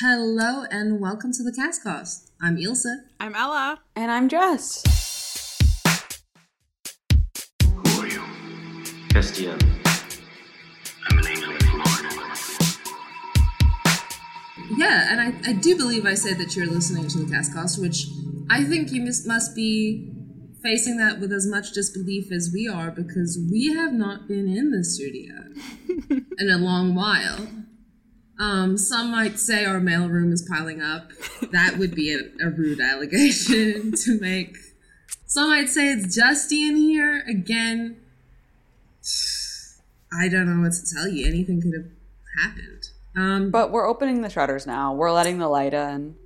Hello and welcome to the Cas Cast. I'm Ilse. I'm Ella. And I'm Jess. Who are you? Castiel. I'm an angel from Lord. Yeah, and I, I do believe I said that you're listening to the Cas Cast, which I think you must, must be facing that with as much disbelief as we are because we have not been in the studio in a long while. Um, some might say our mailroom is piling up. That would be a, a rude allegation to make. Some might say it's dusty in here. Again, I don't know what to tell you. Anything could have happened. Um, But we're opening the shutters now. We're letting the light in.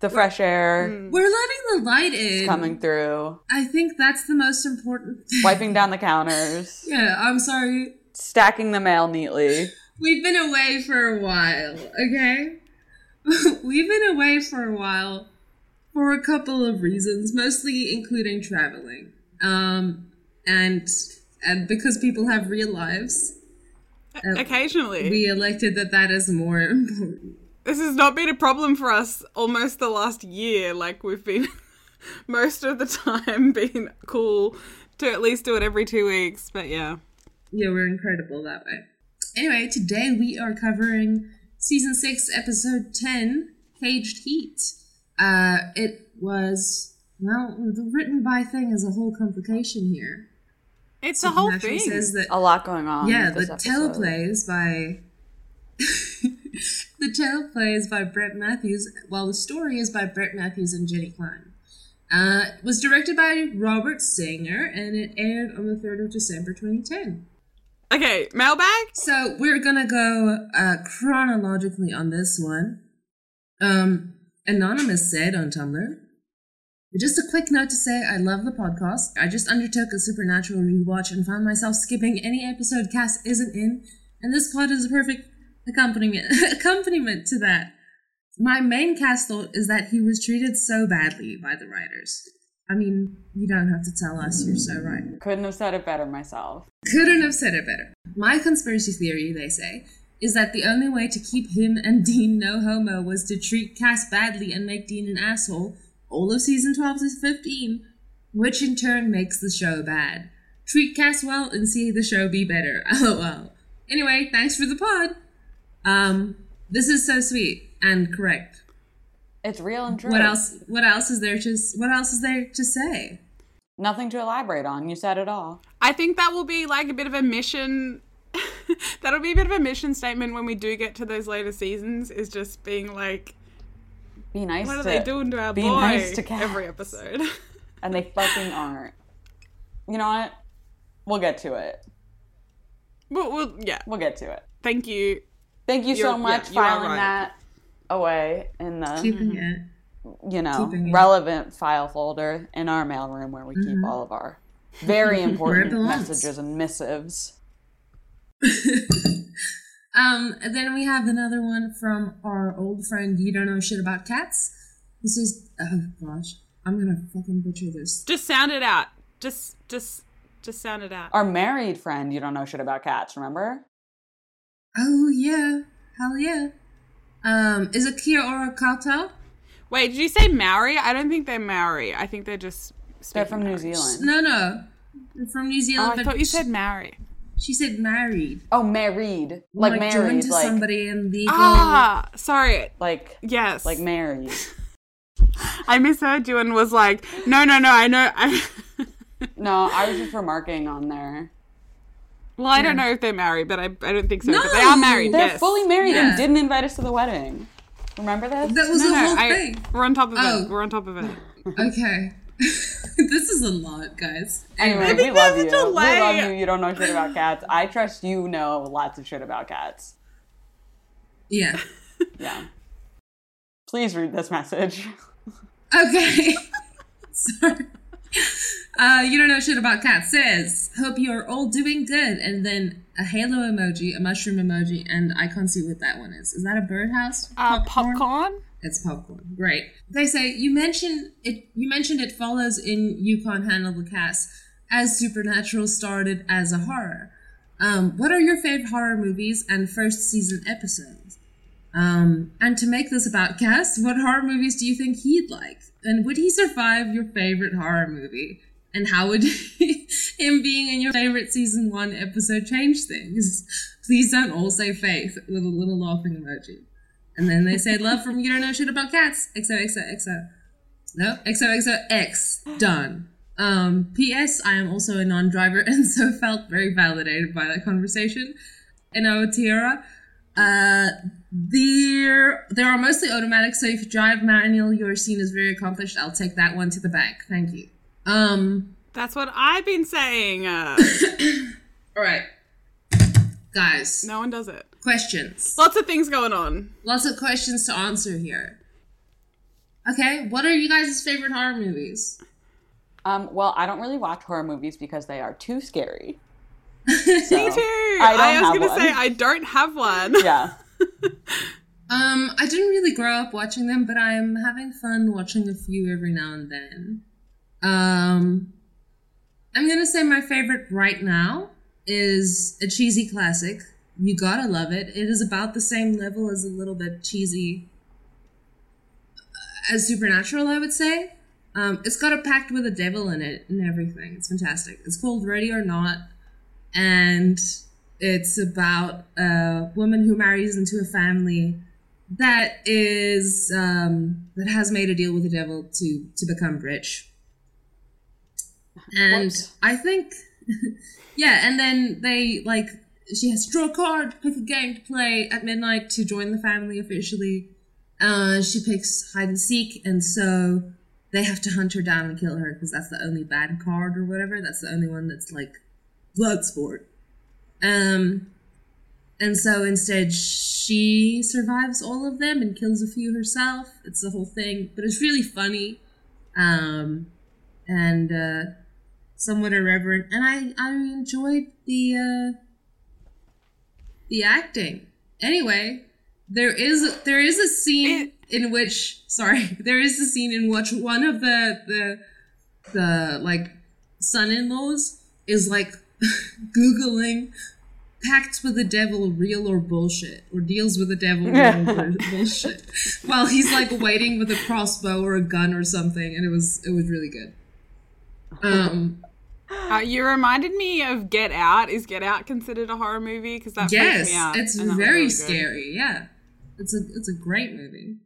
The fresh air we're letting the light in. is coming through. I think that's the most important. thing. Wiping down the counters. yeah, I'm sorry. Stacking the mail neatly. We've been away for a while, okay? We've been away for a while for a couple of reasons, mostly including traveling. Um, and and because people have real lives, uh, Occasionally. we elected that that is more important. this has not been a problem for us almost the last year. Like, we've been most of the time being cool to at least do it every two weeks. But yeah. Yeah, we're incredible that way. Anyway, today we are covering season six, episode ten, "Caged Heat." Uh, it was well, the written by thing is a whole complication here. It's a whole Actually thing. says that A lot going on. yeah, with the this episode. by the teleplay is by Brett Matthews, while the story is by Brett Matthews and Jenny Klein. Uh, it was directed by Robert Singer, and it aired on the third of December, 2010. Okay, mailbag? So we're gonna go uh, chronologically on this one. Um, Anonymous said on Tumblr. Just a quick note to say I love the podcast. I just undertook a supernatural rewatch and found myself skipping any episode Cass isn't in, and this plot is a perfect accompaniment accompaniment to that. My main cast thought is that he was treated so badly by the writers. I mean, you don't have to tell us, you're so right. Couldn't have said it better myself. Couldn't have said it better. My conspiracy theory, they say, is that the only way to keep him and Dean no homo was to treat Cass badly and make Dean an asshole all of season 12 to 15, which in turn makes the show bad. Treat Cass well and see the show be better. LOL. Anyway, thanks for the pod. Um, this is so sweet and correct. It's real and true. What else? What else is there to? What else is there to say? Nothing to elaborate on. You said it all. I think that will be like a bit of a mission. That'll be a bit of a mission statement when we do get to those later seasons, is just being like, Be nice what to are they doing to our be boy nice to cats. every episode? And they fucking aren't. You know what? We'll get to it. well, well, yeah. We'll get to it. Thank you. Thank you so You're- much yeah, you are filing right. that away in the Keeping it. you know keeping it. relevant file folder in our mailroom where we keep all of our very important messages and missives. Um, and then we have another one from our old friend You Don't Know Shit About Cats. This is oh gosh, I'm gonna fucking butcher this. Just sound it out. Just, just, just sound it out. Our married friend, you don't know shit about cats, remember? Oh yeah, hell yeah. Um, is it Kia Ora Koutou? Wait, did you say Maori? I don't think they're Maori. I think they're just. They're speaking from New Zealand. No, no, They're from New Oh, Zealand. I thought you said Maori. she said married, Oh, married, like, joined married, to like somebody in legal. Ah, sorry. like Yes. like married. I misheard you and was like, no, no, no. I know. I. No, I was just remarking on there. Well, I don't know if they're married, but I, I don't think so. No! But they are married. They're yes. fully married Yeah. and didn't invite us to the wedding. Remember this? That was No, the no. whole I, thing. we're on top of Oh. it. We're on top of it. Okay, this is a lot, guys. Anyway, I we love you. a We love you. You don't know shit about cats. I trust you know lots of shit about cats. Yeah. Yeah. Please read this message. Okay. Sorry. Uh, you don't know shit about cats. Says, hope you're all doing good. And then a halo emoji, a mushroom emoji, and I can't see what that one is. Is that a birdhouse? Uh, popcorn. It's popcorn. Great. They say you mentioned it. You mentioned it follows in You Can't Handle the Cast as Supernatural started as a horror. Um, what are your favorite horror movies and first season episodes? Um, and to make this about Cass, what horror movies do you think he'd like? And would he survive your favorite horror movie? And how would him being in your favorite season one episode change things? Please don't all say faith with a little laughing emoji. And then they say love from you don't know shit about cats. XOXOXO. No, XOXOX. Done. Um, P.S. I am also a non-driver and so felt very validated by that conversation. And Aotearoa, uh, there, there are mostly automatic, so if you drive manual, you're seen as very accomplished. I'll take that one to the bank. Thank you. Um, That's what I've been saying. Uh, all right. Guys, no one does it. questions. Lots of things going on. Lots of questions to answer here. Okay, what are you guys' favorite horror movies? Um, well, I don't really watch horror movies because they are too scary. Me too. I I, was gonna one. say I don't have one. Yeah. Um, I didn't really grow up watching them, but I'm having fun watching a few every now and then. Um, I'm gonna say my favorite right now is a cheesy classic. You gotta love it. It is about the same level as a little bit cheesy as Supernatural, I would say. Um, it's got a pact with the devil in it and everything. It's fantastic. It's called Ready or Not, and it's about a woman who marries into a family that is um, that has made a deal with the devil to to become rich. And? I think, yeah, and then they like she has to draw a card, pick a game to play at midnight to join the family officially. Uh, she picks hide and seek, and so they have to hunt her down and kill her because that's the only bad card or whatever. That's the only one that's like blood sport. Um, and so instead, she survives all of them and kills a few herself. It's the whole thing, but it's really funny, um, and uh, somewhat irreverent. And I I enjoyed the uh, the acting. Anyway, there is there is a scene in which sorry there is a scene in which one of the the the like son-in-laws is like googling pacts with the devil real or bullshit or deals with the devil real or bullshit while he's like waiting with a crossbow or a gun or something and it was it was really good um Uh, you reminded me of Get Out. Is Get Out considered a horror movie? Because that freaked yes me out. it's and that was very really good. scary yeah it's a it's a great movie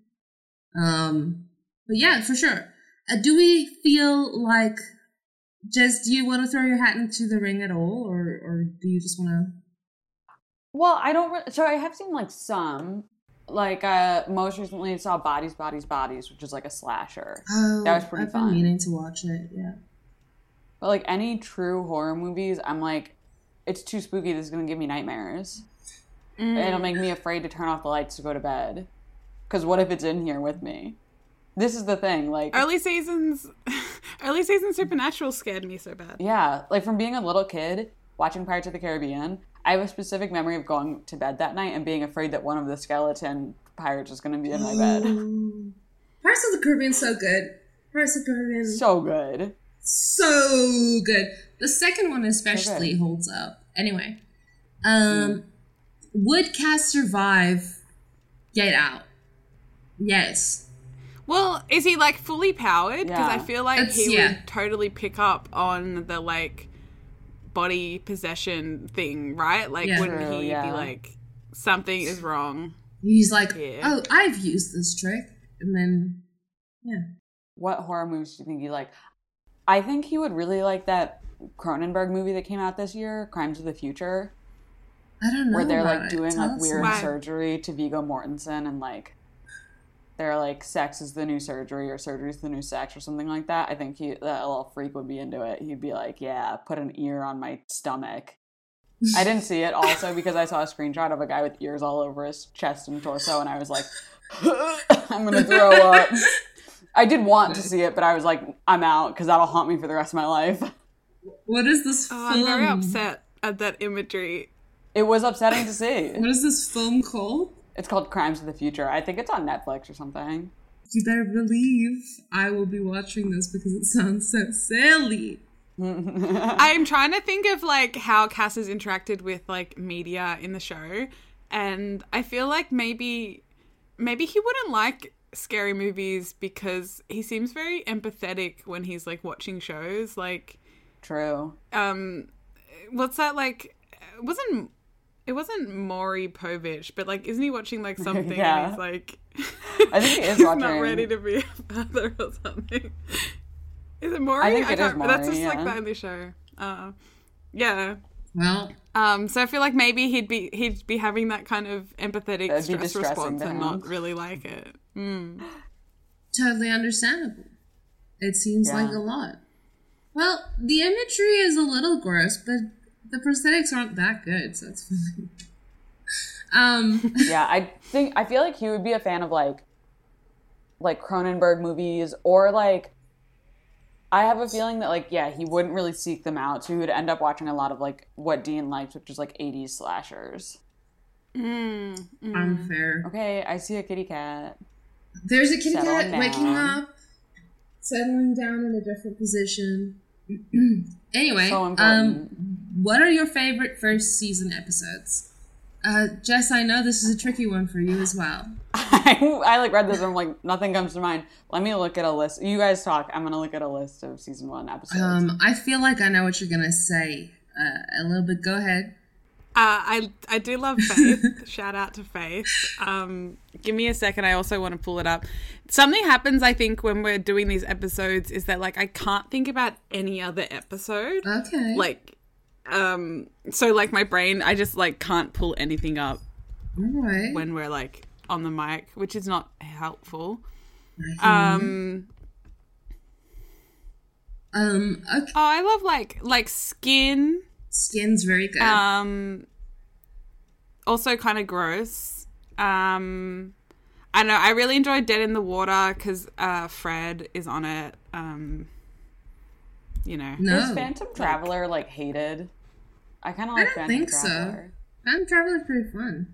um but yeah for sure uh, do we feel like just do you want to throw your hat into the ring at all or or do you just want to Well, I don't. Re- so I have seen like some. Like uh most recently, I saw Bodies, Bodies, Bodies, which is like a slasher. oh That was pretty i've fun. been meaning to watch it yeah But like any true horror movies, I'm like, it's too spooky. This is gonna give me nightmares. It'll make me afraid to turn off the lights to go to bed. Because what if it's in here with me? This is the thing. Like, Early seasons, early season Supernatural scared me so bad. yeah, like from being a little kid watching Pirates of the Caribbean, I have a specific memory of going to bed that night and being afraid that one of the skeleton pirates was gonna be in my bed. Pirates of the Caribbean so good. Pirates of the Caribbean So good. so good. The second one especially good. holds up. Anyway, um, would Cass survive? Get Out. Yes. Well, is he like fully powered? Because I feel like It's- he yeah. would totally pick up on the like body possession thing, right? Like, Yeah. wouldn't True, he yeah. be like, something is wrong? He's like, Yeah. oh, I've used this trick, and then yeah. What horror movies do you think you like? I think he would really like that Cronenberg movie that came out this year, Crimes of the Future, I don't know where they're about like it. doing like weird. Why? surgery to Viggo Mortensen and like they're like sex is the new surgery or surgery is the new sex or something like that. I think he that little freak would be into it. He'd be like, "Yeah, put an ear on my stomach." I didn't see it also because I saw a screenshot of a guy with ears all over his chest and torso, and I was like, "I'm gonna throw up." I did want to see it, but I was like, "I'm out" because that'll haunt me for the rest of my life. What is this Oh, film? I'm very upset at that imagery. It was upsetting to see. What is this film called? It's called Crimes of the Future. I think it's on Netflix or something. You better believe I will be watching this because it sounds so silly. I'm trying to think of like how Cass has interacted with like media in the show, and I feel like maybe maybe he wouldn't like scary movies because he seems very empathetic when he's like watching shows. Like, True. um, what's that like? Wasn't it wasn't Maury Povich, but like, isn't he watching like something? Yeah. and he's like, I think he is he's watching- not ready to be a father or something. Is it Maury? I think it is can't- That's Maury, just like yeah. the only show. Uh, yeah. Well, Um, so I feel like maybe he'd be he'd be having that kind of empathetic stress response and not really like it. Mm. totally understandable. It seems Yeah. like a lot. Well, the imagery is a little gross, but the prosthetics aren't that good, so it's fine. um, yeah, I think I feel like he would be a fan of like like Cronenberg movies or like I have a feeling that like yeah, he wouldn't really seek them out. So he would end up watching a lot of like what Dean likes, which is like 80s slashers. Mm, mm. unfair. Okay, I see a kitty cat. There's a kitty Settle cat waking up, settling down in a different position. anyway, So um, what are your favorite first season episodes? Uh, Jess, I know this is a tricky one for you as well. I, I like read this and I'm like nothing comes to mind. Let me look at a list. You guys talk. I'm gonna look at a list of season one episodes. Um, I feel like I know what you're gonna say. Uh, a little bit. Go ahead. Uh, I I do love Faith. Shout out to Faith. Um, give me a second. I also want to pull it up. Something happens, I think, when we're doing these episodes is that like I can't think about any other episode. Okay. Like, um, so like my brain, I just like can't pull anything up right. when we're like on the mic, which is not helpful. You. Um, um. Okay. oh, I love like like Skin. Skin's very good. Um, also kind of gross. Um, I know. I really enjoyed Dead in the Water because uh, Fred is on it. Um, you know. no, Is Phantom Traveler like hated? I kind of like don't Phantom think so. Traveler. Time Traveler's pretty fun.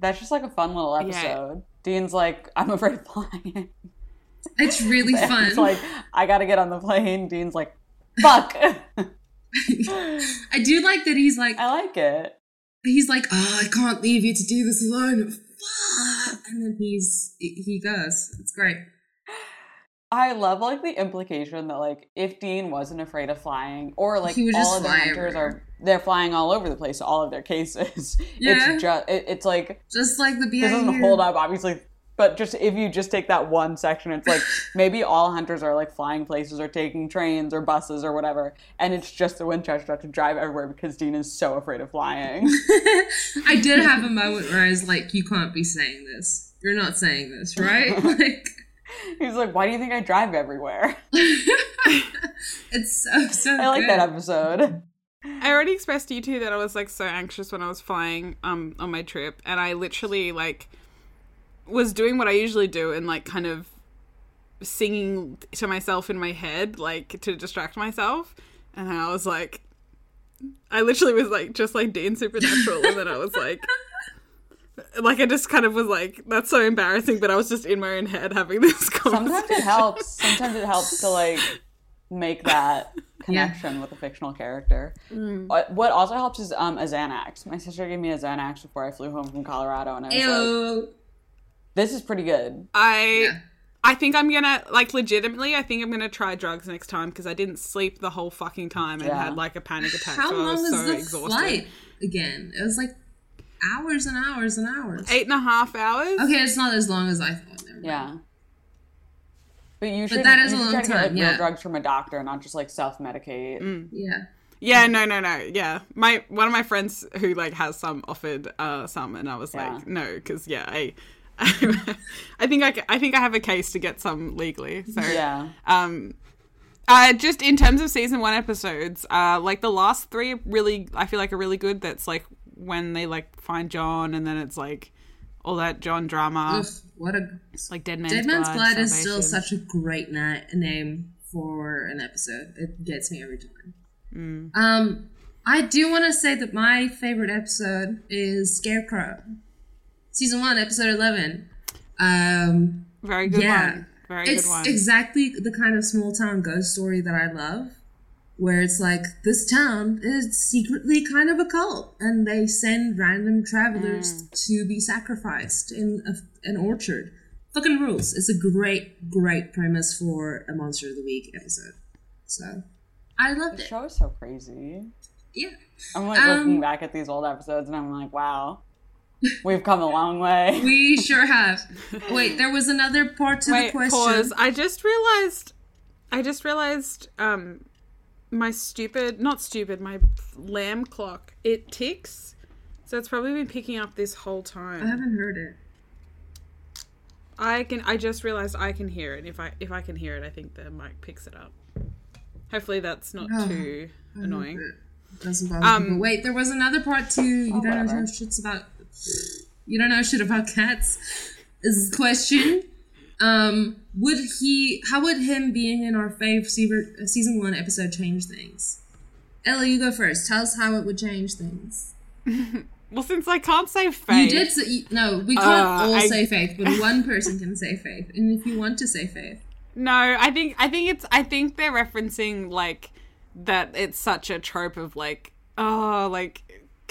That's just like a fun little episode. Dean's like, I'm afraid of flying. It's really fun. it's like, I gotta get on the plane. Dean's like, fuck. I do like that he's like I like it. he's like, oh, I can't leave you to do this alone. Fuck. And then he's he goes. It's great. I love like the implication that like if Dean wasn't afraid of flying, or like all of the hunters are they're flying all over the place. All of their cases, Yeah. it's just it, it's like Just like the this doesn't hold up obviously but just if you just take that one section it's like maybe all hunters are like flying places or taking trains or buses or whatever and it's just the winchester have to drive everywhere because dean is so afraid of flying I did have a moment where I was like, you can't be saying this. You're not saying this, right? like he's like why do you think i drive everywhere it's so so i like good. that episode I already expressed to you two that I was like so anxious when I was flying um on my trip, and I literally like was doing what I usually do and like kind of singing to myself in my head, like to distract myself, and I was like, I literally was like just like Dean Supernatural, and then I was like. Like I just kind of was like, that's so embarrassing, but I was just in my own head having this conversation. sometimes it helps sometimes it helps to like make that connection with a fictional character Mm. what what also helps is um a xanax my sister gave me a xanax before i flew home from colorado and i was like Ew. This is pretty good I Yeah. I think I'm gonna like legitimately. I think I'm gonna try drugs next time because I didn't sleep the whole fucking time and Yeah. had like a panic attack. How so I long was was so the exhausted. flight again? It was like hours and hours and hours. Eight and a half hours. Okay, it's not as long as I thought. Yeah. But you should, that is a should long try to get like time, real yeah. drugs from a doctor, not just like self medicate. Yeah. Yeah, no, no, no. Yeah, my one of my friends who like has some offered uh some, and I was Yeah. like, no, because yeah, I. I think I, I think I have a case to get some legally. So Yeah. um uh just in terms of season one episodes uh like the last three really i feel like are really good that's like when they like find john and then it's like all that john drama Ugh, what a it's like dead man's, Dead Man's Blood is still such a great na- name for an episode. It gets me every time. Mm. Um, I do want to say that my favorite episode is Scarecrow, season one, episode eleven. Um, very good yeah, one very it's good one exactly the kind of small town ghost story that I love. where it's like this town is secretly kind of a cult, and they send random travelers to be sacrificed in a, an orchard. Fucking rules. It's a great, great premise for a Monster of the Week episode. So, I loved The it. show is so crazy. Yeah. I'm like Um, looking back at these old episodes and I'm like, wow, we've come a long way. We sure have. Wait, there was another part to the question. pause. I just realized. I just realized. Um, my stupid, not stupid, my lamb clock. It ticks, so it's probably been picking up this whole time. I haven't heard it. I can. I just realized I can hear it. If I if I can hear it, I think the mic picks it up. Hopefully, that's not Oh, too annoying. It doesn't bother Um, people. Wait, there was another part too. You don't know shits about. You don't know shit about cats. Is the question. Um, would he? How would him being in our fave season season one episode change things? Ella, you go first. Tell us how it would change things. Well, since I can't say faith, You did. Say, no, we can't Uh, all I- say faith, but one person can say faith, and if you want to say faith, No, I think I think it's I think they're referencing like that it's such a trope of like oh like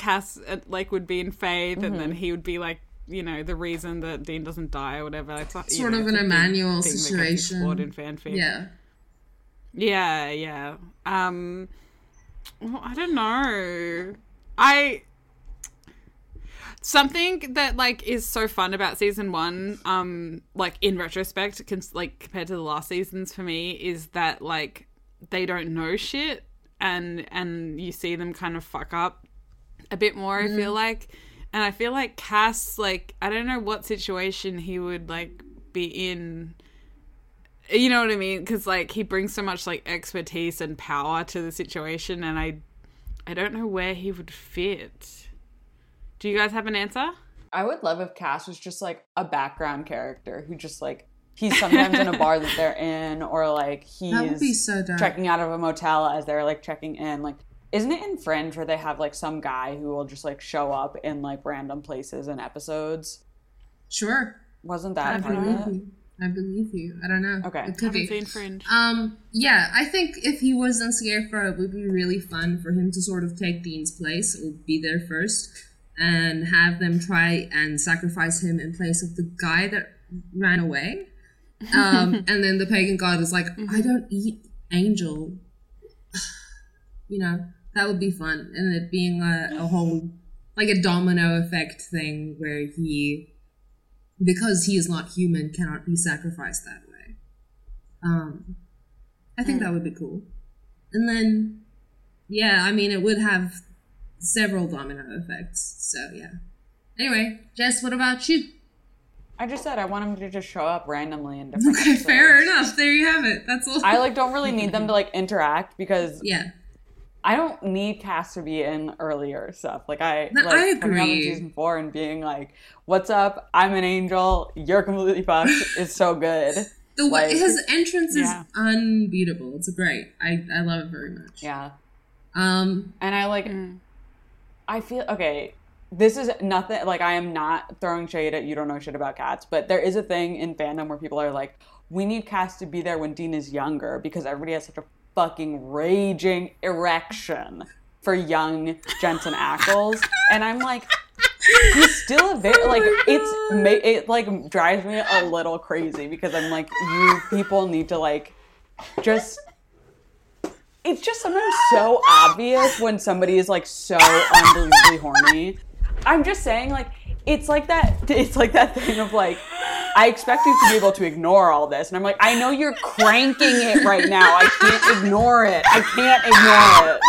Cass uh, like would be in faith and Mm-hmm. then he would be like you know the reason that Dean doesn't die or whatever. It's like, Sort know, of an Emmanuel thing that gets situation. in fanfic. yeah. Yeah, yeah. Um well, I don't know. I something that like is so fun about season 1 um like in retrospect cons- like compared to the last seasons for me is that like they don't know shit and and you see them kind of fuck up a bit more I feel mm-hmm. like and I feel like Cass like I don't know what situation he would like be in you know what I mean? Because like he brings so much like expertise and power to the situation, and I, I don't know where he would fit. Do you guys have an answer? I would love if Cass was just like a background character who just like he's sometimes in a bar that they're in, or like That be he's so dark. checking out of a motel as they're like checking in. Like, isn't it in Fringe where they have like some guy who will just like show up in like random places and episodes? Sure. Wasn't I that part of believe it? you. I believe you. I don't know. Okay. It could Haven't be. seen Fringe. Um, yeah, I think if he was in Scarecrow, it would be really fun for him to sort of take Dean's place or be there first and have them try and sacrifice him in place of the guy that ran away. Um, and then the pagan god is like, I don't eat angel. you know, that would be fun. And it being a, a whole, like a domino effect thing where he, because he is not human, cannot be sacrificed that way. Um, I think that would be cool. And then, yeah, I mean, it would have several domino effects. So, yeah. Anyway, Jess, what about you? I just said I want them to just show up randomly in different. Okay, episodes. fair enough. There you have it. That's all. I like don't really need them to like interact because yeah. I don't need Cass to be in earlier stuff. Like I No, like I coming out agree. season four and being like, "What's up? I'm an angel. You're completely fucked." is so good. The way Like- his entrance is unbeatable. It's great. I, I love it very much. Yeah, Um, and I like. Mm. I feel okay. This is nothing. Like I am not throwing shade at you. Don't know shit about cats, but there is a thing in fandom where people are like, "We need Cass to be there when Dean is younger because everybody has such a fucking raging erection for young Jensen Ackles," and I'm like. he's still a very like it's it like drives me a little crazy because I'm like you people need to like just it's just sometimes so obvious when somebody is like so unbelievably horny. I'm just saying like it's like that it's like that thing of like I expect you to be able to ignore all this and I'm like I know you're cranking it right now. I can't ignore it. I can't ignore it.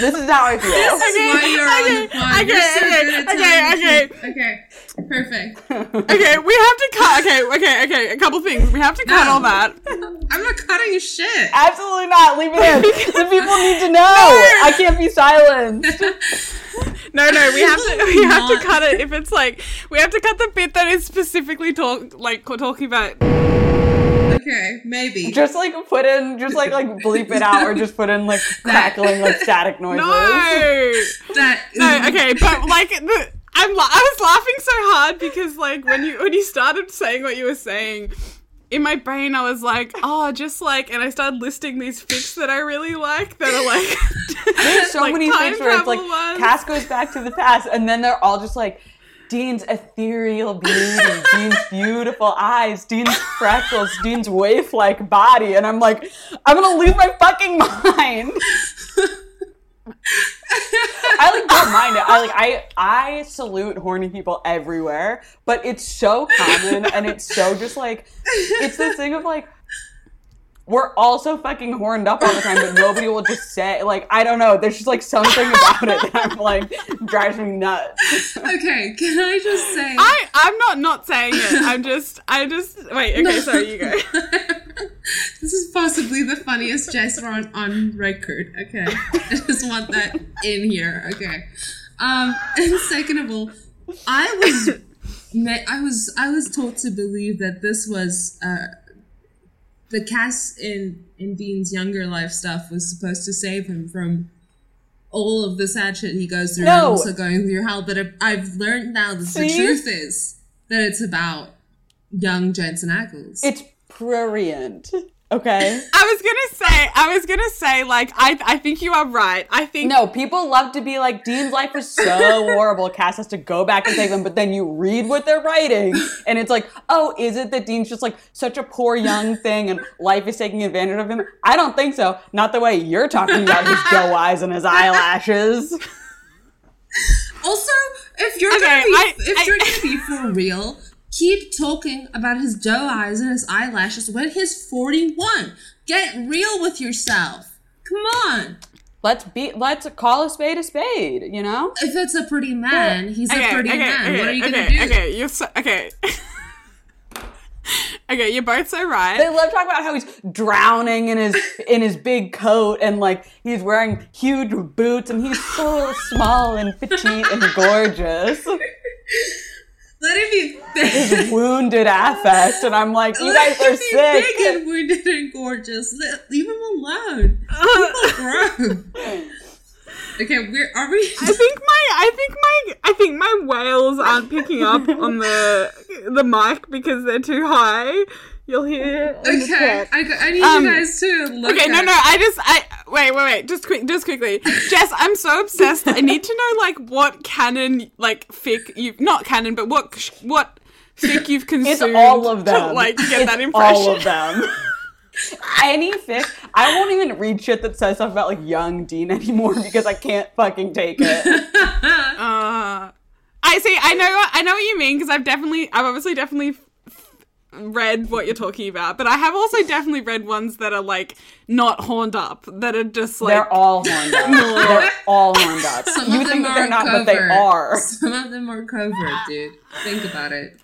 This is how I feel. why you're on the pod. okay, You're so okay, good at okay, telling the okay. truth. Okay. Perfect. okay, we have to cut. Okay, okay, okay. A couple things. We have to cut No. all that. I'm not cutting shit. Absolutely not. Leave it in. The people need to know. I can't be silenced. No, no, we have to. We have to cut it. If it's like we have to cut the bit that is specifically talk like talking about. Okay, maybe. Just like put in, just like like bleep it out, or just put in like crackling like static noises. No, that no. Okay, but like the. I'm. La- I was laughing so hard because like when you when you started saying what you were saying, in my brain I was like, oh, just like, and I started listing these fics that I really like that are like, There's so like many time things where it's like travel ones. Cass goes back to the past, and then they're all just like Dean's ethereal beauty, Dean's beautiful eyes, Dean's freckles, Dean's waif-like body, and I'm like, I'm gonna lose my fucking mind. I like don't mind it. I like I I salute horny people everywhere, but it's so common and it's so just like it's this thing of like we're all so fucking horned up all the time, but nobody will just say like I don't know. There's just like something about it that I'm like drives me nuts. Okay, can I just say? I I'm not not saying it. I'm just I just wait. Okay, sorry, you go. this is possibly the funniest gesture on, on record. Okay, I just want that in here. Okay, um, and second of all, I was, I was, I was taught to believe that this was uh, the Cass in in Dean's younger life stuff was supposed to save him from all of the sad shit he goes through, and No. also going through hell. But I've learned now that the truth is that it's about young Jensen Ackles. It's prurient. Okay. I was gonna say I was gonna say like I I think you are right. I think No, people love to be like, Dean's life was so horrible. Cass has to go back and save him. But then you read what they're writing, and it's like, oh, is it that Dean's just like such a poor young thing and life is taking advantage of him? I don't think so. Not the way you're talking about his doe eyes and his eyelashes. Also, if you're Okay, gonna be I- if I- you're gonna be for real, keep talking about his doe eyes and his eyelashes when he's 41. Get real with yourself. Come on. Let's be. Let's call a spade a spade. You know. If it's a pretty man, he's a pretty man. what are you gonna do? Okay, you're so okay. okay, you're both so right. They love talking about how he's drowning in his in his big coat and like he's wearing huge boots and he's so small and petite and gorgeous. Let him be His big. wounded affect, and I'm like, you guys Let are him be big sick. and wounded and gorgeous. Let, leave him alone. People grow. Uh. Okay, we're are we? I think my I think my I think my whales aren't picking up on the the mic because they're too high. You'll hear. in Okay, track. I, I need Um, you guys to look. Okay, no, at- no. I just, I wait, wait, wait. Just quick, just quickly, Jess. I'm so obsessed. I need to know like what canon, like fic you not canon, but what what fic you've consumed. It's all of them. To, like get It's that impression. All of them. Any fic, I won't even read shit that says stuff about like young Dean anymore because I can't fucking take it. Uh, I see. I know. I know what you mean because I've definitely, I've obviously definitely f- read what you're talking about, but I have also definitely read ones that are like not horned up, that are just like They're all horned up. They're all horned up. Some you of think them that they're not, covert. but they are. Some of them are covert, dude. Think about it.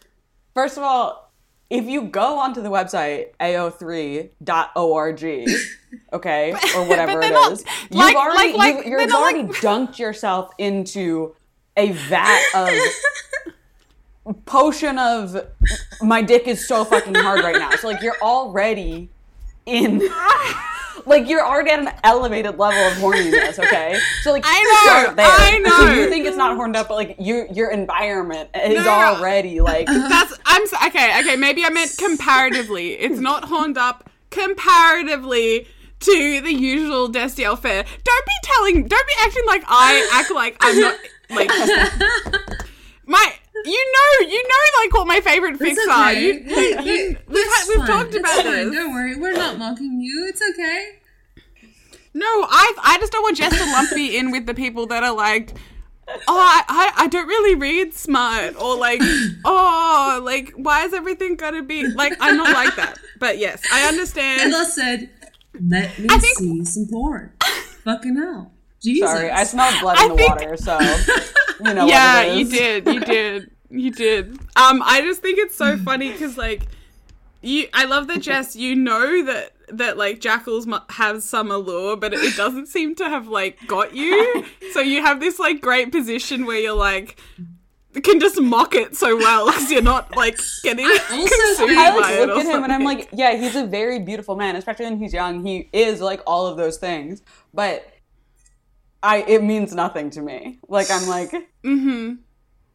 First of all, if you go onto the website ao3.org, okay, or whatever they're it not- is, you've already like- like, you've, they're already like- dunked yourself into a vat of potion of my dick is so fucking hard right now. So like you're already in like you're already at an elevated level of horniness, okay? So like I know, start there. I know. So you think it's not horned up, but like your your environment is No. already like That's I'm okay. Okay, maybe I meant comparatively. It's not horned up comparatively to the usual Destiel fare. Don't be telling. Don't be acting like I act like I'm not like my. You know, you know, like what my favorite fics It's are. okay. You, Hey, you, we've, we've talked It's about fine. this. Don't worry, we're not mocking you. It's okay. No, I I just don't want Jess to lump me in with the people that are like, oh, I, I, I don't really read smart, or like, oh, like, why is everything gonna be like? I'm not like that. But yes, I understand. Ella said, "Let me think- see some porn." Fucking hell, Jesus. Sorry, I smelled blood I in the think- water, so you know yeah, you did, you did, you did. Um, I just think it's so funny because like, you, I love that Jess. You know that that like jackals mu- have some allure, but it doesn't seem to have like got you. So you have this like great position where you're like. Can just mock it so well because you're not like getting also consumed I like look at him and I'm like, yeah, he's a very beautiful man, especially when he's young. He is like all of those things, but I it means nothing to me. Like I'm like, Mhm.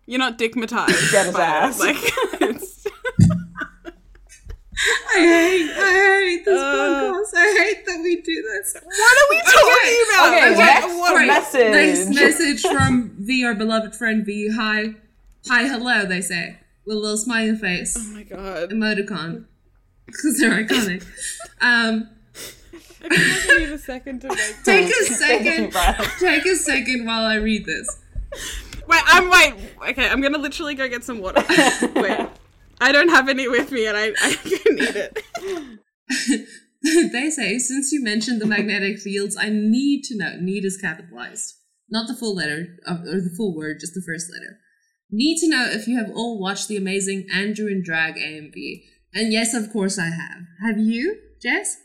you're not dickmatized. Get his by it. ass. Like it's I hate, I hate this Uh. podcast. I hate that we do this. What are we talking about? Okay, Like, next what- Right. message. Next message from V, our beloved friend V. Hi, hi, hello. They say with a little smiley face Oh my god. emoticon because they're iconic. Um, I feel need a second to make. take a Take a second. Take a second while I read this. Wait, I'm wait. Okay, I'm gonna literally go get some water. wait, I don't have any with me, and I I need it. they say, since you mentioned the magnetic fields, I need to know. Need is capitalized, not the full letter of- or the full word, just the first letter. Need to know if you have all watched the amazing Andrew in Drag AMV. And yes, of course I have. Have you, Jess?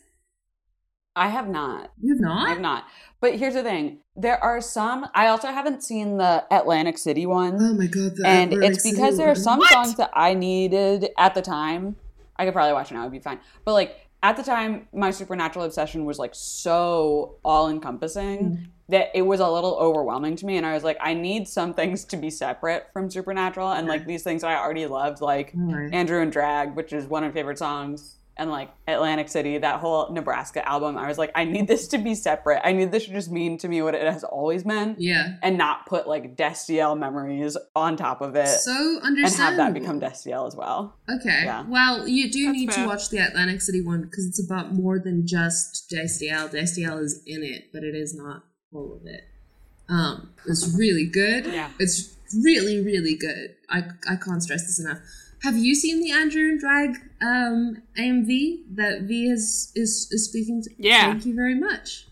I have not. You have not. I have not. But here's the thing: there are some. I also haven't seen the Atlantic City one. Oh my god! And Atlantic it's City because there are some What? songs that I needed at the time. I could probably watch it now; it'd be fine. But like at the time, my supernatural obsession was like so all encompassing Mm. that it was a little overwhelming to me. And I was like, I need some things to be separate from supernatural, and like these things I already loved, like Alright. Andrew in Drag, which is one of my favorite songs. And like Atlantic City, that whole Nebraska album, I was like, I need this to be separate. I need this to just mean to me what it has always meant Yeah. and not put like Destiel memories on top of it So and have that become Destiel as well. Okay. Yeah. Well, you do That's need fair. to watch the Atlantic City one because it's about more than just JSDL. JSDL is in it, but it is not all of it. Um, it's really good. Yeah. It's really, really good. I, I can't stress this enough. Have you seen the Andrew in Drag um, AMV that V is, is is speaking to? Yeah. Thank you very much.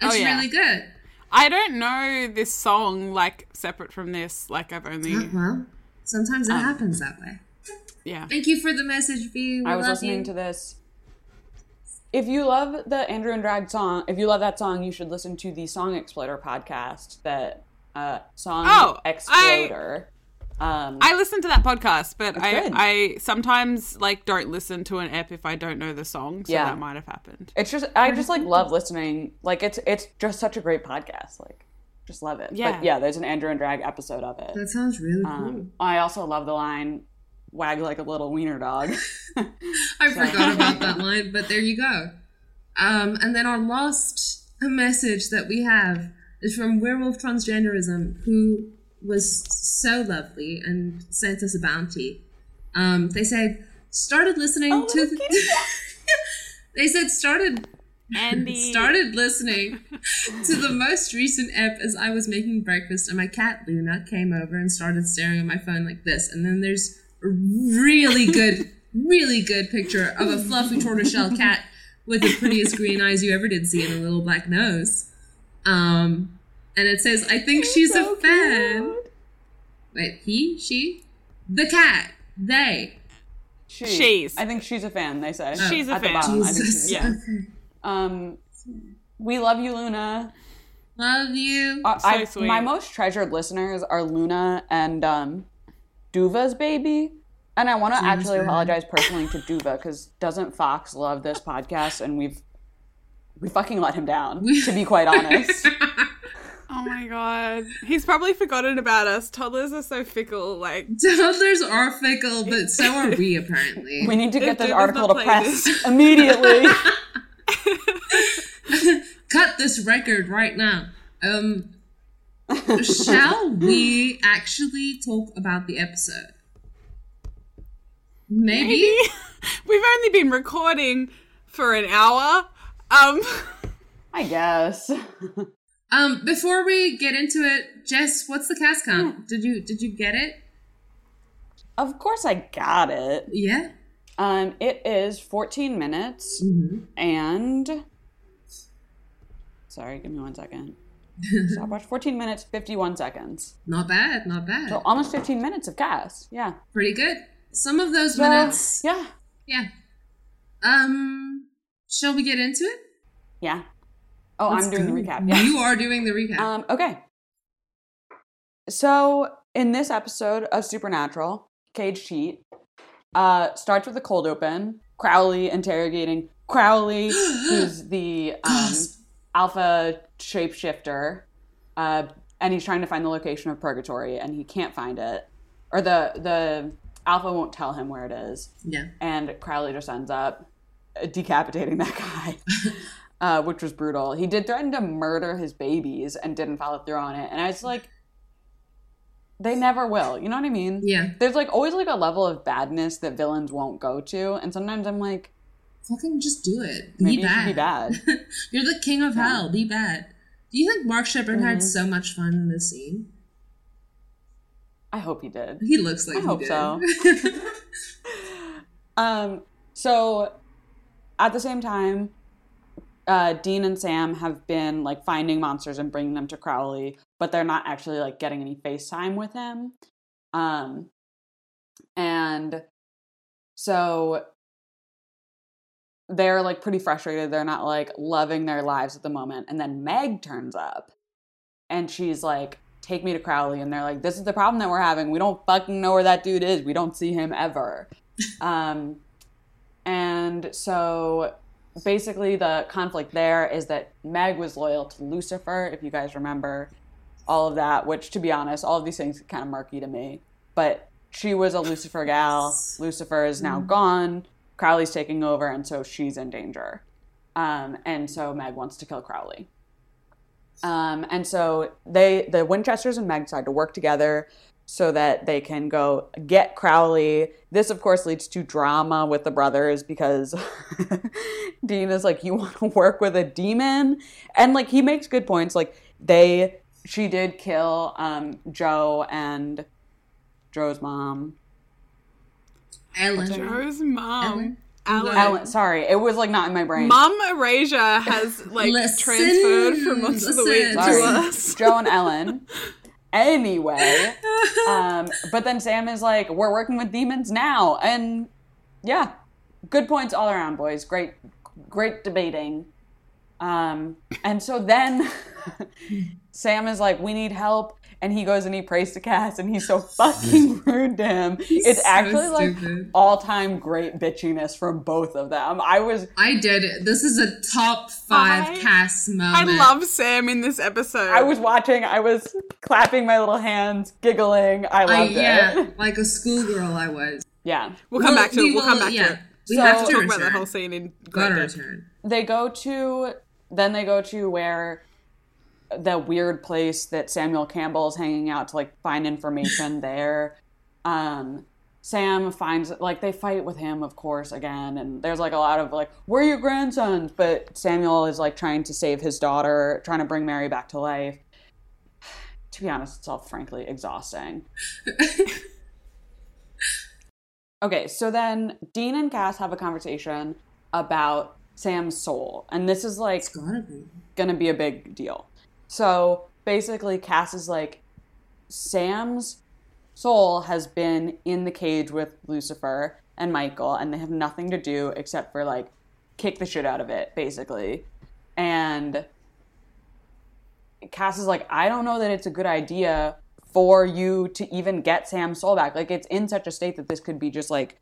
Oh, It's yeah. really good. I don't know this song like separate from this. Like I've only Uh, well, sometimes it Um, happens that way. yeah. Thank you for the message, V. We I was love listening you. to this. If you love the Andrew in Drag song, if you love that song, you should listen to the Song Exploder podcast. That uh, Song Oh, I- Exploder. Um, I listen to that podcast, but I good. I sometimes like don't listen to an ep if I don't know the song. So Yeah. that might have happened. it's just I just like love listening. Like it's it's just such a great podcast. Like just love it. Yeah. But yeah, there's an Andrew in Drag episode of it. That sounds really cool. Um, I also love the line "wag like a little wiener dog." I forgot about that line, but there you go. Um, and then our last message that we have is from Werewolf Transgenderism, who was so lovely and sent us a bounty. Um, they said, started listening Oh, to. they said, started Andy started listening to the most recent ep as I was making breakfast, and my cat Luna came over and started staring at my phone like this. And then there's a really good, really good picture of a fluffy tortoiseshell cat with the prettiest green eyes you ever did see and a little black nose. Um, and it says, "I think she's So a fan." cute. Wait, he, she, the cat, they. She. She's. I think she's a fan. They say She's a At the fan. bottom, I think Jesus. she's a fan. Um, we love you, Luna. Love you. Uh, So I, sweet. My most treasured listeners are Luna and um, Duva's baby. And I want to actually baby. apologize personally to Duva because doesn't Fox love this podcast and we've we fucking let him down. to be quite honest, Oh my god. He's probably forgotten about us. Toddlers are so fickle. Like Toddlers are fickle, but so are we apparently. we need to get this article to press this- immediately. cut this record right now. Um, shall we actually talk about the episode? Maybe. we've only been recording for an hour. Um I guess. Um, before we get into it, Jess, what's the cast count? Did you did you get it? Of course, I got it. Yeah. Um, it is 14 minutes Mm-hmm. and. Sorry, give me one second. Stopwatch. 14 minutes, 51 seconds. Not bad. Not bad. So almost 15 minutes of cast. Yeah. Pretty good. Some of those So, minutes. yeah. Yeah. Um, shall we get into it? Yeah. Oh, Let's I'm doing go. the recap. Yeah. You are doing the recap. Um, okay. So in this episode of Supernatural, Caged Heat uh, starts with a cold open. Crowley interrogating Crowley, who's the um, alpha shapeshifter, uh, and he's trying to find the location of Purgatory, and he can't find it, or the the Alpha won't tell him where it is, Yeah. and Crowley just ends up decapitating that guy, uh, which was brutal. He did threaten to murder his babies and didn't follow through on it, and I was like, they never will. You know what I mean? Yeah. There's like always like a level of badness that villains won't go to, and sometimes I'm like, Fucking just do it. Be maybe you bad. should be bad. You're the king of Yeah. hell. Be bad. Do you think Mark Shepard had Mhm. so much fun in this scene? I hope he did. He looks like I he hope did. so. Um, so at the same time, uh, Dean and Sam have been like finding monsters and bringing them to Crowley, but they're not actually like getting any FaceTime with him. Um, and so they're like pretty frustrated. They're not like loving their lives at the moment. And then Meg turns up and she's like, Take me to Crowley. And they're like, This is the problem that we're having. We don't fucking know where that dude is. We don't see him ever. um, and so basically, the conflict there is that Meg was loyal to Lucifer, if you guys remember all of that, which to be honest, all of these things are kind of murky to me. But she was a Lucifer gal. Lucifer is now gone. Crowley's taking over, and so she's in danger. Um, and so Meg wants to kill Crowley. Um, and so they, the Winchesters and Meg decide to work together so that they can go get Crowley. This, of course, leads to drama with the brothers because Dean is like, "You want to work with a demon?" And like he makes good points. Like they, she did kill um, Jo and Jo's mom. Ellen. Jo's mom. Ellen? Ellen. Ellen, sorry, it was like not in my brain. Mom Erasure has like Listen, transferred from Monster of the Week listen. to us. Jo and Ellen. Anyway, um, but then Sam is like, "We're working with demons now," and yeah, good points all around, boys. Great, great debating. Um, and so then Sam is like, "We need help," and he goes and he prays to Cas, and he's so fucking rude to him. it's so actually like all-time great bitchiness from both of them. I was I did it. This is a top five I- moment. I love Sam in this episode. I was watching, I was clapping my little hands, giggling. I I, loved yeah, it. like a schoolgirl I was. Yeah. We'll come Well, back to we it. We'll will- come back yeah. to it. We So- have to talk about that whole scene in Gotta great depth. return. They go to, then they go to where the weird place that Samuel Campbell is hanging out to like find information there. Um, Sam finds like they fight with him, of course, again, and there's like a lot of like, "We're your grandsons?" But Samuel is like trying to save his daughter, trying to bring Mary back to life. To be honest, it's all frankly exhausting. okay, so then Dean and Cas have a conversation about Sam's soul, and this is like It's gotta be. gonna be a big deal. So basically, Cas is like, Sam's soul has been in the cage with Lucifer and Michael, and they have nothing to do except for like kick the shit out of it, basically. And Cas is like, I don't know that it's a good idea for you to even get Sam's soul back. Like, it's in such a state that this could be just like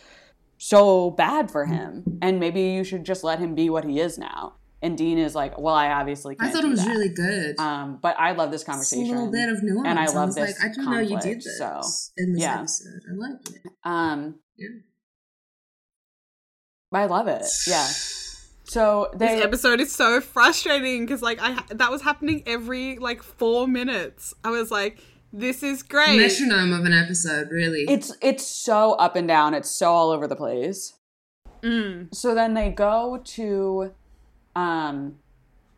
so bad for him. And maybe you should just let him be what he is now. And Dean is like, well, I obviously I can't. I thought do it was that. really good. Um, but I love this It's a little bit of nuance. and I love was this like, I didn't know you did this so, in this yeah. episode. I liked it. Um, Yeah. I love it. Yeah. So they This episode is so frustrating because like I that was happening every like four minutes. I was like, this is great. Metronome of an episode, really. it's it's so up and down. It's so all over the place. Mm. So then they go to, um,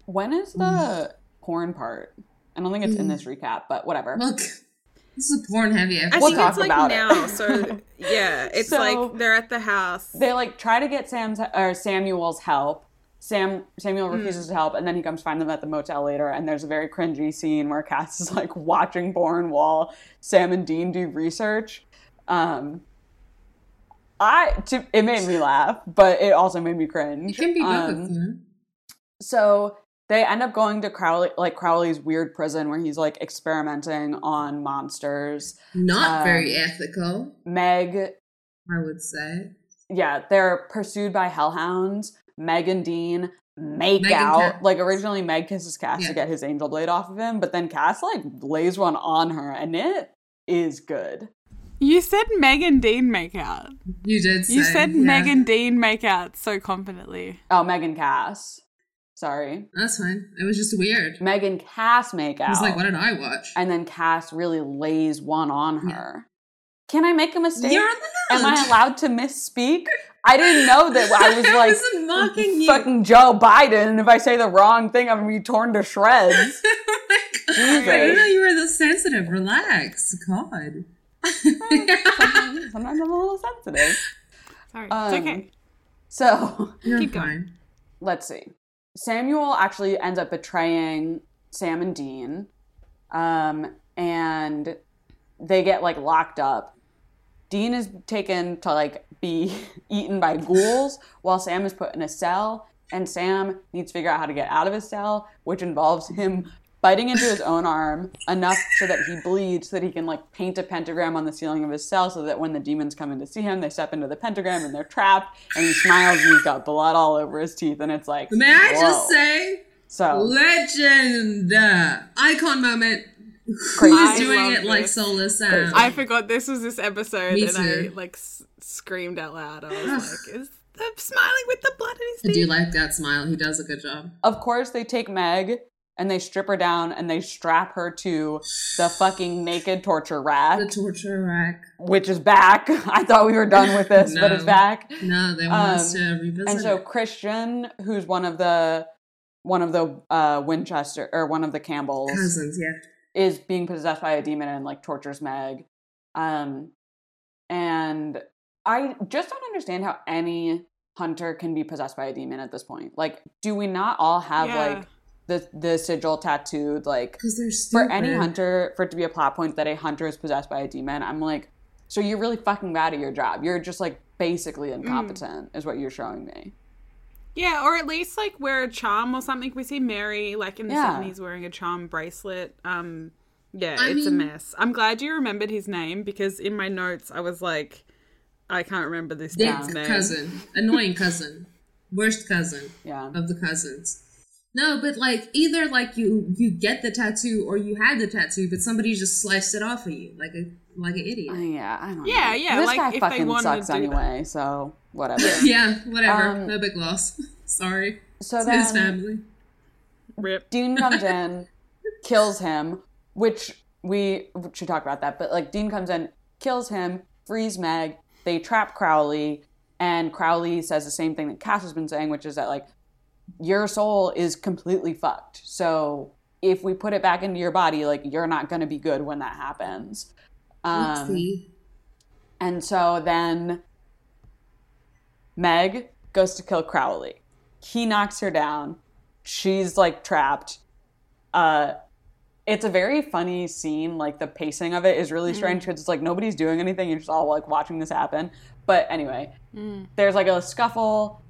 when is the porn part? I don't think it's in this recap, but whatever. Look, this is a porn heavy I. We'll think talk it's like about it. now. So yeah, it's So- like they're at the house. they like try to get Sam's or Samuel's help. Sam Samuel refuses to help, and then he comes find them at the motel later. And there's a very cringy scene where Cas is like watching porn while Sam and Dean do research. Um, I to, it made me laugh, but it also made me cringe. It can be both. Um, you know? So they end up going to Crowley, like Crowley's weird prison where he's like experimenting on monsters. Not um, very ethical, Meg I would say. yeah, they're pursued by hellhounds. Meg and Dean make Meg out. Like originally, Meg kisses Cas Yeah. to get his angel blade off of him, but then Cas like lays one on her, and it is good. You said Meg and Dean make out. You did. Say, You said yeah. Meg and Dean make out so confidently. Oh, Meg and Cas. Sorry. That's fine. It was just weird. Megan Cas make I out. was like, what did I watch? and then Cas really lays one on her. Can I make a mistake? You're allowed. Am I allowed to misspeak? I didn't know that I was like wasn't mocking you. fucking Joe Biden, and if I say the wrong thing, I'm gonna be torn to shreds. oh my I Jesus. didn't know you were this sensitive. Relax. God. Sometimes I'm a little sensitive. Sorry, Um, it's okay. So You're Keep going. let's see. Samuel actually ends up betraying Sam and Dean, um, and they get like locked up. Dean is taken to like be eaten by ghouls, while Sam is put in a cell. And Sam needs to figure out how to get out of his cell, which involves him biting into his own arm enough so that he bleeds, so that he can like paint a pentagram on the ceiling of his cell, so that when the demons come in to see him, they step into the pentagram and they're trapped. And he smiles and he's got blood all over his teeth, and it's like, May I just say, so legend, icon moment. Crazy. Who's doing love it like this. soulless Sam? I forgot this was this episode, Me and I like s- screamed out loud. I was like, "Is the smiling with the blood in I his teeth?" I do like that smile. He does a good job. of course they take Meg and they strip her down and they strap her to the fucking naked torture rack, The torture rack. which is back. I thought we were done with this, but it's back. No, they want us Um, to revisit. And so it. Christian, who's one of the one of the uh, Winchester or one of the Campbells, cousins, yeah. is being possessed by a demon and like tortures Meg. Um, and I just don't understand how any hunter can be possessed by a demon at this point. Like, do we not all have Yeah. like the the sigil tattooed? Like, Because they're stupid. for any hunter, for it to be a plot point that a hunter is possessed by a demon, I'm like, so you're really fucking bad at your job. You're just like basically Mm. incompetent, is what you're showing me. Yeah, or at least like wear a charm or something. We see Mary like in the Yeah. seventies wearing a charm bracelet. Um, yeah, I it's a mess. I'm glad you remembered his name because in my notes I was like, I can't remember this Dick dude's name. cousin. Annoying cousin. Worst cousin Yeah. of the cousins. No, but like either like you you get the tattoo or you had the tattoo, but somebody just sliced it off of you like a like an idiot. Uh, yeah, I don't Yeah, know. yeah, This like, guy if fucking wanted sucks to do that. anyway, so whatever. yeah, whatever. Um, no big loss. Sorry. So to his family. Rip. Dean comes in, kills him, which we should talk about that. But like Dean comes in, kills him, frees Meg. They trap Crowley, and Crowley says the same thing that Cas has been saying, which is that like your soul is completely fucked. So if we put it back into your body, like you're not going to be good when that happens. Um, and so then Meg goes to kill Crowley. He knocks her down. She's like trapped. Uh it's a very funny scene. Like the pacing of it is really strange because it's like nobody's doing anything. You're just all like watching this happen. But anyway, there's like a scuffle,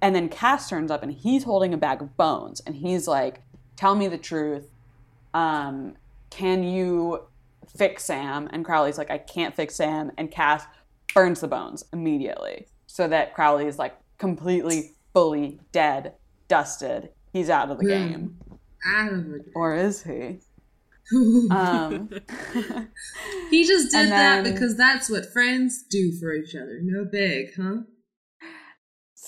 and then Cas turns up and he's holding a bag of bones, and he's like, "Tell me the truth. Um, can you fix Sam?" And Crowley's like, "I can't fix Sam." And Cas burns the bones immediately, so that Crowley is like completely, fully dead, dusted. He's out of the Hmm. game, Out of or is he? Um, He just did And that because that's what friends do for each other. No big, huh?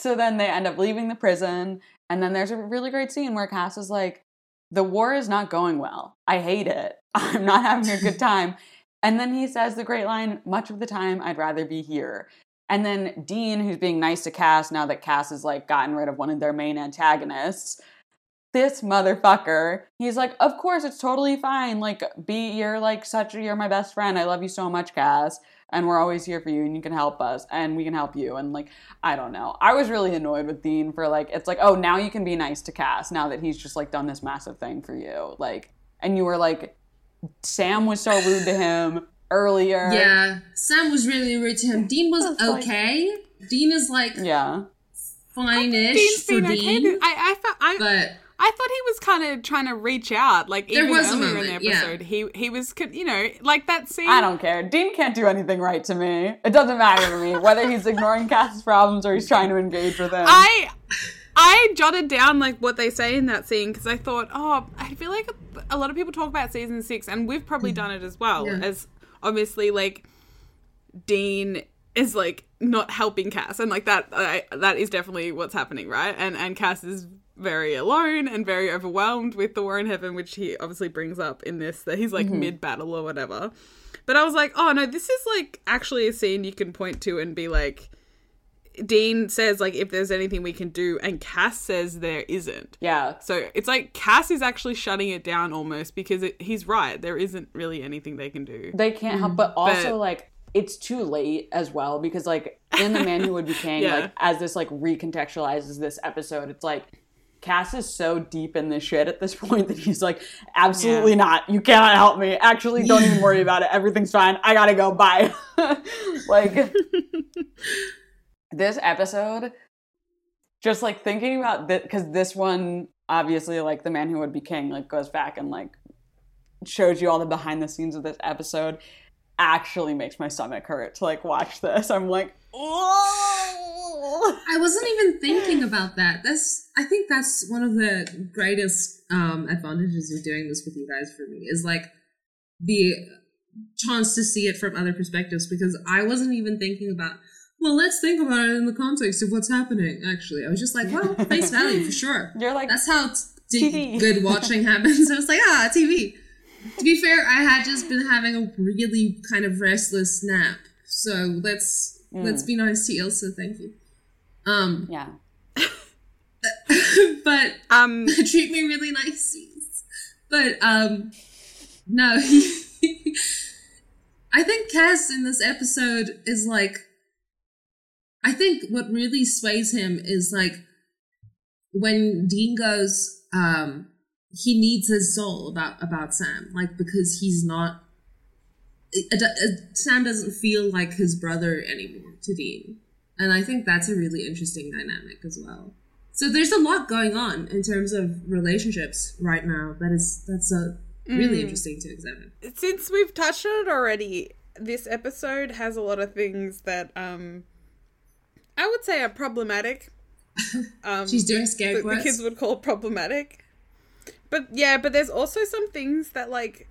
So then they end up leaving the prison, and then there's a really great scene where Cas is like, "The war is not going well. I hate it. I'm not having a good time." And then he says the great line, "Much of the time, I'd rather be here." And then Dean, who's being nice to Cas now that Cas has like gotten rid of one of their main antagonists, this motherfucker, he's like, "Of course, it's totally fine. Like, be you're like such a, you're my best friend. I love you so much, Cas." And we're always here for you, and you can help us, and we can help you. And like, I don't know. I was really annoyed with Dean for like, it's like, oh, now you can be nice to Cas now that he's just like done this massive thing for you. Like, and you were like, Sam was so rude to him earlier. Yeah. Sam was really rude to him. Dean was It's like- okay. Dean is like Yeah. fine-ish Dean's for been. Dean, I I, felt, I but I thought he was kind of trying to reach out. Like There even was a earlier in the moment, yeah. episode, he he was you know like that scene. I don't care. Dean can't do anything right to me. It doesn't matter to me whether he's ignoring Cas's problems or he's trying to engage with him. I I jotted down like what they say in that scene because I thought, oh, I feel like a lot of people talk about season six, and we've probably done it as well. Yeah. As obviously, like Dean is like not helping Cas, and like that I, that is definitely what's happening, right? And and Cas is very alone and very overwhelmed with the war in heaven, which he obviously brings up in this that he's like mm-hmm. mid battle or whatever. But I was like, oh no, this is like actually a scene you can point to and be like, Dean says like if there's anything we can do, and Cas says there isn't. Yeah. So it's like Cas is actually shutting it down almost because it, he's right. There isn't really anything they can do. They can't help, but mm-hmm. also But- like it's too late as well because like in the man who would be king, Yeah. like as this like recontextualizes this episode, it's like Cas is so deep in this shit at this point that he's like, absolutely Yeah. not. You cannot help me. Actually, don't even worry about it. Everything's fine. I gotta go. Bye. like this episode, just like thinking about that because this one obviously like the man who would be king like goes back and like shows you all the behind the scenes of this episode actually makes my stomach hurt to like watch this. I'm like, oh, I wasn't even thinking about that. That's I think that's one of the greatest um, advantages of doing this with you guys for me is like the chance to see it from other perspectives because I wasn't even thinking about. Well, let's think about it in the context of what's happening. Actually, I was just like, well, face value for sure. You're like, That's how t- good watching happens. I was like, ah, TV. To be fair, I had just been having a really kind of restless nap. So let's let's be nice to Ilse. Thank you. Um, yeah. but Um, treat me really nice. But um, no, I think Cas in this episode is like. I think what really sways him is like when Dean goes, um, he needs his soul about about Sam, like because he's not. it- it- Sam doesn't feel like his brother anymore to Dean, and I think that's a really interesting dynamic as well. So there's a lot going on in terms of relationships right now. That is that's a really interesting to examine. since we've touched on it already, this episode has a lot of things that um I would say are problematic. Um, She's doing scare that the kids would call problematic. But yeah, but there's also some things that like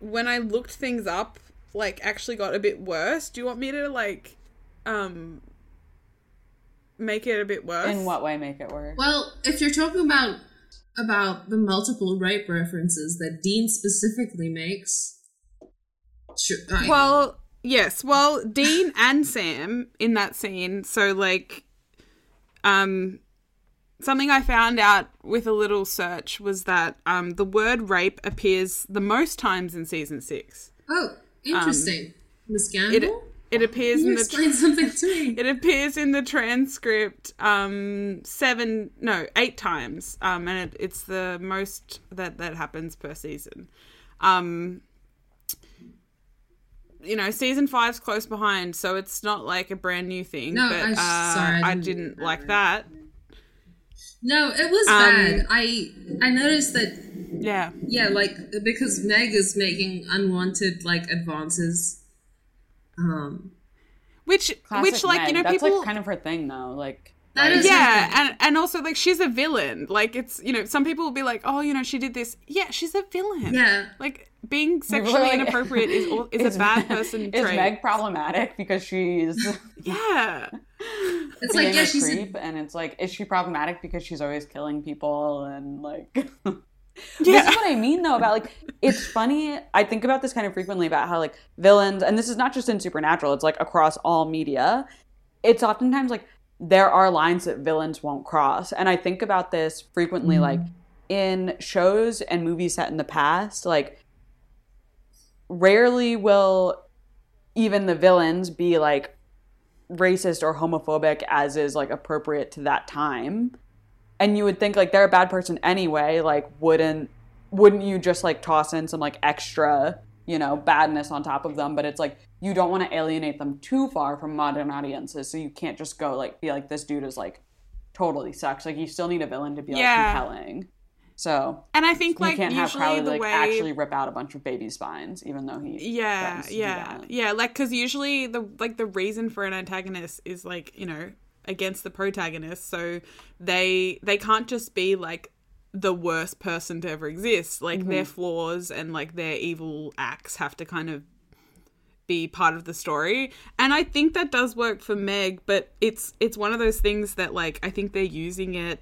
when I looked things up, like actually got a bit worse. Do you want me to like um make it a bit worse? In what way make it worse? Well, if you're talking about about the multiple rape references that Dean specifically makes, sure. I- Well, yes. Well, Dean and Sam in that scene. So like, um, something I found out with a little search was that um the word rape appears the most times in season six. oh, interesting. Miss um, It Gamble, it appears in the explain something to me? it appears in the transcript um seven no eight times um and it, it's the most that that happens per season um you know season five's close behind so it's not like a brand new thing No, but I- uh, sorry, I I didn't didn't know like that. That No, it was Um, bad. I I noticed that yeah yeah, like because Meg is making unwanted like advances. Um, which Classic which like you Meg. know that's people like kind of her thing though. Like That like- is- yeah and and also like she's a villain like it's you know some people will be like oh you know she did this yeah she's a villain yeah, like being sexually like- inappropriate is al- is a bad person Is trait. Meg problematic because she's yeah, it's like yeah, a she's a, creep, and it's like, is she problematic because she's always killing people and like? This yeah. is what I mean though about like it's funny. I think about this kind of frequently about how like villains, and this is not just in Supernatural. It's like across all media. It's oftentimes like there are lines that villains won't cross, and I think about this frequently, like mm. in shows and movies set in the past. Like rarely will even the villains be like racist or homophobic as is like appropriate to that time. And you would think like they're a bad person anyway like wouldn't wouldn't you just like toss in some like extra you know badness on top of them? But it's like you don't want to alienate them too far from modern audiences so you can't just go like be like this dude is like totally sucks. Like you still need a villain to be like Yeah. compelling so and I think you like can't have usually Crowley the like way actually rip out a bunch of baby spines even though he yeah threatens to do yeah yeah like because usually the like the reason for an antagonist is like you know against the protagonist so they they can't just be like the worst person to ever exist like Mm-hmm. their flaws and like their evil acts have to kind of be part of the story. And I think that does work for Meg, but it's it's one of those things that like I think they're using it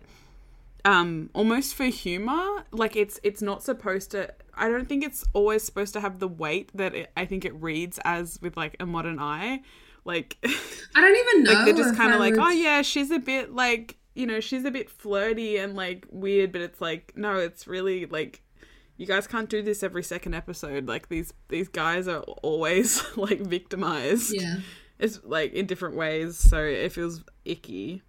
um almost for humor. Like it's it's not supposed to I don't think it's always supposed to have the weight that it, I think it reads as with like a modern eye. Like I don't even know. like they're just kind of like, would- oh yeah, she's a bit like you know, she's a bit flirty and like weird, but it's like no, it's really like you guys can't do this every second episode. Like these these guys are always like victimized. Yeah. It's like in different ways, so it feels icky.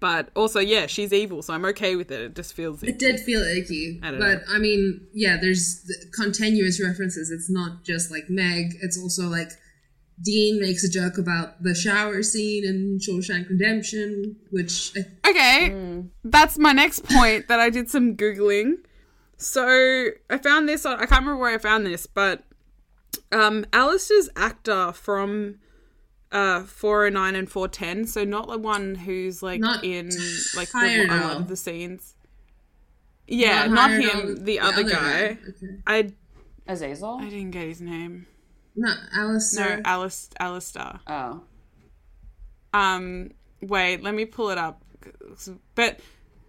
But also, yeah, she's evil, so I'm okay with it. It just feels icky. It did feel icky, I don't but I mean, yeah, there's the continuous references. It's not just like Meg. It's also like Dean makes a joke about the shower scene in Shawshank Redemption, which I, Okay, that's my next point that I did some googling. So I found this on I can't remember where I found this, but um Alastair's actor from uh 409 and 410, so not the one who's like Not in like the, hired a lot of the scenes. Yeah, not, hired him, on- the, other, guy. Okay. I Azazel? I didn't get his name. Not No, Alastair. Alice Alastair. Oh. um wait let me pull it up but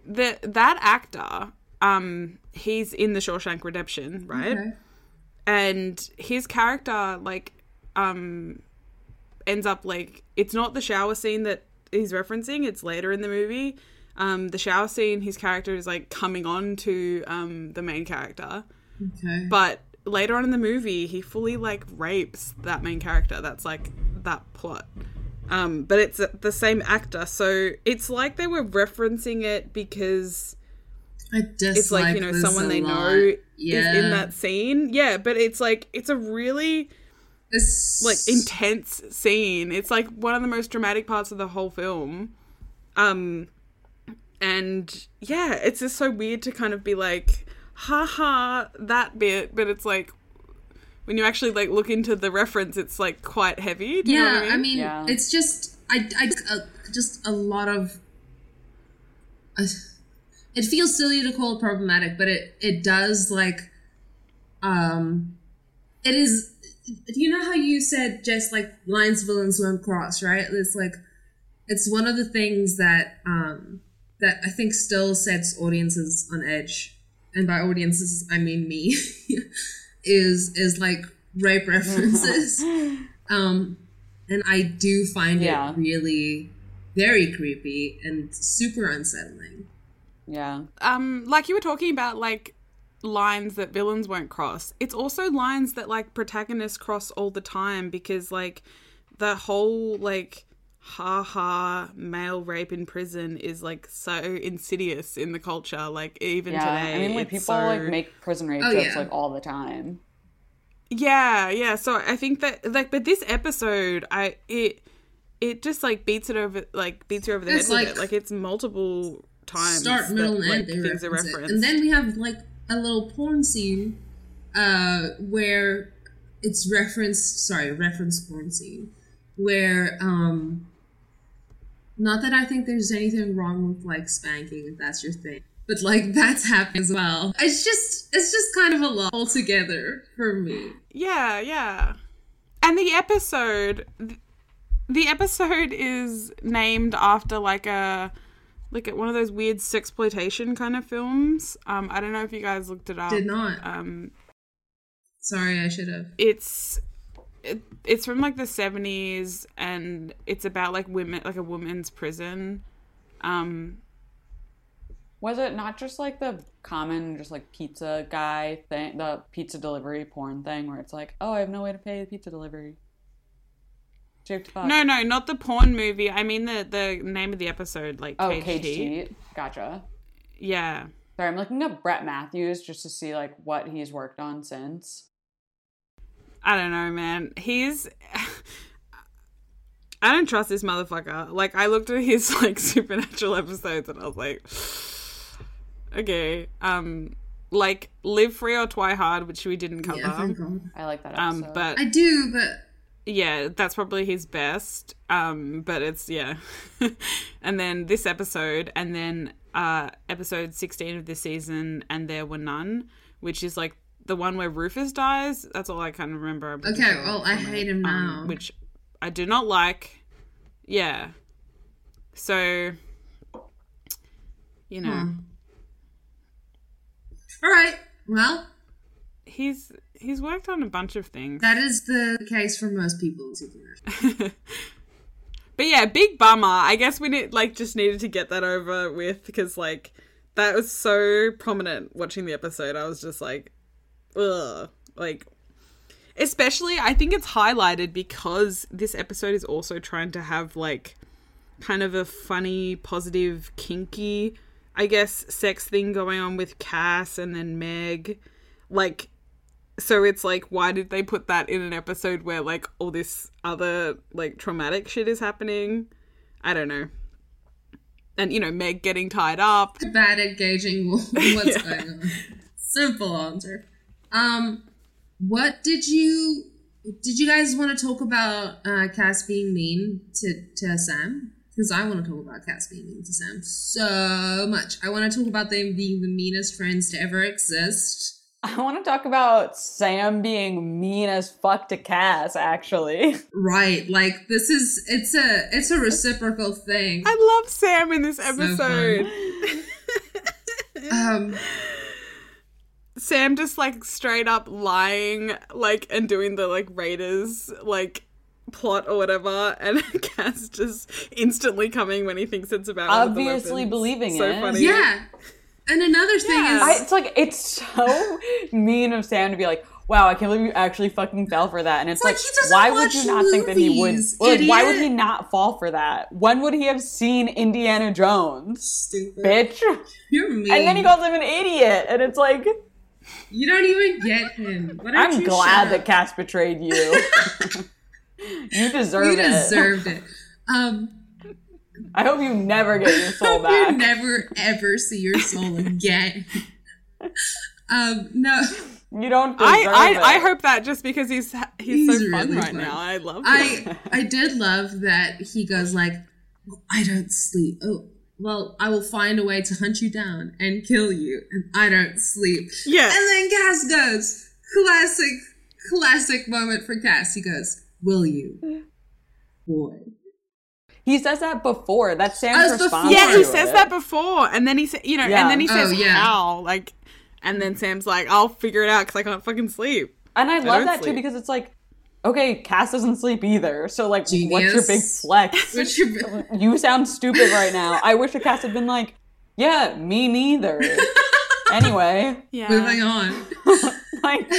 the that actor um he's in the Shawshank Redemption right Okay. and his character like um ends up like it's not the shower scene that he's referencing it's later in the movie um the shower scene his character is like coming on to um the main character Okay. but later on in the movie he fully like rapes that main character that's like that plot um but it's uh, the same actor so it's like they were referencing it because I it's like you know someone they lot. know yeah. is in that scene yeah but it's like it's a really It's like intense scene it's like one of the most dramatic parts of the whole film um and yeah it's just so weird to kind of be like haha that bit but it's like when you actually like look into the reference it's like quite heavy do you yeah. know what i mean, Yeah. it's just I I uh, just a lot of. Uh, it feels silly to call it problematic, but it it does like, um, it is. Do you know how you said just like lines villains won't cross, right? It's like, it's one of the things that um that I think still sets audiences on edge, and by audiences I mean me, is is like rape references. um, and I do find Yeah. it really very creepy and super unsettling. Yeah. um like you were talking about like lines that villains won't cross it's also lines that like protagonists cross all the time because like the whole like ha ha male rape in prison is like so insidious in the culture like even Yeah. today I mean, like, people, so- like, make prison rape Oh, jokes, yeah. like, all the time. Yeah, yeah. So I think that like, but this episode, I it it just like beats it over, like beats you over the It's head with like it. Like it's multiple times Start, that, middle, and like, end. They things are reference it. And then we have like a little porn scene, uh, where it's referenced. Sorry, reference porn scene, where um, not that I think there's anything wrong with like spanking if that's your thing, but like that's happening as well. It's just it's just kind of a lot altogether for me. yeah, yeah. And the episode, the episode is named after like a like one of those weird sexploitation kind of films. Um, I don't know if you guys looked it up. Did not. Um, Sorry, I should have. it's it, it's from like the 70s and it's about like women like a woman's prison um Was it not just like the common, just like pizza guy thing, the pizza delivery porn thing, where it's like, oh, I have no way to pay the pizza delivery. Do you fuck? no no not the porn movie i mean the the name of the episode like Oh, cage, cage Heat. Gotcha. yeah Sorry, I'm looking up Brett Matthews just to see like what he's worked on since. i don't know man he's i don't trust this motherfucker like i looked at his like supernatural episodes and i was like okay um like live free or twihard which we didn't cover Yeah. I like that episode. um but I do, but yeah, that's probably his best. Um, but it's yeah. and then this episode, and then uh, episode sixteen of this season, and there were none, which is like the one where Rufus dies. That's all I kind of remember. Okay, well, I hate him um, now. which I do not like. Yeah. So, you know, Hmm. All right. Well, he's he's worked on a bunch of things. that is the case for most people. But yeah, big bummer. I guess we need like just needed to get that over with because like that was so prominent watching the episode. I was just like, ugh, like. Especially, I think it's highlighted because this episode is also trying to have like kind of a funny, positive, kinky, I guess, sex thing going on with Cas and then Meg. Like, so it's like why did they put that in an episode where like all this other like traumatic shit is happening i don't know and you know meg getting tied up Bad at gauging what's going on. Simple answer. Um, what did you did you guys want to talk about uh, Cas being mean to to Sam? Because I want to talk about Cas being mean to Sam so much. I want to talk about them being the meanest friends to ever exist. I want to talk about Sam being mean as fuck to Cas, actually. Right, like this is it's a it's a reciprocal thing. i love sam in this fun. episode Um, sam just like straight up lying like and doing the like raiders like plot or whatever and cas just instantly coming when he thinks it's about one the Obviously weapons. believing so it. funny yeah, and another thing Yeah. is I, it's like it's so mean of Sam to be like, "Wow, I can't believe you actually fucking fell for that." And it's, like like, why would you not think that he would? Like, why would he not fall for that? When would he have seen Indiana Jones, stupid. bitch? You're mean. And then he calls him an idiot, and it's like, You don't even get him. Why I'm glad that? Cas betrayed you. you deserve it. you it. deserved it. Um, I hope you never get your soul back. you never ever see your soul again. um, no, You don't deserve I, it. I I hope that just because he's he's, He's so fun really right fun. now. I love I it. I did love that he goes like, "Well, I don't sleep. Oh, well, I will find a way to hunt you down and kill you, and I don't sleep." Yeah. And then Cas goes, classic, classic moment for Cas. He goes, "Will you, boy?" He says that before. That's Sam's it's response. before. Yeah, he says it. that before, and then he said, you know, Yeah. and then he says Oh, yeah. how, like, and then Sam's like, "I'll figure it out because I can't fucking sleep." And I love don't that too because it's like, okay, Cas doesn't sleep either. So like, what's your big flex? Which you- you sound stupid right now. I wish the Cas had been like, yeah, me neither. anyway, Yeah. moving on. like,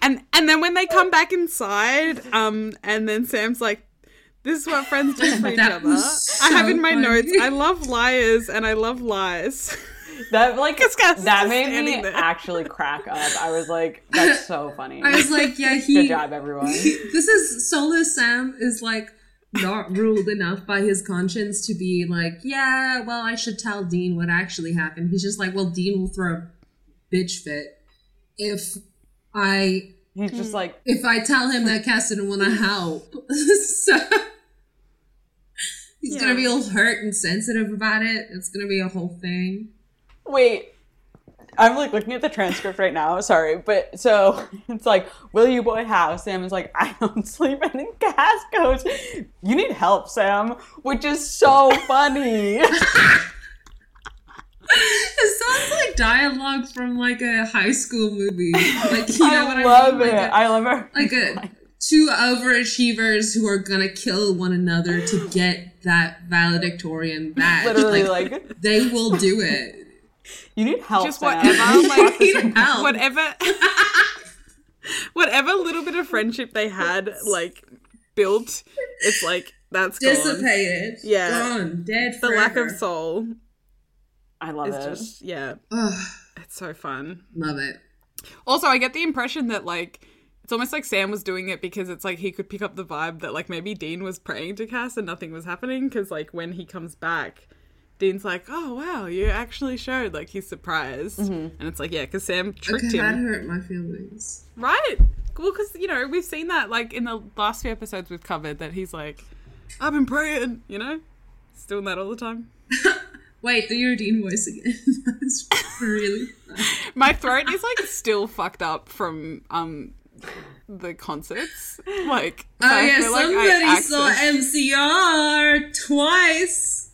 And and then when they come back inside, um, and then Sam's like, "This is what friends do for each other." was I have in my funny. notes, I love liars and I love lies. that like that made me there. actually crack up. I was like, that's so funny. I was like, yeah, he. Good job, everyone. this is Soulless Sam is like not ruled enough by his conscience to be like, yeah, well, I should tell Dean what actually happened. He's just like, well, Dean will throw a bitch fit if I He's just hmm. like, if I tell him that Cas didn't want to help. so he's gonna be all hurt and sensitive about it. It's gonna be a whole thing. wait. I'm like looking at the transcript right now. Sorry, but so it's like, will you boy how? Sam is like, I don't sleep, and then Cas goes, "You need help, Sam," which is so funny. It sounds like dialogue from like a high school movie. Like you know what I I love mean? it. Like a- I love her. like a two overachievers who are gonna kill one another to get that valedictorian badge. Literally, like, like, they will do it. you need help. Just whatever, like, Need help. whatever, whatever little bit of friendship they had, like built, it's like that's gone. Dissipated. Yeah. Gone. Dead The lack of soul I love it. just yeah, Ugh, it's so fun. love it. Also, I get the impression that like it's almost like Sam was doing it because it's like he could pick up the vibe that like maybe Dean was praying to Cas and nothing was happening because like when he comes back, Dean's like, "Oh wow, you actually showed." Like he's surprised, and it's like, yeah, because Sam tricked Okay, that him, hurt my feelings. right? Well, because you know we've seen that like in the last few episodes we've covered that he's like, "I've been praying," you know, he's doing that all the time. Wait, do your Dean voice again. That's really fun. My throat is like still fucked up from um the concerts. Like Oh I yeah, feel like I somebody saw MCR twice.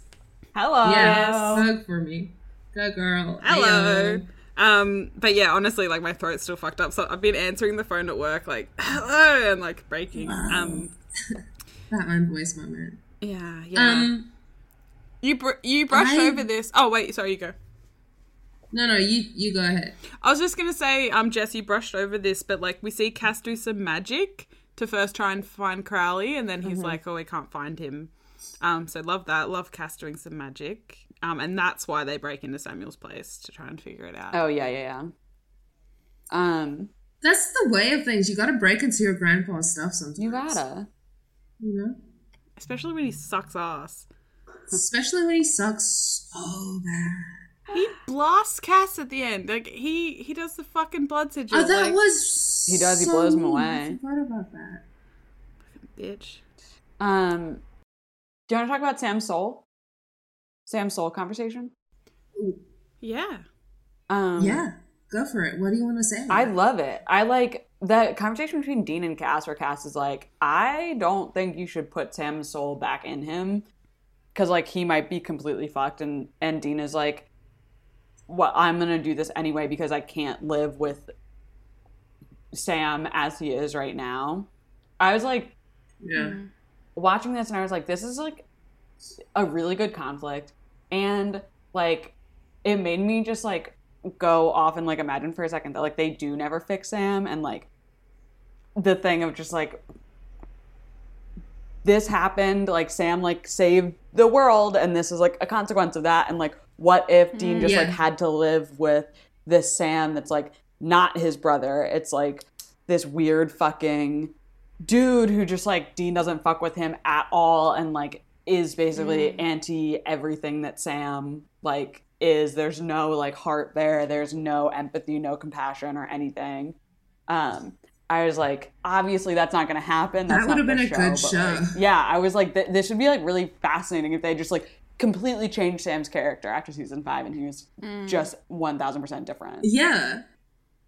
Hello. Yeah, fuck for me. Go girl. Hello. Um, but yeah, honestly, like my throat's still fucked up. So I've been answering the phone at work, like hello, and like breaking. Um, Batman voice moment. yeah, yeah. Um, you br- you brushed I- over this. Oh wait, sorry, you go. No, no, you you go ahead. I was just gonna say, um, Jess, you brushed over this, but like we see Cas do some magic to first try and find Crowley, and then he's like, "Oh, we can't find him." Um, so love that. Love Cas doing some magic. Um, and that's why they break into Samuel's place to try and figure it out. Oh yeah, yeah, yeah. Um, That's the way of things. You got to break into your grandpa's stuff sometimes. you gotta. You know, Especially when he sucks ass. especially when he sucks so bad. He blasts Cas at the end. Like he he does the fucking blood sigil. Oh, that like, was. He does, he so blows him away. I forgot about that. bitch. Um, do you want to talk about Sam's soul? Sam's soul conversation. Yeah. Um, yeah, go for it. What do you want to say? I love it. I like the conversation between Dean and Cas, where Cas is like, I don't think you should put Sam's soul back in him because like he might be completely fucked, and and Dean is like, well, I'm gonna do this anyway because I can't live with Sam as he is right now. I was like yeah. Mm-hmm. watching this, and I was like, this is like a really good conflict, and like it made me just like go off and like imagine for a second that like they do never fix Sam and like the thing of just like this happened like Sam like saved the world and this is like a consequence of that and like what if Dean just Yeah. like had to live with this Sam that's like not his brother it's like this weird fucking dude who just like Dean doesn't fuck with him at all and like is basically anti everything that Sam like is. There's no like heart there. There's no empathy, no compassion or anything. Um I was like, obviously that's not going to happen. That's That would've been the a good show. like, yeah, I was like, th- this would be like really fascinating if they just like completely changed Sam's character after season five and he was just one thousand percent different. Yeah.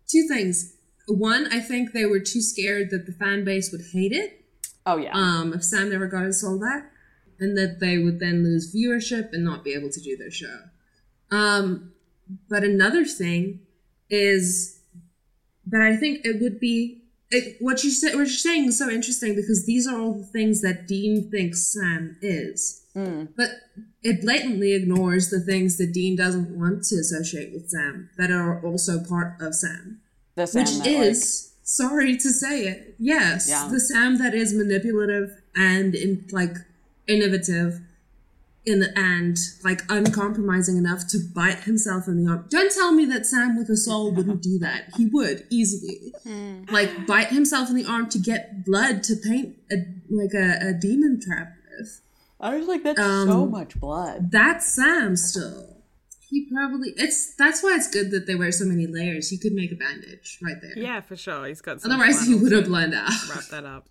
Two things. One, I think they were too scared that the fan base would hate it. Oh yeah, Um, if Sam never got his soul back, and that they would then lose viewership and not be able to do their show. Um, but another thing is that I think it would be it, what you said. What you're saying is so interesting because these are all the things that Dean thinks Sam is, mm. but it blatantly ignores the things that Dean doesn't want to associate with Sam that are also part of Sam the Sam which that, is sorry to say it yes Yeah. the sam that is manipulative and in, like innovative in the end, like uncompromising enough to bite himself in the arm don't tell me that sam with a soul wouldn't do that he would easily like bite himself in the arm to get blood to paint a like a, a demon trap with I was like, that's Um, so much blood. that's sam still he probably it's that's why it's good that they wear so many layers he could make a bandage right there Yeah, for sure. He's got some Otherwise, he flannel would have to blend out. wrap that up.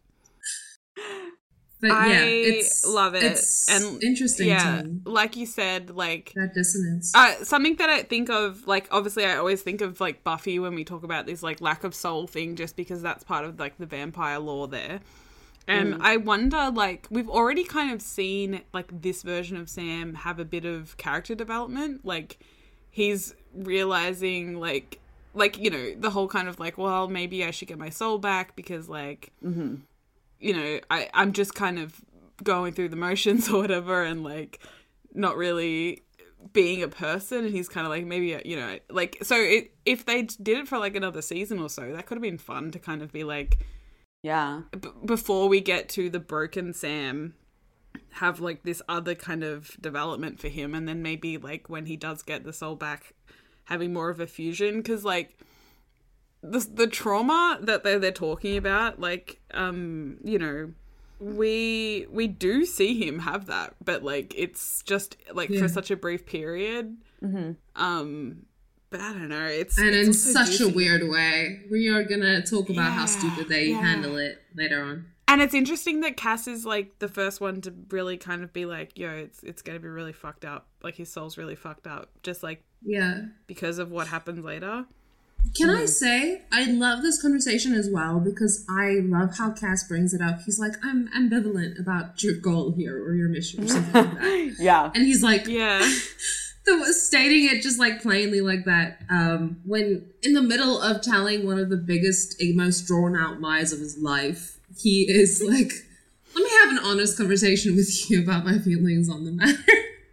But I yeah, it's love it. It's and interesting yeah, to me like you said, like that dissonance. uh, something that I think of, like obviously, I always think of like Buffy when we talk about this like lack of soul thing, just because that's part of like the vampire lore there. And I wonder, like, we've already kind of seen like this version of Sam have a bit of character development. Like, he's realizing, like, like you know, the whole kind of like, well, maybe I should get my soul back because, like, you know, I I'm just kind of going through the motions or whatever, and like not really being a person. And he's kind of like maybe uh, you know, like so it, if they did it for like another season or so, that could have been fun to kind of be like Yeah, b- before we get to the broken Sam have like this other kind of development for him. And then maybe like when he does get the soul back having more of a fusion. Because like the, the trauma that they're, they're talking about like um you know we we do see him have that but like it's just like Yeah. for such a brief period um but i don't know it's and it's in such a weird way. We are gonna talk about how stupid they yeah. handle it later on. And it's interesting that Cas is like the first one to really kind of be like, yo, it's it's gonna be really fucked up. Like his soul's really fucked up. Just like Yeah. because of what happens later. Can I say I love this conversation as well because I love how Cas brings it up. He's like, I'm ambivalent about your goal here or your mission or something like that. Yeah. And he's like, Yeah. the, stating it just like plainly like that um, when in the middle of telling one of the biggest most drawn out lies of his life he is like let me have an honest conversation with you about my feelings on the matter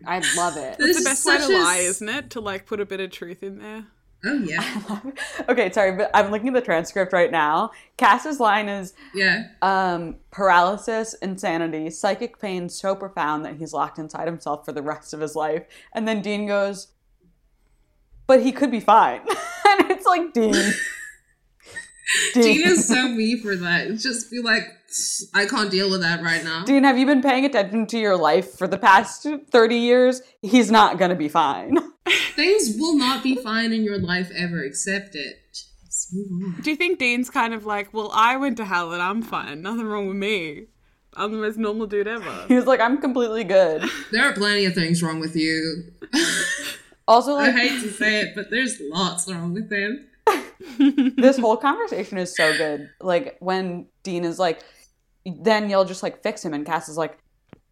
I love it. It's the best way to a lie, isn't it? To like put a bit of truth in there. Oh yeah okay, sorry, but I'm looking at the transcript right now. Cas's line is yeah um, paralysis, insanity, psychic pain so profound that he's locked inside himself for the rest of his life. And then Dean goes, but he could be fine. and it's like, Dean. Dean. Dean is so me for that just be like I can't deal with that right now Dean, have you been paying attention to your life for the past 30 years? He's not going to be fine. things will not be fine in your life ever accept it just move on Do you think Dean's kind of like, well, I went to hell and I'm fine. Nothing wrong with me. I'm the most normal dude ever. He was like, I'm completely good. there are plenty of things wrong with you Also, I hate to say it but there's lots wrong with him this whole conversation is so good. Like when Dean is like, then you'll just like fix him, and Cas is like,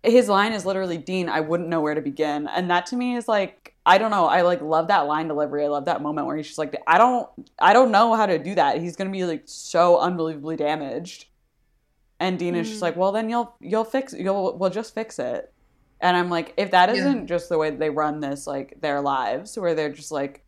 his line is literally Dean. I wouldn't know where to begin, and that to me is like, I don't know. I like love that line delivery. I love that moment where he's just like, I don't, I don't know how to do that. He's gonna be like so unbelievably damaged, and Dean is just mm. like, well, then you'll you'll fix you'll we'll just fix it. And I'm like, if that Yeah. isn't just the way they run this, like their lives, where they're just like,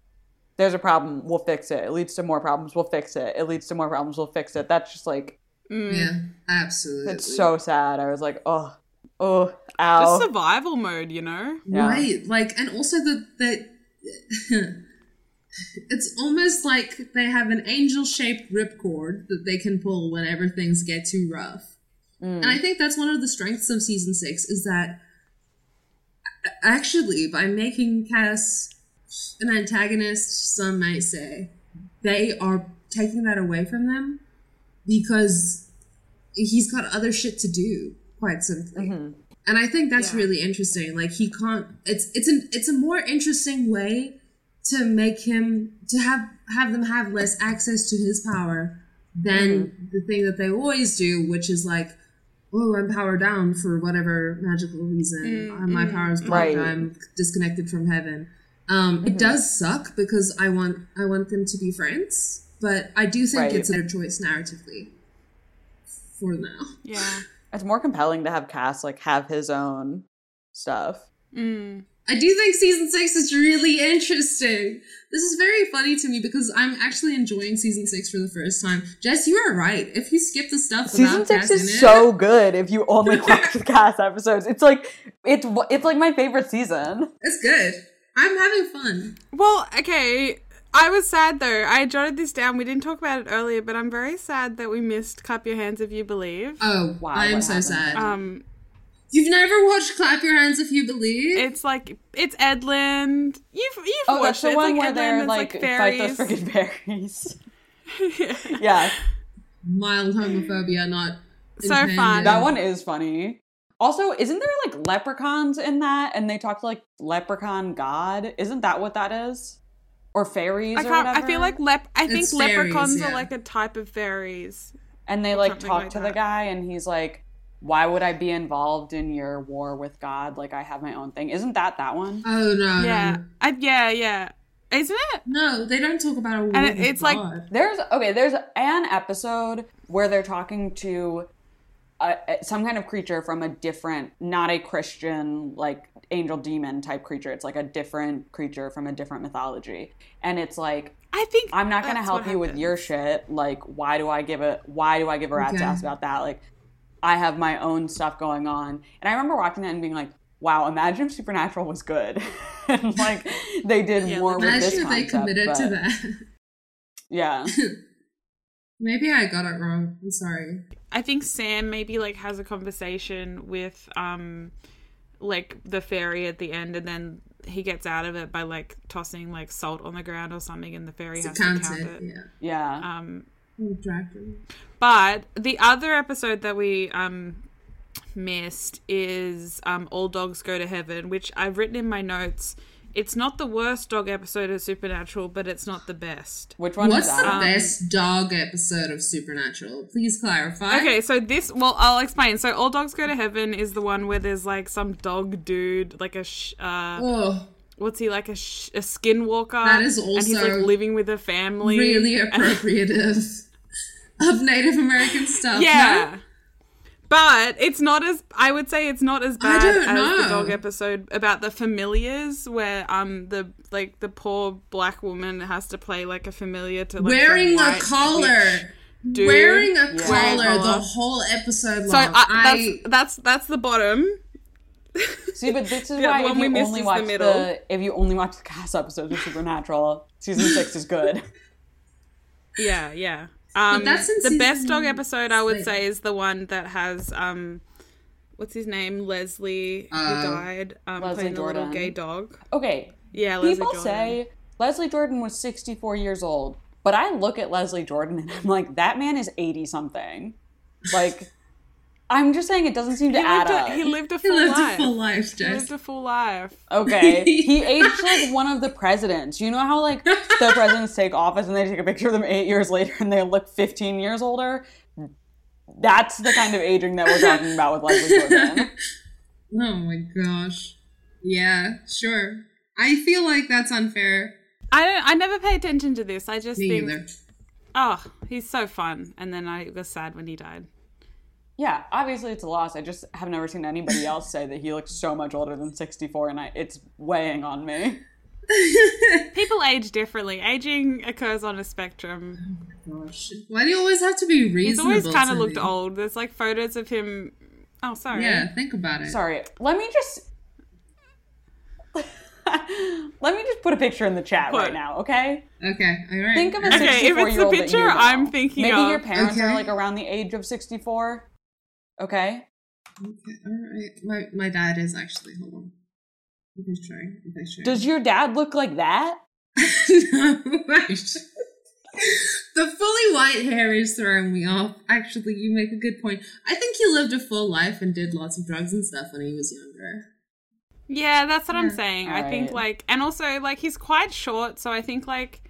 there's a problem, we'll fix it. It leads to more problems, we'll fix it. It leads to more problems, we'll fix it. That's just like Mm. Yeah, absolutely. it's so sad. I was like, oh, oh, Just ow. survival mode, you know? Yeah. right. Like, and also the the it's almost like they have an angel-shaped ripcord that they can pull whenever things get too rough. Mm. And I think that's one of the strengths of season six is that actually by making Cas an antagonist, some might say, they are taking that away from them because he's got other shit to do, quite simply. Mhm. And I think that's Yeah. really interesting. Like he can't. It's it's an it's a more interesting way to make him to have have them have less access to his power than the thing that they always do, which is like, oh, I'm powered down for whatever magical reason. Uh, My power is blocked. Right. I'm disconnected from heaven. Um, It does suck because I want I want them to be friends, but I do think Right. it's their choice narratively. For now. Yeah. It's more compelling to have Cas like have his own stuff. Mm. I do think season six is really interesting. This is very funny to me because I'm actually enjoying season six for the first time. Jess, you are right. If you skip the stuff Season six Cas is it, so good if you only watch the Cas episodes. It's like it's it's like my favorite season. it's good. I'm having fun. Well, okay. I was sad though. I jotted this down. We didn't talk about it earlier, but I'm very sad that we missed Clap Your Hands If You Believe. Oh, Wow, I am so happened? sad. Um, You've never watched Clap Your Hands If You Believe? it's like it's Edlund. You've you've Oh, that's watched the it. It's one like where Edlund, they're it's like, like fight those fairies. freaking fairies. yeah, Mild homophobia, not So intended. fun. that one is funny. Also, isn't there like leprechauns in that? And they talk to like leprechaun god. Isn't that what that is? Or fairies I or can't. whatever? I feel like lep. I think It's fairies, leprechauns yeah. are like a type of fairies. and they like something talk like to the that. guy, and he's like, "Why would I be involved in your war with God? Like I have my own thing." Isn't that that one? Oh no, yeah. no, I, yeah. Yeah. Isn't it? no! They don't talk about a war And it- with it's like- God. There's okay. There's an episode where they're talking to a, some kind of creature from a different, not a Christian like angel demon type creature. It's like a different creature from a different mythology, and it's like I think I'm not gonna help you with your shit. Like, why do I give a why do I give a rat's Okay. ass about that? Like, I have my own stuff going on, and I remember watching that and being like, wow, imagine if Supernatural was good, and like they did Yeah, more with this Imagine if they committed to that. Yeah. Maybe I got it wrong. I'm sorry. I think Sam maybe like has a conversation with um like the fairy at the end and then he gets out of it by like tossing like salt on the ground or something and the fairy It's has to count it. Yeah. Yeah. Um but the other episode that we um missed is um All Dogs Go to Heaven, which I've written in my notes it's not the worst dog episode of Supernatural, but it's not the best. Which one What's is the that? best dog episode of Supernatural? Please clarify. Okay, so this, well, I'll explain. So, All Dogs Go to Heaven is the one where there's like some dog dude, like a, sh- uh, Oh, what's he, like a, sh- a skinwalker? That is And he's also like living with a family. really and- appropriative of Native American stuff. Yeah. no? But it's not as I would say it's not as bad don't as the dog episode about the familiars where um the like the poor black woman has to play like a familiar to like Wearing a collar. dude. Wearing a Yeah. collar the whole episode long. So I, I, that's that's that's the bottom. See, but this is Yeah, why the if one we you missed only is the watch the, middle. if you only watch the cast episodes of Supernatural, season six is good. Yeah, yeah. Um, that's the best dog episode I would say is the one that has um, what's his name, Leslie, who Uh, died, um, Leslie playing the little gay dog. Okay, Yeah, Leslie Jordan. people Jordan. say Leslie Jordan was 64 years old, but I look at Leslie Jordan and I'm like, that man is 80 something. Like, I'm just saying it doesn't seem to he add lived, up. he lived a he full lived life. a full life, He lived a full life. Okay. He aged like one of the presidents. You know how like the presidents take office and they take a picture of them eight years later and they look 15 years older? That's the kind of aging that we're talking about with Leslie Jordan. Oh my gosh. Yeah, sure. I feel like that's unfair. I don't. I never pay attention to this. I just Me think, either. oh, he's so fun. And then I was sad when he died. Yeah, obviously it's a loss. I just have never seen anybody else say that he looks so much older than 64 and I, it's weighing on me. People age differently. Aging occurs on a spectrum. Oh gosh. Why do you always have to be reasonable? He's always kind of looked me? old. There's like photos of him. Oh, sorry. Yeah, think about it. Sorry, let me just. let me just put a picture in the chat Put. right now, okay? Okay, alright. Think of a Okay, if 64 it's year the old picture. I'm thinking Maybe of. your parents are like around the age of 64. Okay? Okay, alright. My, my dad is actually, hold on. I'm just trying. I'm just trying. Does your dad look like that? no. The fully white hair is throwing me off. Actually, you make a good point. I think he lived a full life and did lots of drugs and stuff when he was younger. Yeah, that's what I'm Yeah. saying. I think like, and also like he's quite short, so I think like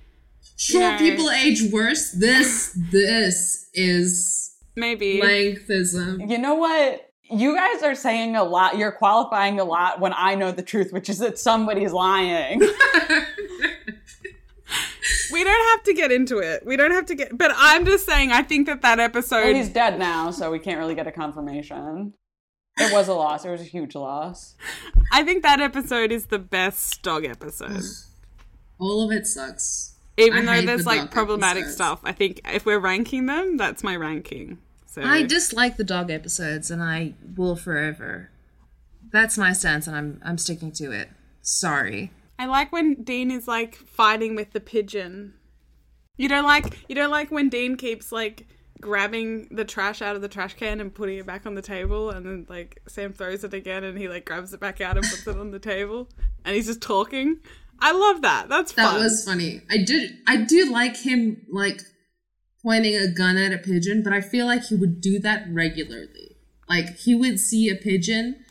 Short Yeah. people age worse. This, this is maybe lengthism. You know what? You guys are saying a lot. You're qualifying a lot when I know the truth, which is that somebody's lying. we don't have to get into it. We don't have to get. But I'm just saying. I think that that episode. well, he's dead now, so we can't really get a confirmation. It was a loss. It was a huge loss. I think that episode is the best dog episode. All of it sucks. Even I though there's the like problematic episodes. stuff. I think if we're ranking them, that's my ranking. So I dislike the dog episodes, and I will forever. That's my stance, and I'm I'm sticking to it. Sorry. I like when Dean is like fighting with the pigeon. You don't like you don't like when Dean keeps like grabbing the trash out of the trash can and putting it back on the table and then like Sam throws it again and he like grabs it back out and puts it on the table and he's just talking. I love that. That's That fun. was funny. I did I do like him like pointing a gun at a pigeon, but I feel like he would do that regularly. Like he would see a pigeon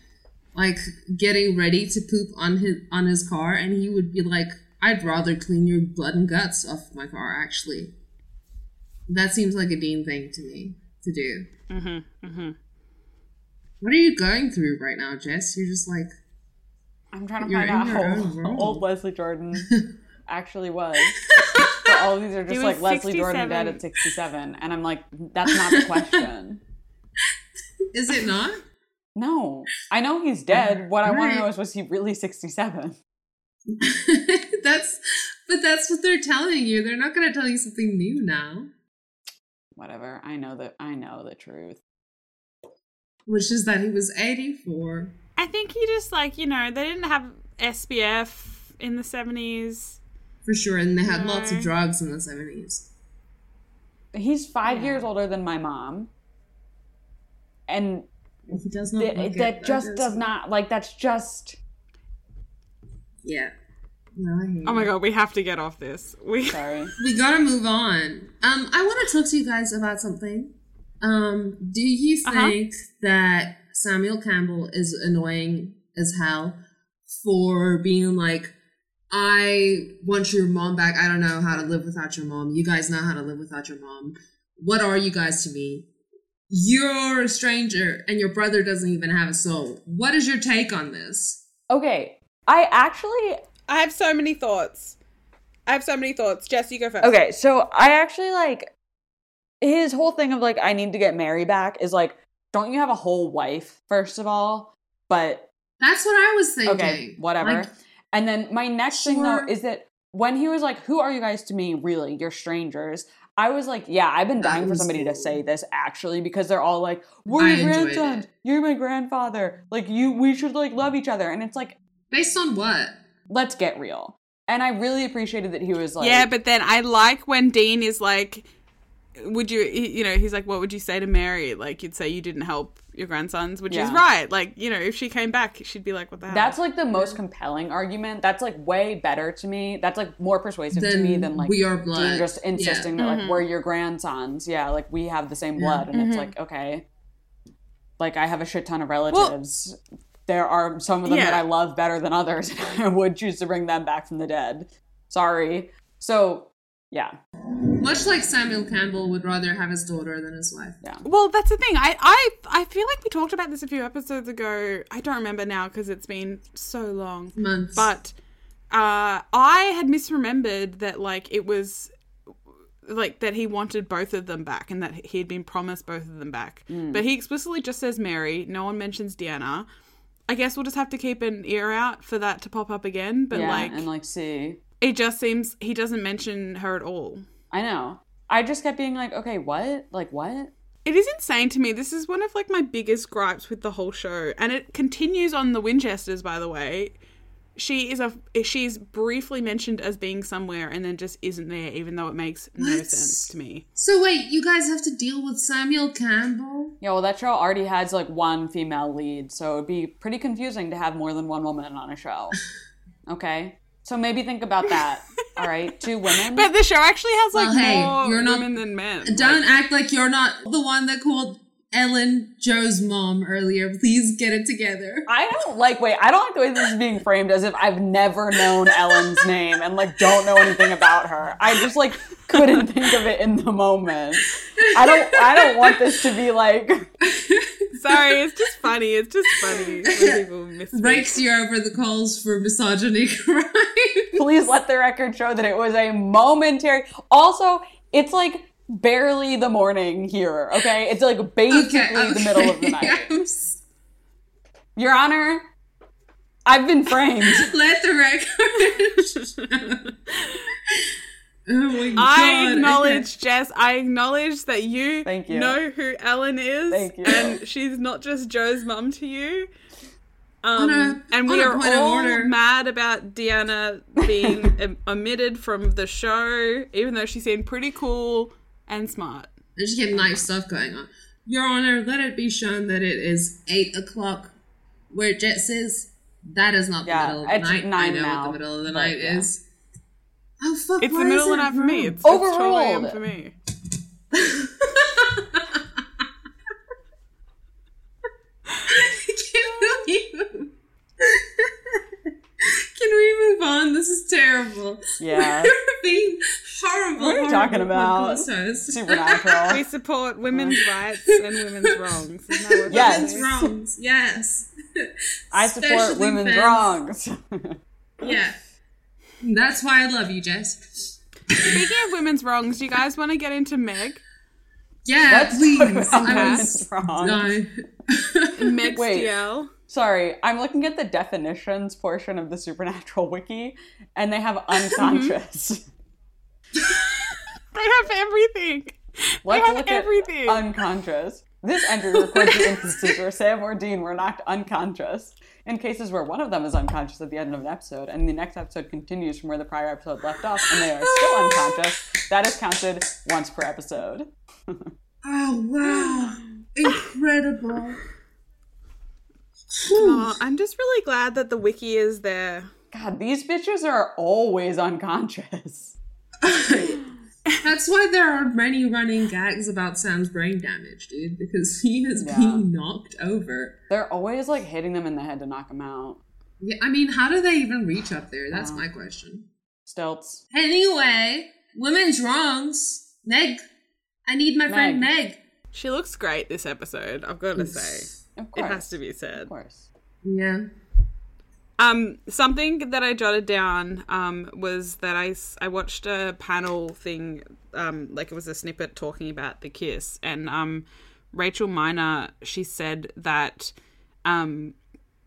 like getting ready to poop on his on his car and he would be like, I'd rather clean your blood and guts off my car actually. That seems like a Dean thing to me to do. Mm-hmm, mm-hmm. What are you going through right now, Jess? You're just like I'm trying to find out in your own how old Leslie Jordan actually was. But all of these are just like was Leslie Jordan dead at 67. And I'm like, that's not the question. Is it not? No. I know he's dead. What I want Right. to know is, was he really 67? that's but that's what they're telling you. They're not gonna tell you something new now. Whatever. I know that. I know the truth. Which is that he was 84. I think he just like, you know, they didn't have SPF in the 70s. For sure, and they had lots of drugs in the 70s. He's five Yeah. years older than my mom. And He does not th- look it, that just is- does not, like, that's just. Yeah. No, Oh my god, we have to get off this. We Sorry. We gotta move on. Um, I want to talk to you guys about something. Um, do you Uh-huh. think that Samuel Campbell is annoying as hell for being like, I want your mom back. I don't know how to live without your mom. You guys know how to live without your mom. What are you guys to me? You're a stranger and your brother doesn't even have a soul. What is your take on this? Okay, I actually I have so many thoughts. I have so many thoughts. Jess, you go first. Okay, so I actually like his whole thing of like I need to get Mary back is like, don't you have a whole wife first of all? But That's what I was thinking. okay, whatever. Like, and then my next thing though is that when he was like, "Who are you guys to me? Really, you're strangers." I was like, "Yeah, I've been dying for was somebody to say this actually because they're all like, we're your enjoyed grandsons, you're my grandfather, like you, we should like love each other." And it's like, based on what? let's get real. And I really appreciated that he was like, yeah, but then I like when Dean is like, would you, you know, he's like, what would you say to Mary? Like, you'd say you didn't help your grandsons, which is right. Like, you know, if she came back, she'd be like, what the hell? That's like the most compelling argument. That's like way better to me. That's like more persuasive to me than like we are blood. Dean just insisting that Mhm. like we're your grandsons. Yeah, like we have the same Yeah. blood, and Mhm. it's like okay, like I have a shit ton of relatives. there are some of them that I love better than others, and I would choose to bring them back from the dead. Sorry. So yeah, Much like Samuel Campbell would rather have his daughter than his wife. yeah. Well, that's the thing. I, I, I feel like we talked about this a few episodes ago. I don't remember now because it's been so long. Months. But uh, I had misremembered that like it was like that he wanted both of them back and that he had been promised both of them back. But he explicitly just says Mary. No one mentions Deanna. I guess we'll just have to keep an ear out for that to pop up again. But yeah, like, and like see, it just seems he doesn't mention her at all. I know. I just kept being like, okay, what? Like what? It is insane to me. This is one of like my biggest gripes with the whole show, and it continues on the Winchesters. By the way, she is a she's briefly mentioned as being somewhere, and then just isn't there, even though it makes no What? sense to me. So wait, you guys have to deal with Samuel Campbell? Yeah, well, that show already has like one female lead, so it'd be pretty confusing to have more than one woman on a show. Okay, so maybe think about that. All right, two women. But the show actually has like Well, hey, more you're not- women than men. Don't Like, act like you're not the one that called Ellen Jo's mom earlier. Please get it together. I don't like. Wait, I don't like the way this is being framed as if I've never known Ellen's name and like don't know anything about her. I just like couldn't think of it in the moment. I don't. I don't want this to be like. sorry, it's just funny. It's just funny when people miss. Rakes you over the calls for misogyny crime. Please let the record show that it was a momentary. Also, it's like barely the morning here. Okay, it's like basically the middle of the night. I'm Your Honor, I've been framed. Let the record. oh my god. I acknowledge, Jess. I acknowledge that you, Thank you. know who Ellen is, Thank you. and she's not just Jo's mum to you. Um, a- and we are all mad about Deanna being omitted from the show, even though she seemed pretty cool and smart. There's just knife stuff going on. Your Honor, let it be shown that it is eight o'clock where Jet says that is not the Yeah, middle of the it's night. I know now, what the middle of the night yeah. is. Oh fuck! It's the middle of the night for me. wrong? It's, it's totally Overruled. in for me. Can we move? Can we move on? This is terrible. Yeah. We're being horrible. What are you talking about? Supernatural. We support women's rights and women's wrongs. Isn't that what Yes. Women's wrongs. Yes. I support Especially women's fans. wrongs. Yeah. That's why I love you, Jess. Speaking of women's wrongs, do you guys want to get into Meg? Yeah, Let's please. talk I women's was wrongs. no. Meg's Wait. DL. Sorry, I'm looking at the definitions portion of the Supernatural wiki, and they have mm-hmm. unconscious. They have everything. Let's they have look everything. at unconscious. This entry records the instances where Sam or Dean were knocked unconscious. In cases where one of them is unconscious at the end of an episode, and the next episode continues from where the prior episode left off, and they are still unconscious, that is counted once per episode. Oh wow. Incredible. Oh, I'm just really glad that the wiki is there. God, these bitches are always unconscious. That's why there are many running gags about Sam's brain damage, dude, because he is Yeah. being knocked over. They're always like hitting them in the head to knock them out. Yeah, I mean, how do they even reach up there? That's my question. Stilts. Anyway, women's wrongs. Meg, I need my friend Meg. She looks great this episode, I've got to say. Of It has to be said. Of course. Yeah. Um, something that I jotted down um, was that I, I watched a panel thing, um, like it was a snippet talking about the kiss, and um, Rachel Miner she said that um,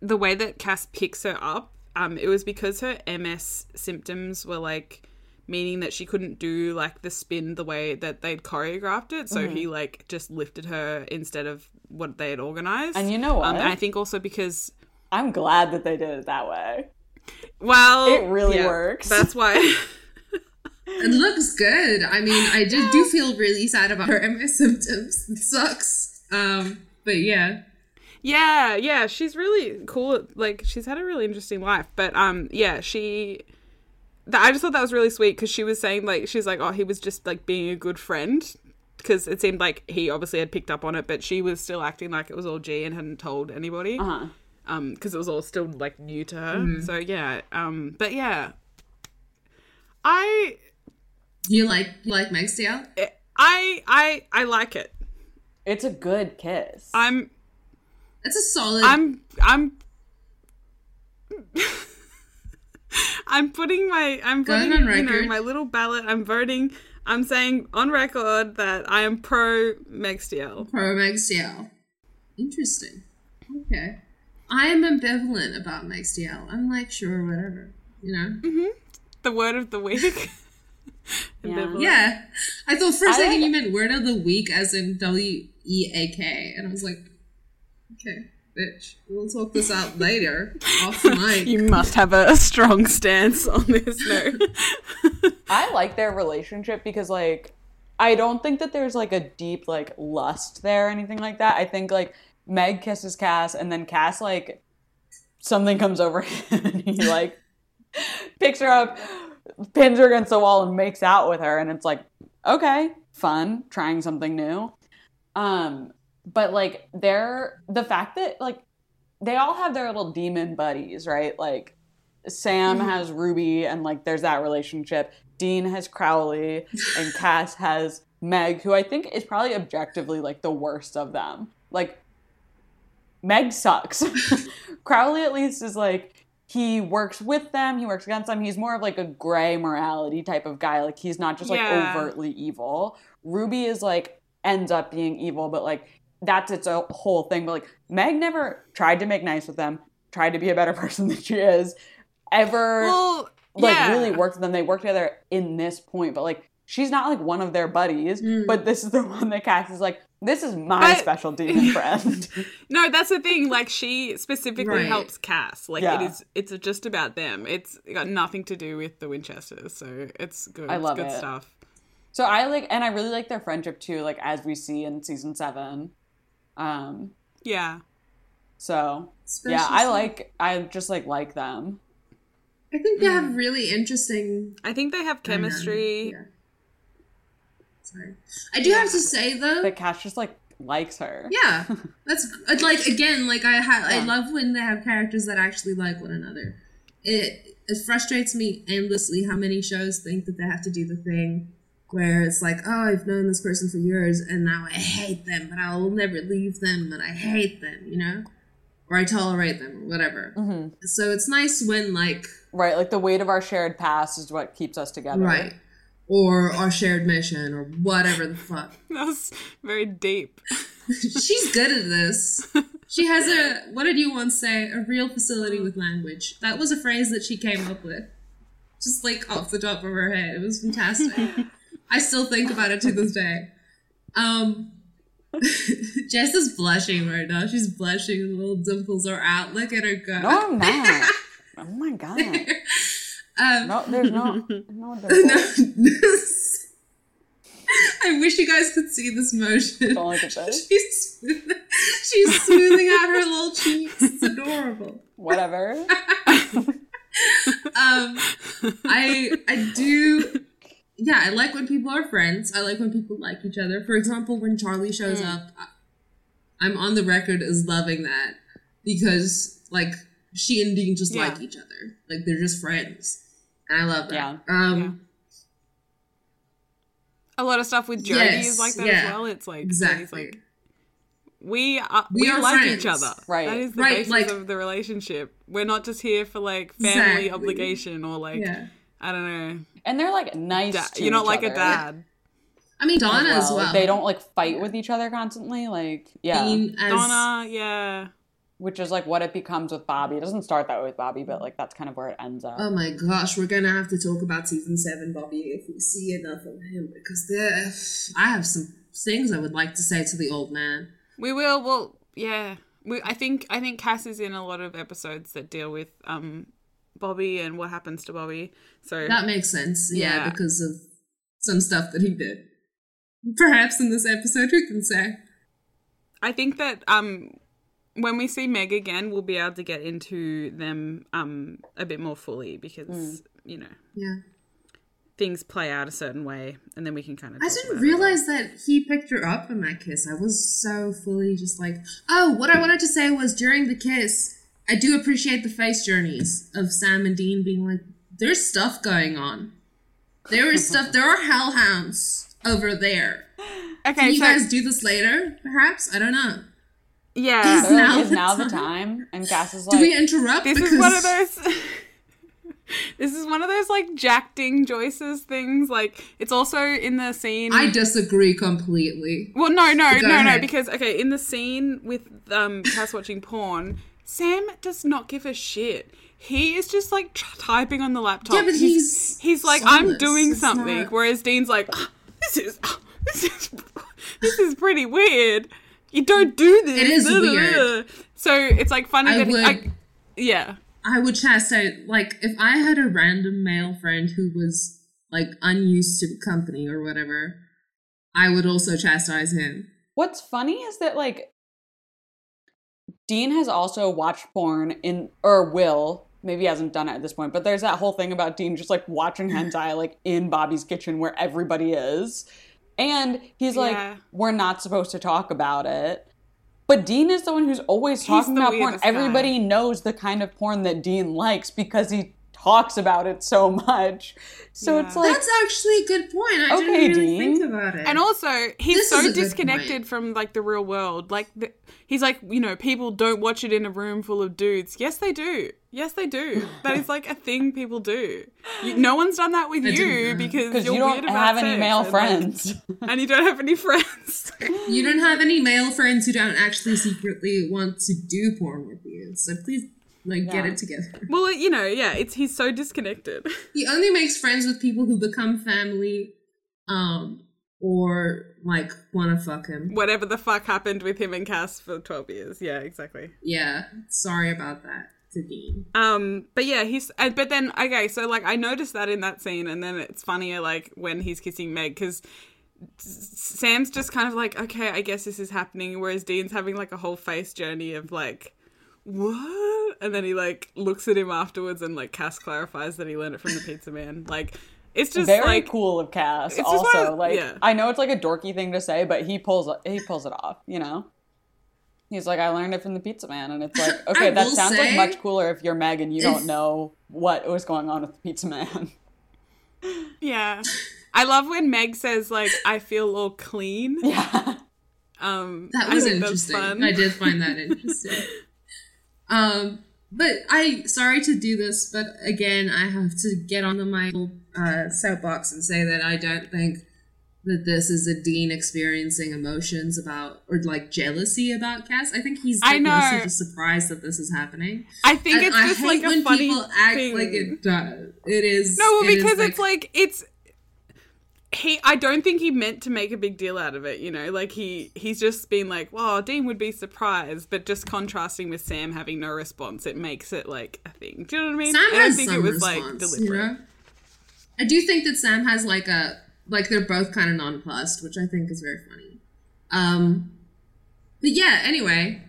the way that Cas picks her up, um, it was because her MS symptoms were like meaning that she couldn't do like the spin the way that they'd choreographed it, so he like just lifted her instead of what they had organized. And you know what? Um, and I think also because I'm glad that they did it that way. well, It really works. That's why. It looks good. I mean, I did do feel really sad about her MS symptoms. It sucks. Um, but yeah. yeah, yeah, she's really cool. Like she's had a really interesting life, but um, yeah, she. Th- I just thought that was really sweet because she was saying like she's like, oh, he was just like being a good friend because it seemed like he obviously had picked up on it, but she was still acting like it was all G and hadn't told anybody. Uh huh. um because it was all still like new to her so yeah um but yeah i You like you like Megstiel? i i i like it It's a good kiss. i'm It's a solid. i'm i'm i'm putting my i'm putting on you know my little ballot i'm voting i'm saying on record that i am pro Megstiel. pro Megstiel. Interesting. Okay. I am ambivalent about Megstiel. I'm like, sure, whatever. You know? Mm-hmm. the word of the week Ambivalent. Yeah. I thought for a I second like- you meant word of the week as in W E A K. And I was like, okay, bitch. We'll talk this out later off mic. you must have a strong stance on this note I like their relationship because like I don't think that there's like a deep like lust there or anything like that. I think like Meg kisses Cas and then Cas like something comes over him and he like picks her up, pins her against the wall and makes out with her and it's like okay, fun, trying something new. Um but like they're the fact that like they all have their little demon buddies, right? Like Sam has Ruby and like there's that relationship. Dean has Crowley and Cas has Meg, who I think is probably objectively like the worst of them. Like Meg sucks. Crowley at least is like he works with them, he works against them. He's more of like a gray morality type of guy. Like he's not just like Yeah. overtly evil. Ruby is like ends up being evil, but like that's its a whole thing. But like Meg never tried to make nice with them, tried to be a better person than she is, ever well like yeah. really worked with them. They work together in this point, but like she's not like one of their buddies. Mm. But this is the one that Cas is like, this is my But- special demon friend. No, that's the thing. Like she specifically Right. helps Cas. Like Yeah. it is. It's just about them. It's got nothing to do with the Winchesters. So it's good. I It's love good it. stuff. so I like, and I really like their friendship too. Like as we see in season seven. Um. Yeah. So Special yeah, I like. I just like like them. I think they have really interesting I think they have chemistry. Yeah. Sorry. I do have to say though, That Cas just like likes her. yeah, that's like again, like I ha- I love when they have characters that actually like one another. It it frustrates me endlessly how many shows think that they have to do the thing where it's like, oh, I've known this person for years and now I hate them, but I will never leave them, but I hate them, you know, or I tolerate them, or whatever. hmm So it's nice when like Right. Like the weight of our shared past is what keeps us together. right. Or our shared mission, or whatever the fuck. That was very deep. She's good at this. She has a what did you once say? A real facility with language. That was a phrase that she came up with. Just like off the top of her head. It was fantastic. I still think about it to this day. Um Jess is blushing right now. She's blushing little dimples are out. Look at her go. No, I'm not. oh my god. Um No, there's no. No, no, there's I wish you guys could see this motion. Don't look at this. She's smooth- she's smoothing out her little cheeks. It's adorable. Whatever. Um, I I do. Yeah, I like when people are friends. I like when people like each other. For example, when Charlie shows Mm. up, I'm on the record as loving that because, like, she and Dean just Yeah. like each other. Like they're just friends. And I love that. Yeah. Um A lot of stuff with Jodie Yes, is like that yeah. as well. It's like exactly. like we are We we, are like friends. each other. Right. That is the Right, basis like- of the relationship. We're not just here for like family Exactly. obligation or like yeah. I don't know. And they're like nice. Da- to you're not each like a other dad. I mean as Donna as well. well. Like, they don't like fight with each other constantly. Like yeah, as Donna, yeah. Which is like what it becomes with Bobby. It doesn't start that way with Bobby, but like that's kind of where it ends up. Oh my gosh, we're gonna have to talk about season seven, Bobby, if we see enough of him because there, I have some things I would like to say to the old man. We will. Well, yeah. We, I think I think Cas is in a lot of episodes that deal with um Bobby and what happens to Bobby. So That makes sense, yeah, Yeah. because of some stuff that he did. Perhaps in this episode, we can say. I think that um when we see Meg again, we'll be able to get into them um a bit more fully because you know Yeah. things play out a certain way, and then we can kind of. I didn't realize that he picked her up in that kiss. I was so fully just like, oh, what I wanted to say was during the kiss, I do appreciate the face journeys of Sam and Dean being like, there's stuff going on. There is stuff, there are hellhounds over there. Okay, Can you so guys do this later, perhaps? I don't know. Yeah, Is They're now is the now the time? time? And Cas is like, Do we interrupt? this because is one of those. this is one of those like Jack Ding Joyce's things. Like it's also in the scene. I disagree completely. Well, no, no, Go no, no, because okay, in the scene with um Cas watching porn, Sam does not give a shit. He is just like tr- typing on the laptop. Yeah, but he's he's like I'm doing It's something, not- whereas Dean's like "Ah, this is ah, this is this is pretty weird. You don't do this. It is da, da, da." weird. So it's like funny I that he- would- I, yeah. I would chastise, like, if I had a random male friend who was, like, unused to company or whatever, I would also chastise him. What's funny is that like Dean has also watched porn in or will maybe he hasn't done it at this point, but there's that whole thing about Dean just like watching hentai like in Bobby's kitchen where everybody is. And he's like, Yeah. we're not supposed to talk about it. But Dean is the one who's always talking about porn. guy. Everybody knows the kind of porn that Dean likes because he talks about it so much. So Yeah. it's like That's actually a good point. I Okay, didn't really Dean. think about it. And also, he's This so is a good disconnected from like the real world. Like the, he's like, you know, people don't watch it in a room full of dudes. Yes, they do. Yes, they do. That is like a thing people do. You, no one's done that with I you because because you're you don't weird about have any male and, like, friends. and you don't have any friends. you don't have any male friends who don't actually secretly want to do porn with you. So please, like, get it together. well, you know, yeah, it's he's so disconnected. He only makes friends with people who become family, um, or, like, wanna fuck him. Whatever the fuck happened with him and Cas for twelve years. Yeah, exactly. Yeah, sorry about that to Dean. Um, but yeah, he's. Uh, but then okay, so like I noticed that in that scene, and then it's funnier like when he's kissing Meg because Sam's just kind of like, okay, I guess this is happening, whereas Dean's having like a whole face journey of like, what? And then he like looks at him afterwards, and like Cas clarifies that he learned it from the pizza man. Like, it's just Very like cool of Cas. It's just one Also, of- like yeah. I know it's like a dorky thing to say, but he pulls he pulls it off. You know, he's like, I learned it from the pizza man, and it's like, okay, that sounds say, like much cooler if you're Meg and you if- don't know what was going on with the pizza man. yeah. I love when Meg says like, I feel all clean. yeah, Um, That I was think that's interesting. fun. I did find that interesting. Um, but I sorry to do this, but again, I have to get on the my uh, soapbox and say that I don't think that this is a Dean experiencing emotions about or like jealousy about Cas. I think he's I like, mostly just surprised that this is happening. I think And it's I just like a when funny people act thing. like it does. It is No, well, it is, because it's like it's he. I don't think he meant to make a big deal out of it. You know, like he he's just been like, "Well, Dean would be surprised," but just contrasting with Sam having no response, it makes it like a thing. Do you know what I mean? Sam I don't has think some it was response, like you deliberate. know? I do think that Sam has like a like they're both kind of nonplussed, which I think is very funny. Um, but yeah. Anyway,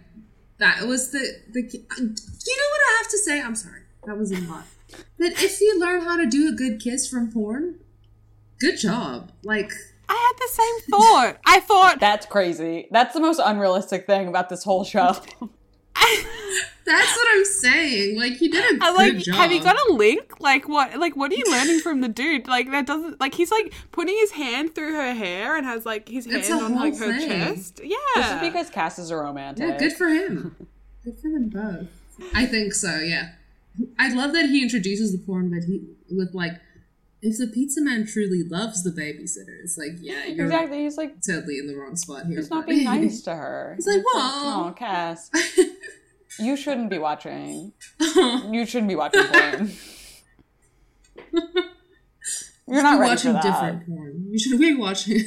that was the the. You know what I have to say? I'm sorry, that was a lot. That if you learn how to do a good kiss from porn, good job. Like I had the same thought. I thought that's crazy. That's the most unrealistic thing about this whole show. That's what I'm saying. Like he did a good like. job. Have you got a link? Like what? Like what are you learning from the dude? Like that doesn't. Like he's like putting his hand through her hair and has like his hand on like whole her thing. chest. Yeah. This is because Cas is a romantic. Yeah, good for him. good for them both. I think so. Yeah, I love that he introduces the porn, but he with like, if the pizza man truly loves the babysitter, it's like, yeah, you're exactly. He's like, totally in the wrong spot here. he's not being nice to her. He's like, oh, Cas, you shouldn't be watching. You shouldn't be watching porn. You're not watching different porn. You should be watching.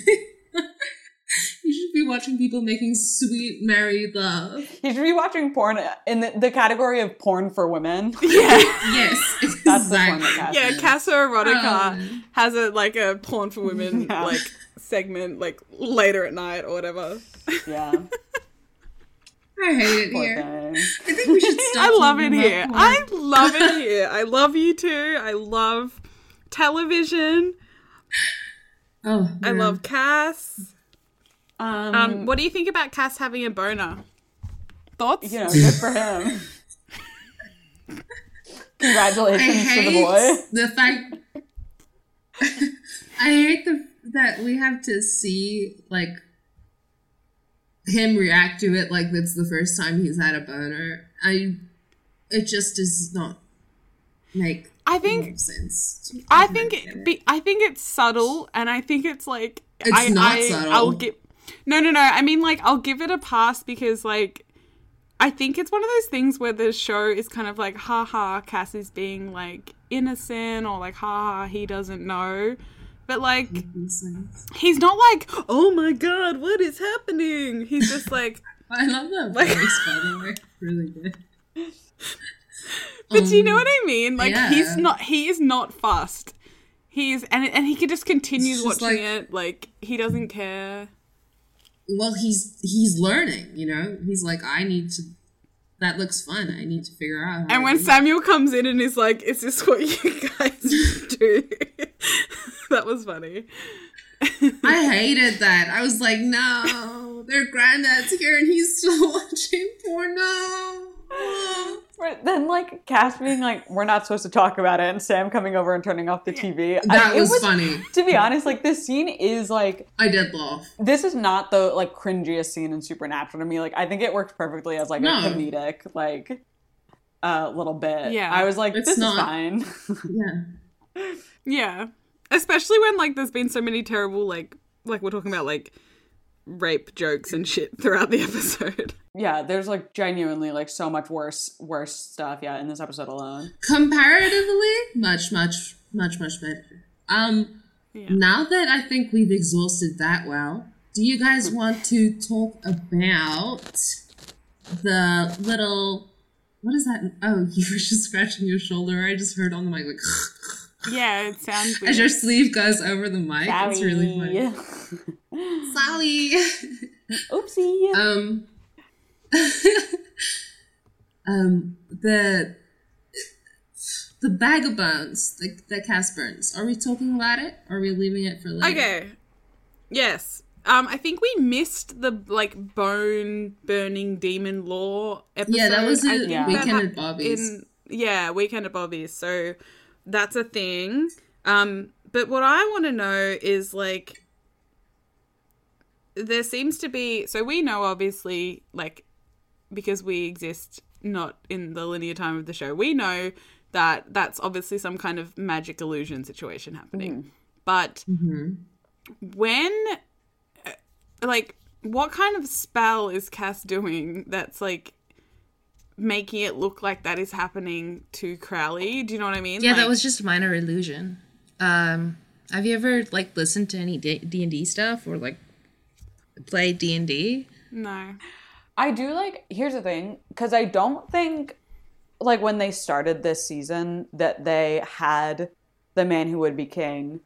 you should be watching people making sweet married love. You should be watching porn in the, the category of porn for women. yeah. Yes, That's the exactly. Cas Yeah. Casa Erotica Um. has a like a porn for women Yeah. like segment like later at night or whatever. Yeah. I hate it Poor here. I think we should stop. I love it here. porn. I love it here. I love you too. I love television. Oh, I love Cas. Um, Um, what do you think about Cas having a boner? Thoughts? you know, good for him. I Congratulations to the boy. the fact. I hate the that we have to see like him react to it like it's the first time he's had a boner. I it just does not make I think sense. I think it be, I think it's subtle, and I think it's like It's I, not I, subtle. I'll give no, no, no. I mean, like I'll give it a pass because like I think it's one of those things where the show is kind of like, ha ha, Cas is being like innocent, or like, ha ha, he doesn't know. But like, he's not like, oh my god, what is happening? He's just like, I love that Like- voice by the way. Really good. But do you know Um, what I mean? Like yeah. he's not he is not fussed. He's and and he could just continue watching like- it. Like he doesn't care. Well, he's he's learning. You know, he's like, I need to. That looks fun. I need to figure out. How And when Samuel comes in and is like, "Is this what you guys do?" that was funny. I hated that. I was like, no, their granddad's here and he's still watching porno. But then, like, Cas being like, we're not supposed to talk about it, and Sam coming over and turning off the TV. That it was, funny. To be honest, like, this scene is like, I did laugh. this is not the like cringiest scene in Supernatural to me. Like, I think it works perfectly as like No. a comedic like uh little bit. Yeah. I was like, It's this not. is fine. Yeah. Yeah, especially when like there's been so many terrible like like we're talking about like rape jokes and shit throughout the episode. yeah, there's like genuinely like so much worse worse stuff. Yeah, in this episode alone. Comparatively, much, much, much, much better. Um, Yeah. now that I think we've exhausted that well, do you guys want to talk about the little. What is that? Oh, you were just scratching your shoulder. I just heard on the mic like Yeah, it sounds as your sleeve goes over the mic. It's really funny. Sally. Oopsie. um um the the bag of bones the, the cast burns are we talking about it or are we leaving it for later Okay. Yes. Um, I think we missed the like bone burning demon law episode. yeah that was I a think Yeah. weekend that at bobby's in yeah weekend at bobby's so that's a thing. Um but what i want to know is like there seems to be so we know obviously like because we exist not in the linear time of the show we know that that's obviously some kind of magic illusion situation happening. But when uh, like what kind of spell is cas doing that's like making it look like that is happening to Crowley. Do you know what I mean? Yeah, that was just a minor illusion. Um, have you ever like listened to any D and D stuff or like played D and D? no. I do like. Here's the thing, because I don't think, like when they started this season, that they had the man who would be king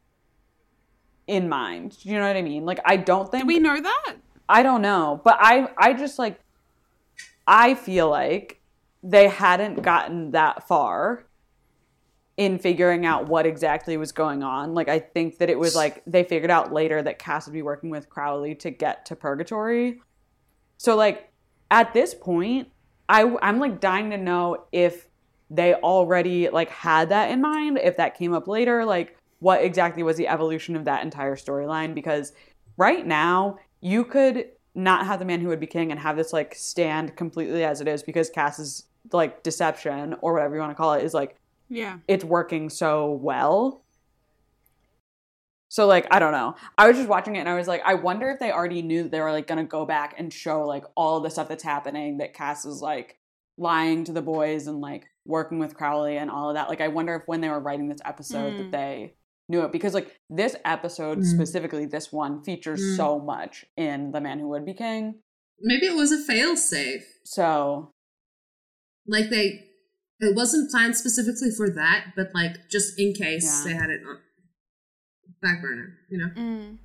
in mind. Do you know what I mean? Like, I don't think Did we know that? I don't know, but I I just like I feel like they hadn't gotten that far in figuring out what exactly was going on. Like I think that it was like they figured out later that Cas would be working with Crowley to get to purgatory. So like at this point, I I'm like dying to know if they already like had that in mind, if that came up later, like what exactly was the evolution of that entire storyline because right now you could not have the man who would be king and have this like stand completely as it is because Cas's like deception or whatever you want to call it is like Yeah. it's working so well. So like I don't know. I was just watching it and I was like, I wonder if they already knew that they were like gonna go back and show like all the stuff that's happening that Cas is like lying to the boys and like working with Crowley and all of that. Like I wonder if when they were writing this episode Mm. that they knew it because like this episode Mm. specifically, this one features Mm. so much in the man who would be king. Maybe it was a fail safe. So Like they, it wasn't planned specifically for that, but like just in case Yeah. they had it on back burner, you know, Mm.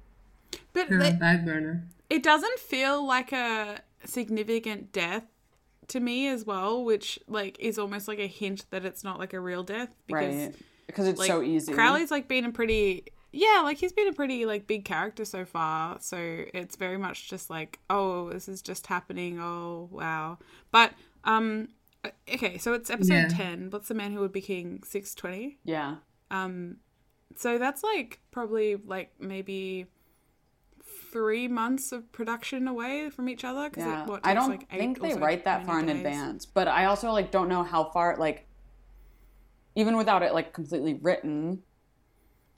But Yeah, they- back burner. it doesn't feel like a significant death to me as well, which like is almost like a hint that it's not like a real death because right. Because it's like so easy. Crowley's like been a pretty yeah, like he's been a pretty like big character so far. So it's very much just like, oh, this is just happening. Oh, wow. But um okay, so it's episode Yeah. 10. What's the man who would be king? 620. yeah. Um so that's like probably like maybe 3 months of production away from each other cuz Yeah, it what, I don't like, eight think they write that far in days. advance. But I also like don't know how far like even without it like completely written,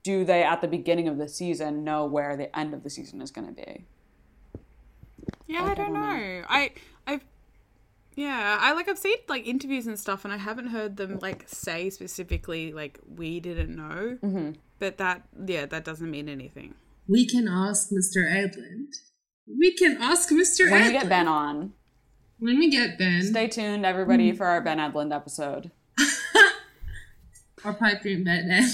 do they at the beginning of the season know where the end of the season is going to be? Yeah, Like, I I don't don't know. know. I I've yeah, I like I've seen like interviews and stuff, and I haven't heard them like say specifically like we didn't know. Mm-hmm. But that yeah, that doesn't mean anything. We can ask Mr. Edlund. We can ask Mr. When Edlund. we get Ben on, When we get Ben. stay tuned everybody Mm. for our Ben Edlund episode. Or pipe dream Ben Ed.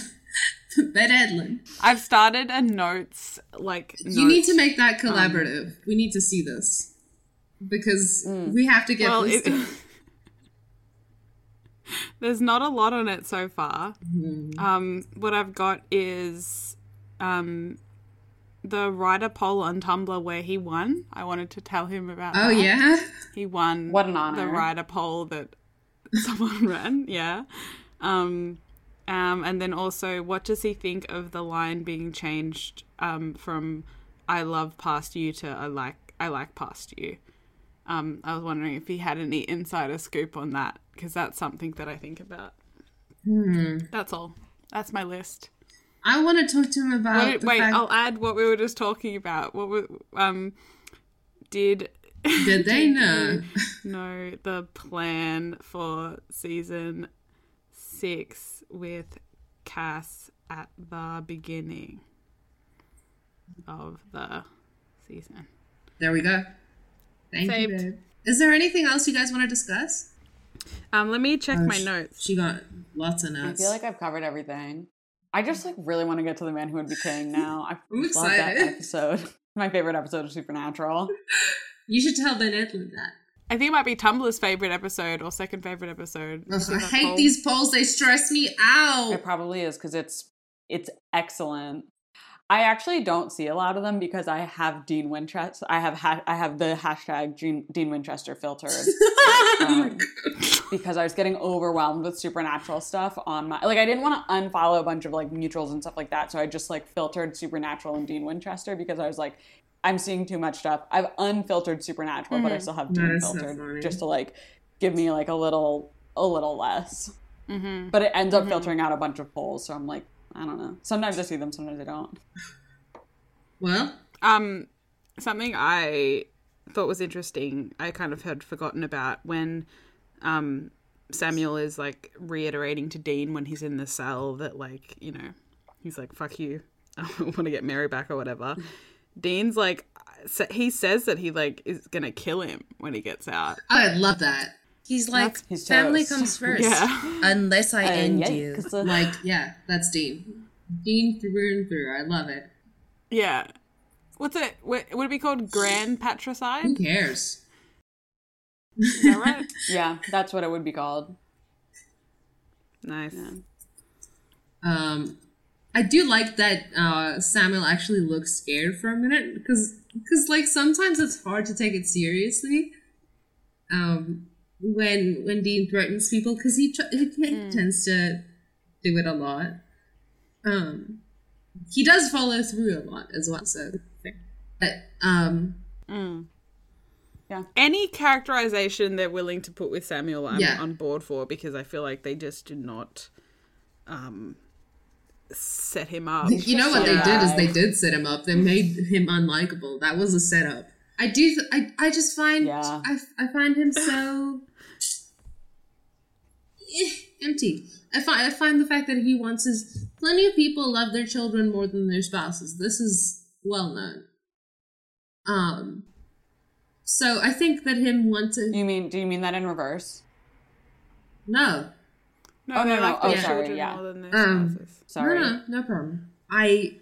ben Edlund. I've started a notes like You need to make that collaborative. we need to see this. Because we have to get well, this it, there's not a lot on it so far. Mm-hmm. Um, what I've got is um the writer poll on Tumblr where he won. I wanted to tell him about. Oh that. yeah? He won What an honor. the writer poll that someone ran, yeah. Um, um, and then also, what does he think of the line being changed um, from "I love past you" to "I like I like past you"? Um, I was wondering if he had any insider scoop on that because that's something that I think about. Hmm. That's all. That's my list. I want to talk to him about the wait, fact I'll add what we were just talking about. What were, um did did they know? know the plan for season six with Cas at the beginning of the season. There we go. Thank Saved. you, babe. Is there anything else you guys want to discuss? Um, let me check my sh- notes. She got lots of notes. I feel like I've covered everything. I just like really want to get to the man who would be king now. I I'm love that excited. episode. My favorite episode of Supernatural. you should tell Ben Edlund that. I think it might be Tumblr's favorite episode or second favorite episode. Ugh, I hate poll? these polls. They stress me out. It probably is because it's it's excellent. I actually don't see a lot of them because I have Dean Winchester. I have ha- I have the hashtag Dean, Dean Winchester filtered um, because I was getting overwhelmed with supernatural stuff on my like I didn't want to unfollow a bunch of like neutrals and stuff like that, so I just like filtered supernatural and Dean Winchester because I was like I'm seeing too much stuff. I've unfiltered supernatural, but I still have That Dean so filtered just to like give me like a little a little less. Mhm. But it ends up filtering out a bunch of polls, so I'm like, I don't know. Sometimes I see them, sometimes I don't. well, Um, something I thought was interesting, I kind of had forgotten about when um, Samuel is like reiterating to Dean when he's in the cell that, like, you know, he's like, fuck you, I want to get Mary back or whatever. Dean's like, he says that he like is gonna kill him when he gets out. Oh I love that. He's like, He's family toast. comes first. Yeah. Unless I end you. yikes. Uh, Like, yeah, that's Dean. Dean through and through. I love it. Yeah. What's it? Would would it be called grand patricide? Who cares? Is that right? yeah, that's what it would be called. nice. Um, I do like that uh, Samuel actually looks scared for a minute because because like sometimes it's hard to take it seriously. Um, when when Dean threatens people because he tr- he t- tends to do it a lot. Um, he does follow through a lot as well. So, but um, Any characterization they're willing to put with Samuel, I'm Yeah. on board for because I feel like they just do not um, set him up. you know what they did is they did set him up. They made him unlikable. That was a setup. I do. Th- I I just find Yeah. I I find him so eh, empty. I find I find the fact that he wants his plenty of people love their children more than their spouses. This is well known. Um. So I think that him wanting. You mean? Do you mean that in reverse? no No, Oh, no, they no. like Oh, their sorry, yeah. more than their Um. Sorry. No, no, no problem. I,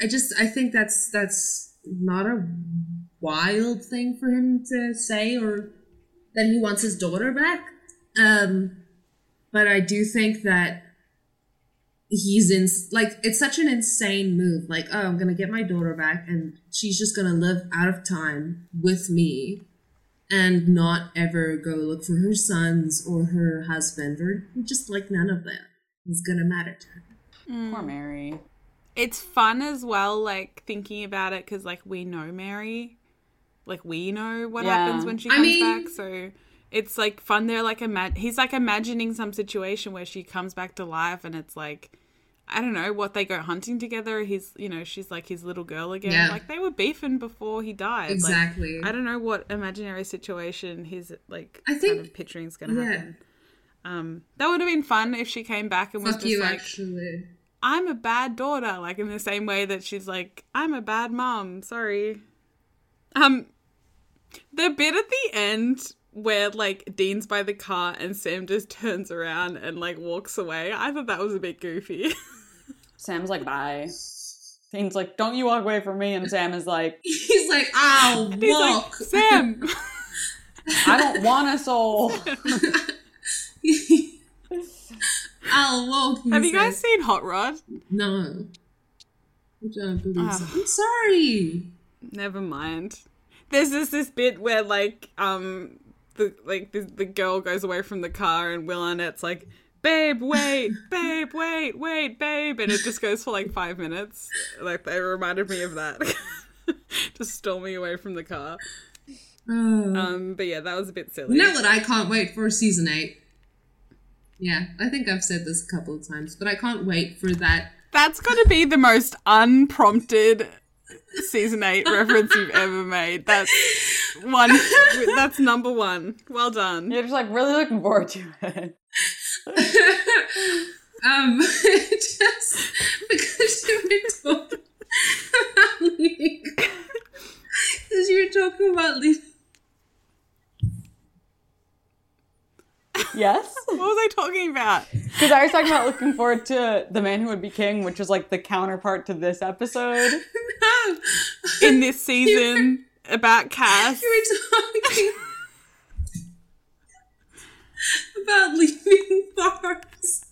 I just, I think that's that's not a wild thing for him to say, or that he wants his daughter back. Um, but I do think that he's in like it's such an insane move. Like, oh, I'm gonna get my daughter back, and she's just gonna live out of time with me. And not ever go look for her sons or her husband or just like none of that is gonna matter to her. Mm. Poor Mary. It's fun as well, like thinking about it, because like we know Mary, like we know what Yeah. happens when she I comes mean- back. So it's like fun. They're like ima- he's like imagining some situation where she comes back to life, and it's like I don't know what they go hunting together. He's you know she's like his little girl again. Yeah. Like they were beefing before he died. Like, Exactly. I don't know what imaginary situation he's like I think- kind of picturing is going to yeah. happen. Um, that would have been fun if she came back and was just you, like, actually. I'm a bad daughter, like in the same way that she's like, I'm a bad mom. Sorry. Um, the bit at the end where like Dean's by the car and Sam just turns around and like walks away. I thought that was a bit goofy. Sam's like, bye. Dean's like, don't you walk away from me. And Sam is like, He's like, I'll He's like, walk. Sam. I don't want a soul. I'll walk. he Have you guys says. seen Hot Rod? No. I don't believe so. Ah. I'm sorry. Never mind. There's this this bit where like um the like the, the girl goes away from the car and Will Arnett's like, babe, wait, babe, wait, wait, babe, and it just goes for like five minutes. Like they reminded me of that. just stole me away from the car. Oh. Um, but yeah, that was a bit silly. you know what I can't wait for season eight? Yeah, I think I've said this a couple of times, but I can't wait for that. That's going to be the most unprompted season eight reference you've ever made. That's one. That's number one. Well done. You're just like really looking forward to it. Um, just because you were talking about leaving, because you were talking about leaving. Yes? What was I talking about? Because I was talking about looking forward to The Man Who Would Be King, which is like the counterpart to this episode. No, in this season about Cas. you were talking about leaving bars.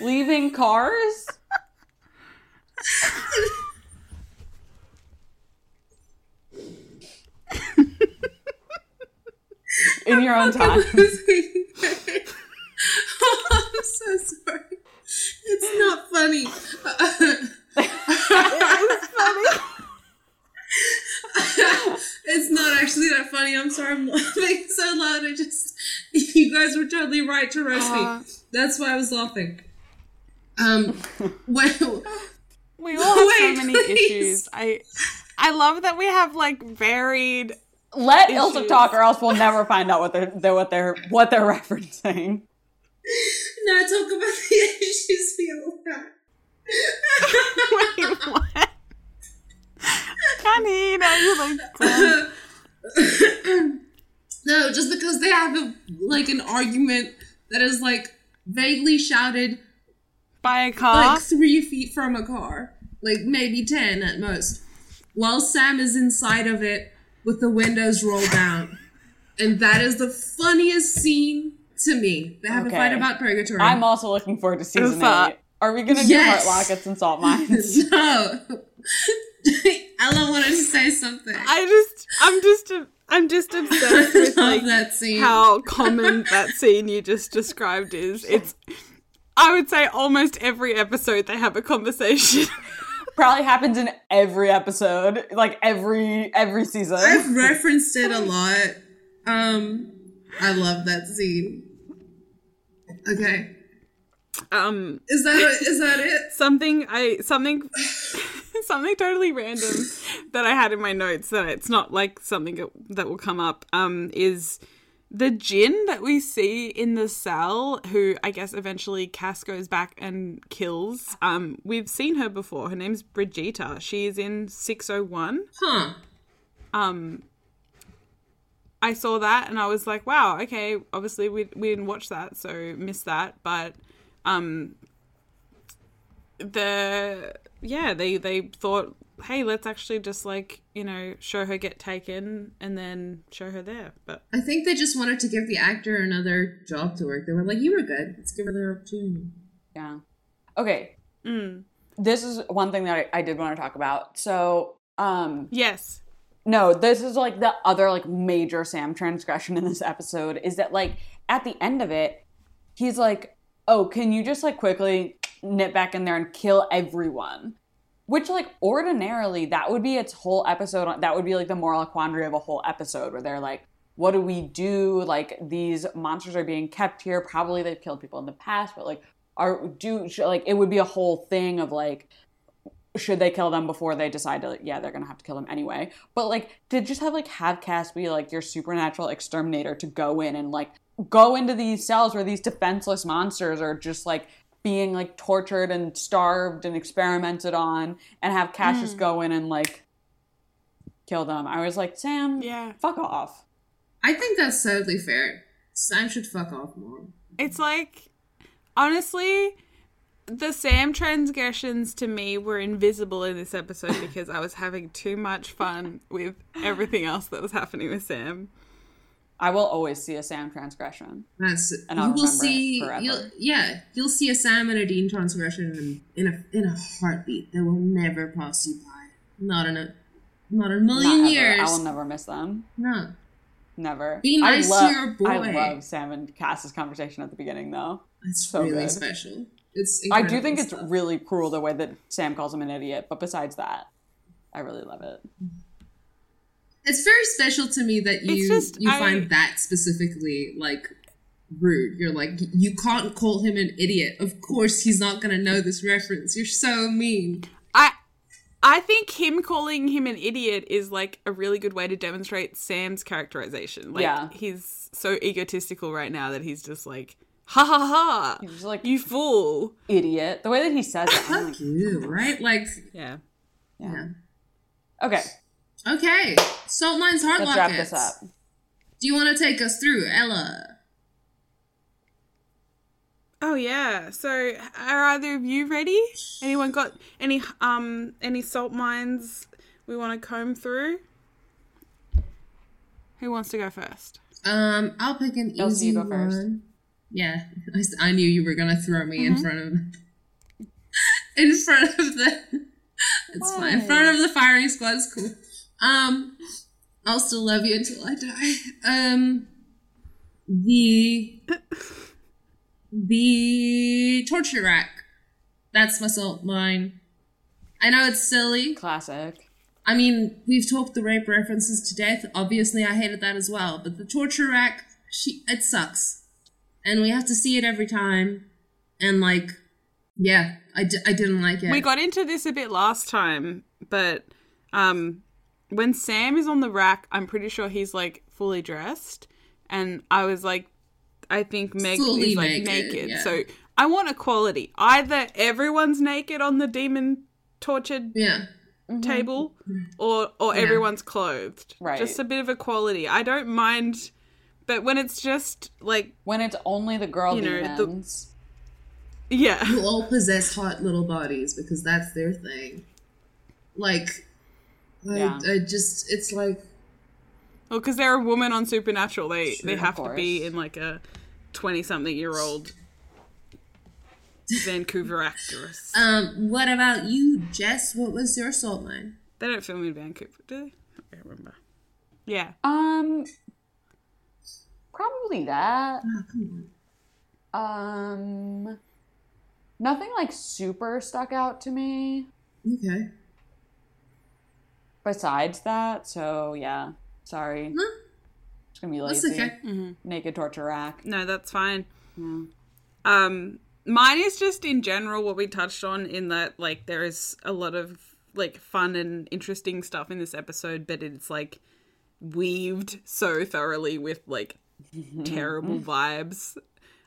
Leaving cars? In your own time. oh, I'm so sorry. It's not funny. it's not actually that funny. I'm sorry. I'm laughing so loud. I just, you guys were totally right to roast Uh. me. That's why I was laughing. Um, well, We all have Wait, so many please. issues. I I love that we have like varied Let Issues. Ilse talk, or else we'll never find out what they're, they're what they're what they're referencing. now talk about the issues we all have. Wait, what? Connie, now you like no, just because they have a, like an argument that is like vaguely shouted by a car. like three feet from a car, like maybe ten at most, while Sam is inside of it with the windows rolled down, and that is the funniest scene to me. They have a fight about purgatory. I'm also looking forward to season Ilse. Uh, eight. Are we gonna do Yes. heart lockets and salt mines? no. Ella wanted to say something. I just I'm just I'm just obsessed with like that scene. how common that scene you just described is. It's I would say almost every episode they have a conversation. Probably happens in every episode, like every every season. I've referenced it a lot. Um, I love that scene. Okay, um is that is that it? something I something something totally random that I had in my notes that it's not like something that- will come up um is the djinn that we see in the cell who I guess eventually Cas goes back and kills. Um we've seen her before. Her name's Brigitta. She is in 601 Huh? um I saw that and I was like, wow, okay, obviously we we didn't watch that, so missed that, but um the yeah, they they thought, hey, let's actually just like, you know, show her get taken and then show her there. But I think they just wanted to give the actor another job to work. They were like, "You were good. Let's give her the opportunity." Yeah. Okay. mm, This is one thing that I, I did want to talk about. So, um, yes. no, this is like the other like major Sam transgression in this episode is that like at the end of it, he's like, "Oh, can you just like quickly nip back in there and kill everyone?" Which like ordinarily that would be its whole episode. That would be like the moral quandary of a whole episode where they're like, "What do we do? Like these monsters are being kept here. Probably they've killed people in the past, but like." Are do like it would be a whole thing of like should they kill them before they decide to yeah they're gonna have to kill them anyway but like to just have like have Cas be like your supernatural exterminator to go in and like go into these cells where these defenseless monsters are just like being like tortured and starved and experimented on and have Cassius just go in and like kill them I was like Sam Yeah. fuck off I think that's totally fair. Sam should fuck off more. It's like honestly the Sam transgressions to me were invisible in this episode because I was having too much fun with everything else that was happening with Sam. I will always see a Sam transgression That's And I'll you will see. forever. You'll, yeah, you'll see a Sam and a Dean transgression in, in a in a heartbeat. That will never pass you by. Not in a not in a Not million ever. years. I will never miss them No. Never. Be nice to I love, your boy. I love Sam and Cas's conversation at the beginning, though. It's So really good. special. It's I do think it's really cruel the way that Sam calls him an idiot, but besides that, I really love it. Mm-hmm. It's very special to me that you just- you I- find that specifically like rude. You're like you can't call him an idiot. Of course he's not gonna know this reference. You're so mean. I I think him calling him an idiot is like a really good way to demonstrate Sam's characterization. Like Yeah. he's so egotistical right now that he's just like ha ha ha He's just like you fool. idiot. The way that he says it, I'm like, Fuck you, right? Like Yeah. yeah. okay, Okay. Salt Mines Heart let's wrap this up. Do you want to take us through, Ella? Oh yeah. So are either of you ready? Anyone got any um any salt mines we want to comb through? Who wants to go first? Um, I'll pick an Elsie, easy you go one. first. Yeah, I knew you were gonna throw me Mm-hmm. in front of, in front of the. It's fine. In front of the firing squad is cool. Um, I'll still love you until I die. Um, the the torture rack. That's my salt mine. I know it's silly. Classic. I mean, we've talked the rape references to death. Obviously, I hated that as well. But the torture rack, she, it sucks, and we have to see it every time. And like, yeah, I, d- I didn't like it. We got into this a bit last time, but um when Sam is on the rack, I'm pretty sure he's like fully dressed and I was like I think Meg Fully is like naked, naked. yeah. So I want equality. Either everyone's naked on the demon tortured yeah, mm-hmm. table mm-hmm. or or everyone's clothed. Right. Just a bit of equality. I don't mind but when it's just like When it's only the girl You know, the- demons. yeah. who all possess hot little bodies because that's their thing. Like, I, Yeah. I just, it's like, Well, because they're a woman on Supernatural, they they have to be in like a twenty-something-year-old Vancouver actress. um, what about you, Jess? What was your salt mine? They don't film in Vancouver, do they? I can't remember. Yeah. Um, probably that. Come on. Um, nothing like super stuck out to me Okay. Besides that. So yeah, sorry. No, It's gonna be that's lazy. okay. Naked torture rack. No, that's fine. Um, mine is just in general what we touched on in that like there is a lot of like fun and interesting stuff in this episode, but it's like weaved so thoroughly with like terrible vibes.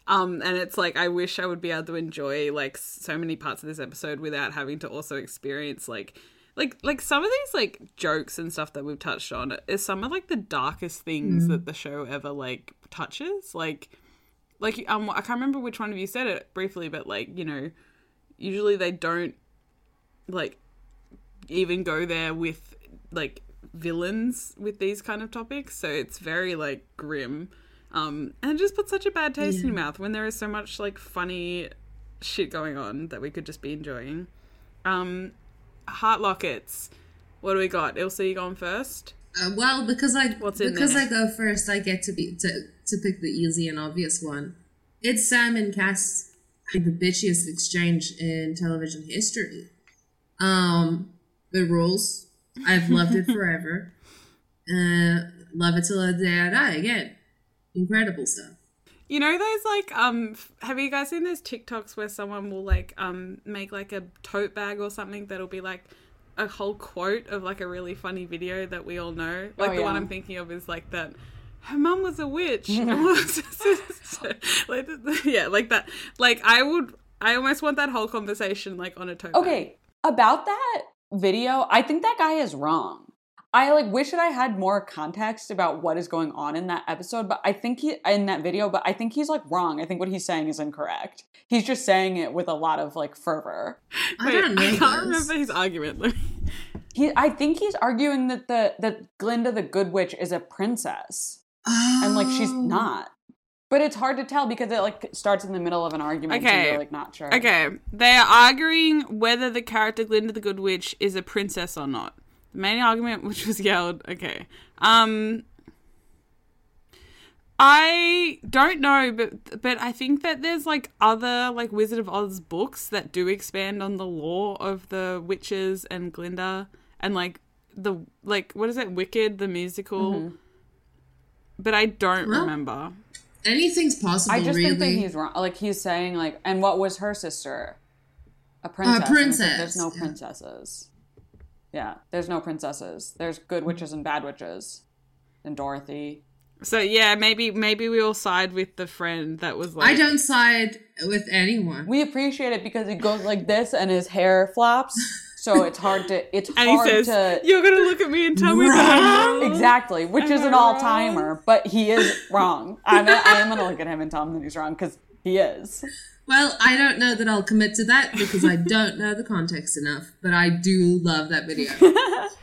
Um, and it's like I wish I would be able to enjoy like so many parts of this episode without having to also experience like like like some of these like jokes and stuff that we've touched on is some of like the darkest things that the show ever like touches. Like like um I can't remember which one of you said it briefly, but like, you know, usually they don't like even go there with like villains with these kind of topics. So it's very like grim. Um and it just puts such a bad taste in your mouth when there is so much like funny shit going on that we could just be enjoying. Um heart lockets. What do we got? Ilse, you going first? Uh, well, because I What's because? I go first, I get to be to, to pick the easy and obvious one. It's Sam and Cas the bitchiest exchange in television history. Um, it rules. I've loved it forever. Uh, love it till the day I die. Again, incredible stuff. You know those like um have you guys seen those TikToks where someone will like um make like a tote bag or something that'll be like a whole quote of like a really funny video that we all know? Like Oh, the one. I'm thinking of is like that her mum was a witch. like, yeah, like that. Like I would I almost want that whole conversation like on a tote bag. Okay, about that video, I think that guy is wrong. I like wish that I had more context about what is going on in that episode, but I think he in that video, but I think he's like wrong. I think what he's saying is incorrect. He's just saying it with a lot of like fervor. I don't know. I can't remember his argument. He I think he's arguing that the that Glinda the Good Witch is a princess. And like she's Oh. not. But it's hard to tell because it like starts in the middle of an argument and Okay. you're like not sure. Okay, they are arguing whether the character Glinda the Good Witch is a princess or not. The main argument, which was yelled, okay. Um, I don't know, but but I think that there's like other like Wizard of Oz books that do expand on the lore of the witches and Glinda and like the like what is it, Wicked the musical. But I don't Well, remember. Anything's possible. I just really. think that he's wrong. Like he's saying like and what was her sister? A princess. And it's like, there's no yeah. princesses. Yeah, there's no princesses. There's good witches and bad witches. And Dorothy. So yeah, maybe maybe we all side with the friend that was like I don't side with anyone. We appreciate it because he goes like this and his hair flops. So it's hard to it's and he hard says, to "You're gonna look at me and tell me that I'm wrong." Exactly, which is an all timer, but he is wrong. I'm, I am going to look at him and tell him that he's wrong because he is. Well, I don't know that I'll commit to that because I don't know the context enough, but I do love that video.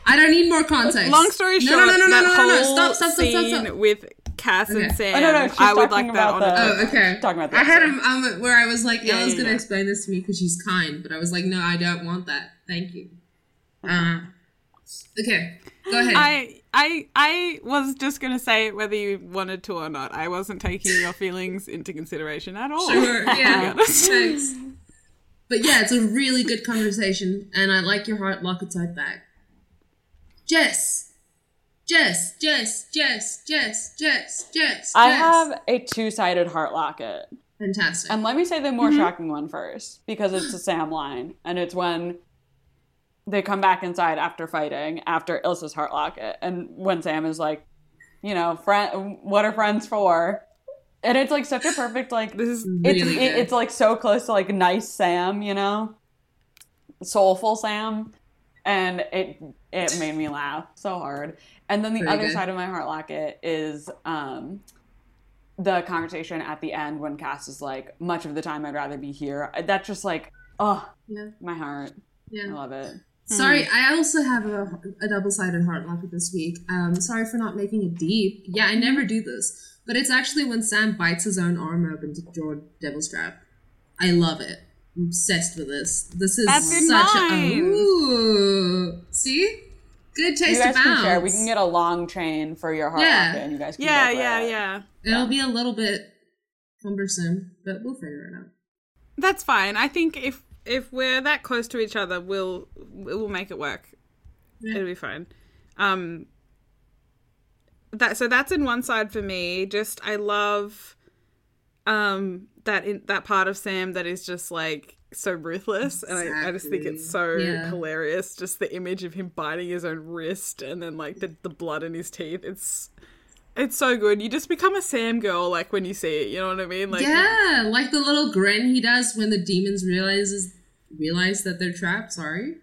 I don't need more context. Long story No, short, no, no, no, that no, no, no, Stop, stop, stop, stop, stop. with Cas and Okay. Sam. Oh, no, no, she's I would talking like that about on the- a Oh, okay. Talking about that. I had episode. him um, where I was like, Yeah, Ella's yeah, gonna yeah. explain this to me because she's kind, but I was like, no, I don't want that. Thank you. Uh, okay, go ahead. I I I was just gonna say it whether you wanted to or not. I wasn't taking your feelings into consideration at all. Sure, yeah. Thanks. But yeah, it's a really good conversation, and I like your heart locket type back. Jess. Jess, Jess, Jess, Jess, Jess, Jess. I Jess. have a two sided heart locket. fantastic. And let me say the more mm-hmm. shocking one first because it's a Sam line. And it's when they come back inside after fighting, after Ilse's heart locket. And when Sam is like, you know, friend, what are friends for? And it's like such a perfect, like, This is it's Really it, it's like so close to like nice Sam, you know, soulful Sam, and it it made me laugh so hard. And then the Very other good. side of my heart locket is um the conversation at the end when Cas is like, "Much of the time, I'd rather be here." That's just like, oh, yeah, my heart. I love it. Sorry, I also have a, a double-sided heart locket this week. Um, sorry for not making it deep. Yeah, I never do this, but it's actually when Sam bites his own arm open to draw Devil's Trap. I love it. I'm obsessed with this. This is That's such mine. a ooh. See, good You taste guys of can share. bounce. We can get a long train for your heart Yeah. rocket, and you guys can Yeah, yeah, it. yeah. It'll be a little bit cumbersome, but we'll figure it out. That's fine. I think if if we're that close to each other, we'll we'll make it work. Yeah. It'll be fine. Um that so that's in one side for me. Just I love um that in that part of Sam that is just like so ruthless and I, I just think it's so Yeah. hilarious just the image of him biting his own wrist and then like the, the blood in his teeth it's it's so good you just become a sam girl like when you see it you know what i mean like yeah, like the little grin he does when the demons realizes realize that they're trapped. Sorry.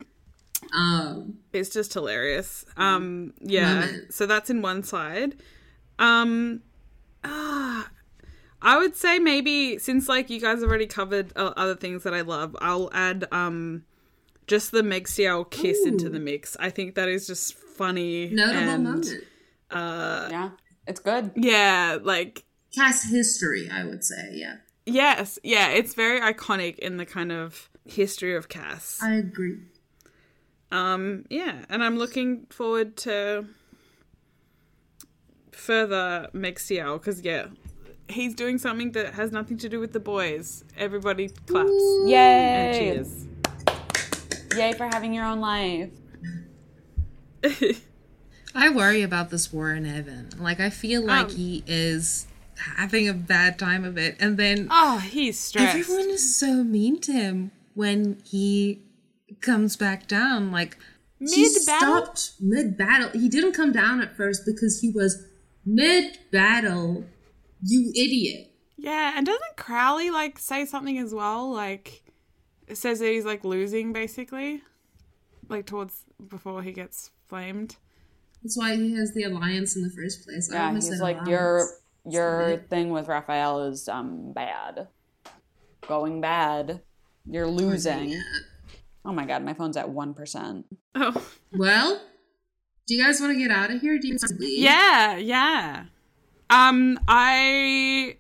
Um, It's just hilarious. Um, yeah. Love. So that's in one side. Um, ah, I would say maybe since like you guys have already covered uh, other things that I love, I'll add um just the Megstiel kiss into the mix. I think that is just funny. notable and, moment. Yeah, it's good. Yeah, like Cas history, I would say. Yeah, yes, yeah, it's very iconic in the kind of history of Cas. I agree. Um, yeah, and I'm looking forward to further Megstiel because yeah, he's doing something that has nothing to do with the boys. Everybody claps and Yay! cheers. Yay for having your own life. I worry about this war in heaven. Like I feel like Um, he is having a bad time of it, and then oh, he's stressed. everyone is so mean to him when he comes back down. Like He Mid battle. stopped mid battle. He didn't come down at first because he was mid battle. You idiot. Yeah, and doesn't Crowley like say something as well? Like, it says that he's like losing basically, like towards before he gets flamed. That's why he has the alliance in the first place. I Yeah, almost he's said like alliance. your your Sorry. thing with Raphael is um bad, going bad. You're losing. Oh my god, my phone's at one percent. Oh, Well, do you guys want to get out of here? Do you want to leave? yeah, yeah. Um, I,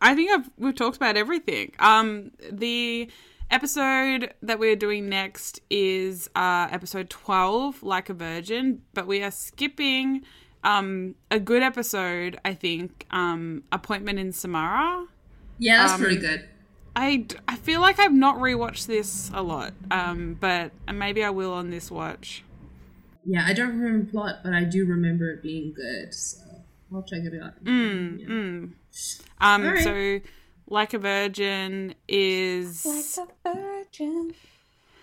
I think I've we've talked about everything. Um, the episode that we're doing next is uh episode twelve, like a virgin, but we are skipping um a good episode. I think um appointment in Samara. Yeah, that's Um, pretty good. I, I feel like I've not rewatched this a lot, um, but maybe I will on this watch. Yeah, I don't remember plot, but I do remember it being good. So I'll check it out. Mm, Yeah. mm. Um, so like a virgin is a virgin,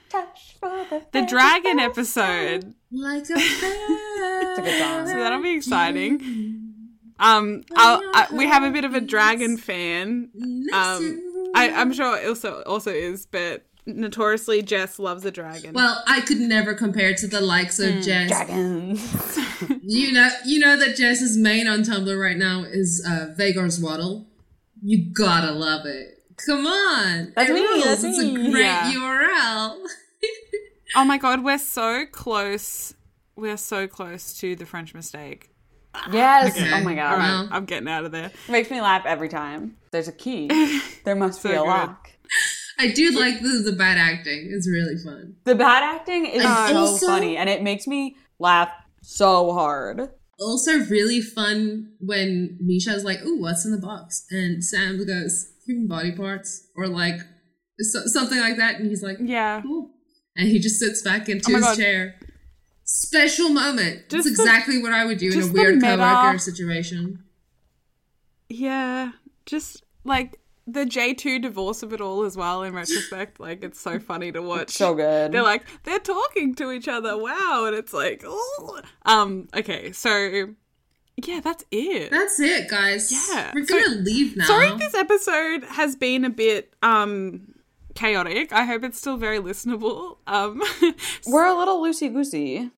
touch for the the dragon episode, Like a bird. good song. so that'll be exciting. Um, I'll, I, we have a bit of a dragon fan. Um, I, I'm sure it also also is, but notoriously Jess loves a dragon. Well, I could never compare to the likes of Jess. Dragons. You know, you know that Jess's main on Tumblr right now is uh, Vhagar's Waddle. You gotta love it. Come on, That's it me, rules. that's It's a great Yeah. URL. oh my god, we're so close. We're so close to the French mistake. yes. Okay. Oh my god. All right, Well. I'm getting out of there. It Makes me laugh every time. There's a key. There must be a good. lock. I do like the, the bad acting. It's really fun. The bad acting is And so also- funny, and it makes me laugh so hard. Also, really fun when Misha's like, "Ooh, what's in the box?" and Sam goes, "Human body parts," or like so, something like that, and he's like, Yeah. "Cool," and he just sits back into Oh his God. chair. Special moment. That's the- exactly what I would do in a weird meta- coworker situation. Yeah, just like the J2 divorce of it all as well in retrospect. Like, it's so funny to watch. So good. They're like, they're talking to each other. Wow. And it's like, oh. Um, okay. So, yeah, that's it. That's it, guys. Yeah. we're gonna leave now. Sorry if this episode has been a bit, um, chaotic. I hope it's still very listenable. Um, We're a little loosey goosey.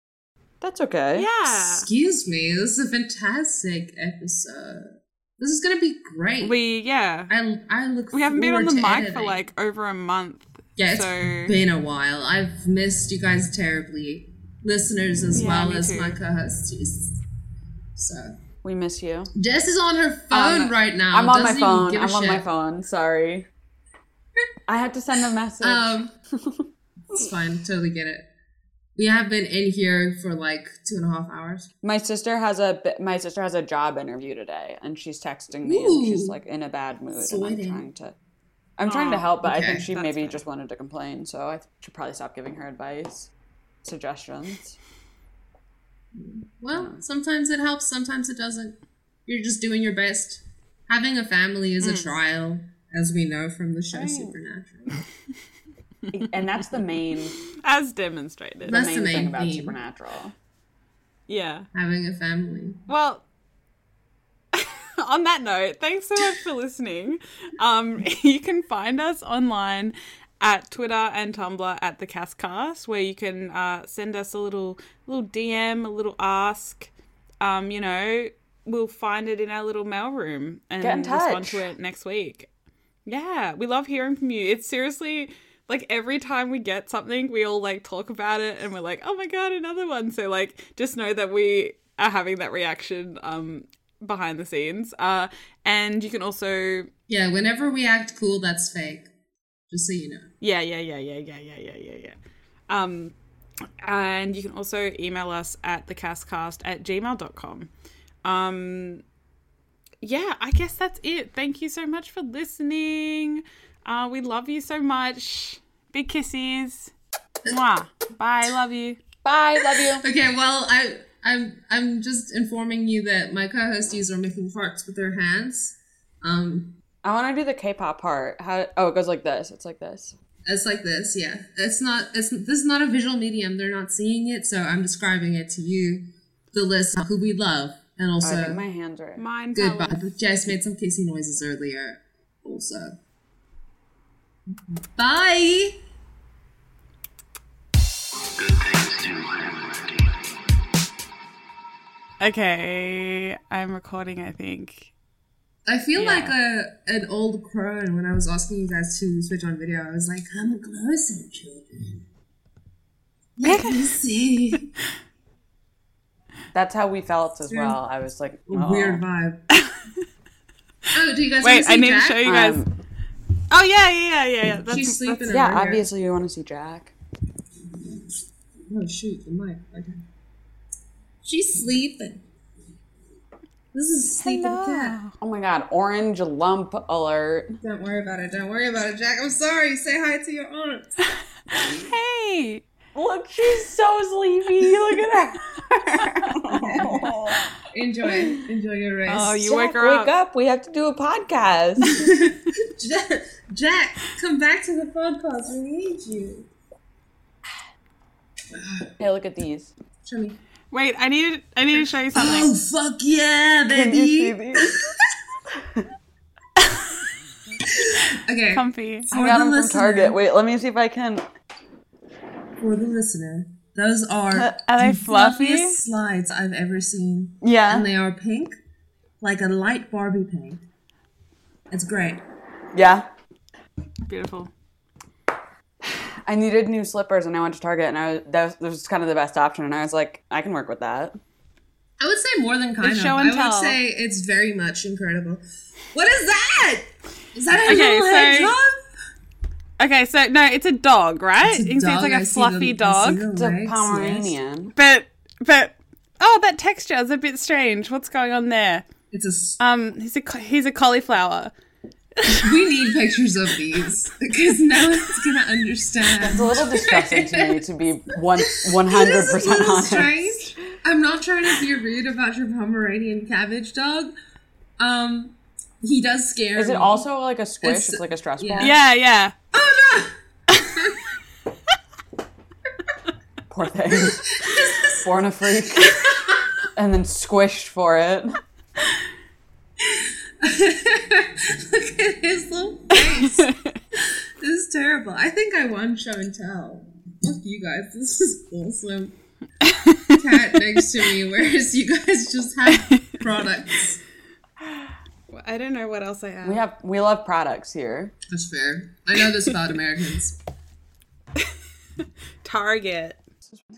That's okay. yeah. Excuse me. This is a fantastic episode. This is gonna be great. We, yeah. I I look. We haven't been on the mic to for like over a month. Yeah, it's so been a while. I've missed you guys terribly, listeners as Yeah, well as too. my co-hosts. So We miss you. Jess is on her phone Um, right now. I'm on my Doesn't even phone. give a I'm on my phone. Sorry. I had to send a message. Um, it's fine. Totally get it. We have been in here for like two and a half hours. My sister has a my sister has a job interview today, and she's texting me, and she's like in a bad mood, and I'm trying to. I'm trying to help, but I think she maybe fine. just wanted to complain, so I should probably stop giving her advice, suggestions. Well, sometimes it helps, sometimes it doesn't. You're just doing your best. Having a family is a mm. trial, as we know from the show Right. Supernatural. and that's the main, As demonstrated. the main, the main thing about theme. Supernatural. yeah. Having a family. Well, on that note, thanks so much for listening. Um, you can find us online at Twitter and Tumblr at the Cas Cast, where you can uh, send us a little little DM, a little ask. Um, you know, we'll find it in our little mailroom and Get in respond touch. to it next week. Yeah, we love hearing from you. It's seriously like every time we get something, we all like talk about it and we're like, oh my god, another one. So like just know that we are having that reaction um behind the scenes. Uh and you can also Yeah, whenever we act cool, that's fake. Just so you know. yeah, yeah, yeah, yeah, yeah, yeah, yeah, yeah, yeah. Um and you can also email us at thecascast at gmail.com. Um yeah, I guess that's it. Thank you so much for listening. Uh, we love you so much. Big kisses. Mwah. Bye. Love you. Bye, love you. Okay, well, I, I'm, I'm just informing you that my co-hosties are making farts with their hands. Um, I want to do the K-pop part. How? Oh, it goes like this. It's like this. it's like this, yeah. It's not, it's this is not a visual medium. They're not seeing it, so I'm describing it to you, the list who we love, and I also think my hands are. Mine. goodbye. Colin. Jess made some kissy noises earlier, also. Bye. Good things do happen. Okay, I'm recording. I think. I feel Yeah. like a an old crone when I was asking you guys to switch on video. I was like, "Come closer, children. Let me see." That's how we felt as Yeah. well. I was like, oh. Weird vibe. oh, do you guys Wait, want to see Wait, I need Jack? to show you guys. Um, oh yeah, yeah, yeah, yeah. yeah. That's, She's sleeping. that's- in yeah, her hair. obviously you want to see Jack. Oh shoot, the mic. Okay. She's sleeping. This is sleeping cat. Oh my god, orange lump alert. Don't worry about it. Don't worry about it, Jack. I'm sorry. Say hi to your aunt. Hey. Look, she's so sleepy. Look at her. Enjoy. It. Enjoy your rest. Oh, you Jack, wake her up. wake up. up. We have to do a podcast. Jack, Jack, come back to the podcast. We need you. hey, look at these. Show me. Wait, I need. I need to show you oh, something. Oh fuck yeah, Can you see baby! these? Okay, Comfy. I got the them from. Target. Wait, let me see if I can. For the listener, those are Uh, are they the fluffy? fluffiest slides I've ever seen, Yeah. and they are pink, like a light Barbie pink. It's great. yeah. Beautiful. I needed new slippers, and I went to Target, and I was that was, that was kind of the best option. And I was like, I can work with that. I would say more than kind It's of. show and I tell. would say it's very much incredible. What is that? Is that a Okay, little so- hedgehog? Okay, so no, it's a dog, right? It's a you can see it's like I a see fluffy the- dog. the It's a legs, yes. Pomeranian. But but oh, that texture is a bit strange. What's going on there? It's a Um, he's a he's a cauliflower. We need pictures of these because no one's gonna understand. It's a little distressing to me to be one one hundred This is a percent honest. strange. I'm not trying to be rude about your Pomeranian cabbage dog. Um, he does scare Is me. it also like a squish? It's- It's, like a stress yeah. ball. Yeah, yeah. Oh no! Poor thing. Born a freak. and then squished for it. Look at his little face. this is terrible. I think I won show and tell. Fuck you guys. This is awesome. Cat next to me, whereas you guys just have products. I don't know what else I have. We have we love products here. That's fair. I know this about Americans. Target.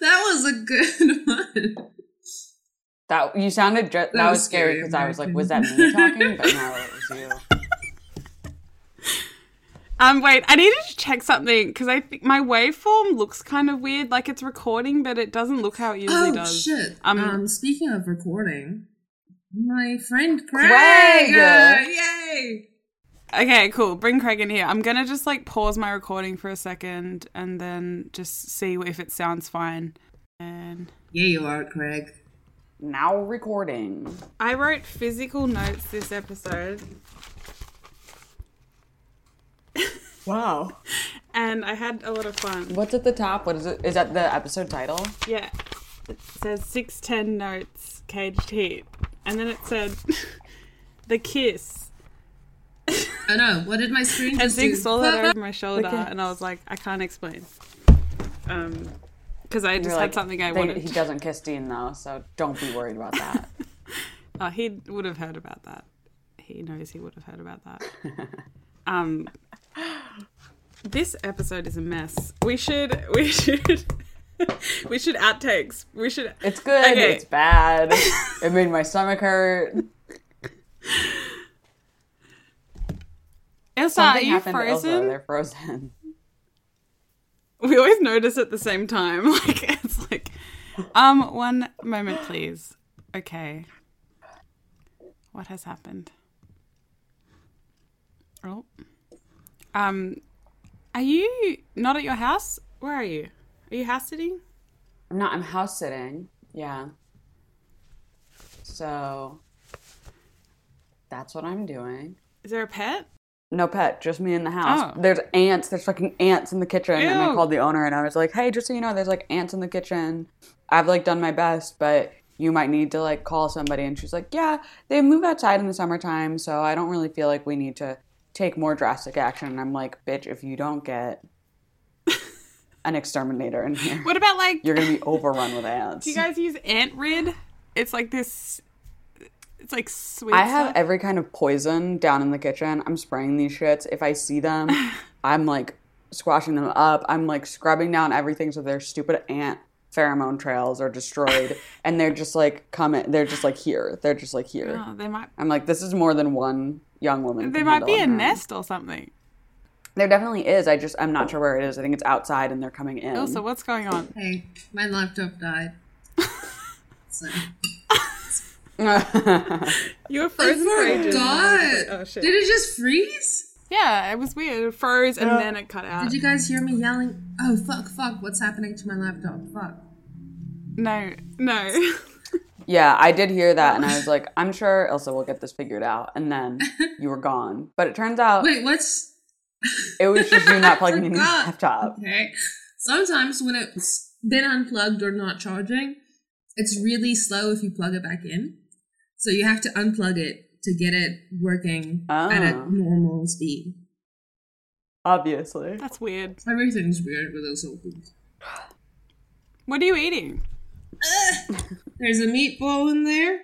that was a good one. That you sounded ju- that, was was scary scary, because I was like, was that me talking? But no, it was you. Um, wait, I needed to check something because I think my waveform looks kind of weird, like it's recording, but it doesn't look how it usually Oh does. shit! Um, Um, speaking of recording, my friend Craig. Craig! uh, yay! Okay, cool. Bring Craig in here. I'm gonna just like pause my recording for a second and then just see if it sounds fine. And Yeah, you are, Craig. Now recording. I wrote physical notes this episode, Wow. and I had a lot of fun. What's at the top? What is it? Is that the episode title? Yeah, it says six ten notes, caged heat, and then it said the kiss. I know. What did my screen And just Zig do? saw that over my shoulder, and I was like, I can't explain. Um, because I just You're had like, something I they- wanted. He doesn't kiss Dean though, so don't be worried about that. Oh, he would have heard about that. He knows he would have heard about that. um, this episode is a mess. We should, we should, we should outtakes. We should. It's good. Okay. It's bad. it made my stomach hurt. Ilse, are Something you happened Ilse. frozen? They're frozen. We always notice at the same time. Like it's like, um, one moment, please. Okay. What has happened? Oh. Um, are you not at your house? Where are you? Are you house sitting? I'm not. I'm house sitting. Yeah. So that's what I'm doing. Is there a pet? No pet, just me in the house. Oh. There's ants. There's fucking ants in the kitchen. And I called the owner and I was like, hey, just so you know, there's like ants in the kitchen. I've like done my best, but you might need to like call somebody. And she's like, yeah, they move outside in the summertime, so I don't really feel like we need to take more drastic action. And I'm like, bitch, if you don't get an exterminator in here, What about like? you're gonna be overrun with ants. Do you guys use ant rid? It's like this. It's like sweet. I have stuff. every kind of poison down in the kitchen. I'm spraying these shits. If I see them, I'm like squashing them up. I'm like scrubbing down everything so their stupid ant pheromone trails are destroyed. and they're just like coming. They're just like here. They're just like here. Oh, there might I'm like, this is more than one young woman. there might be a nest or something. There definitely is. I just I'm not sure where it is. I think it's outside and they're coming in. Oh, Ilse, what's going on? Hey, my laptop died. so, You were I frozen for ages. forgot. Oh shit. Did it just freeze? Yeah, it was weird. It froze and uh, then it cut out. Did you guys hear me yelling? Oh fuck, fuck! What's happening to my laptop? Fuck. No, no. yeah, I did hear that, and I was like, I'm sure Ilse will get this figured out. And then you were gone. But it turns out Wait, what's? It was just you not plugging in your laptop. Okay. Sometimes when it's been unplugged or not charging, it's really slow if you plug it back in. So you have to unplug it to get it working at a Oh. normal speed. Obviously. That's weird. Everything's weird with those old things. What are you eating? There's a meatball in there.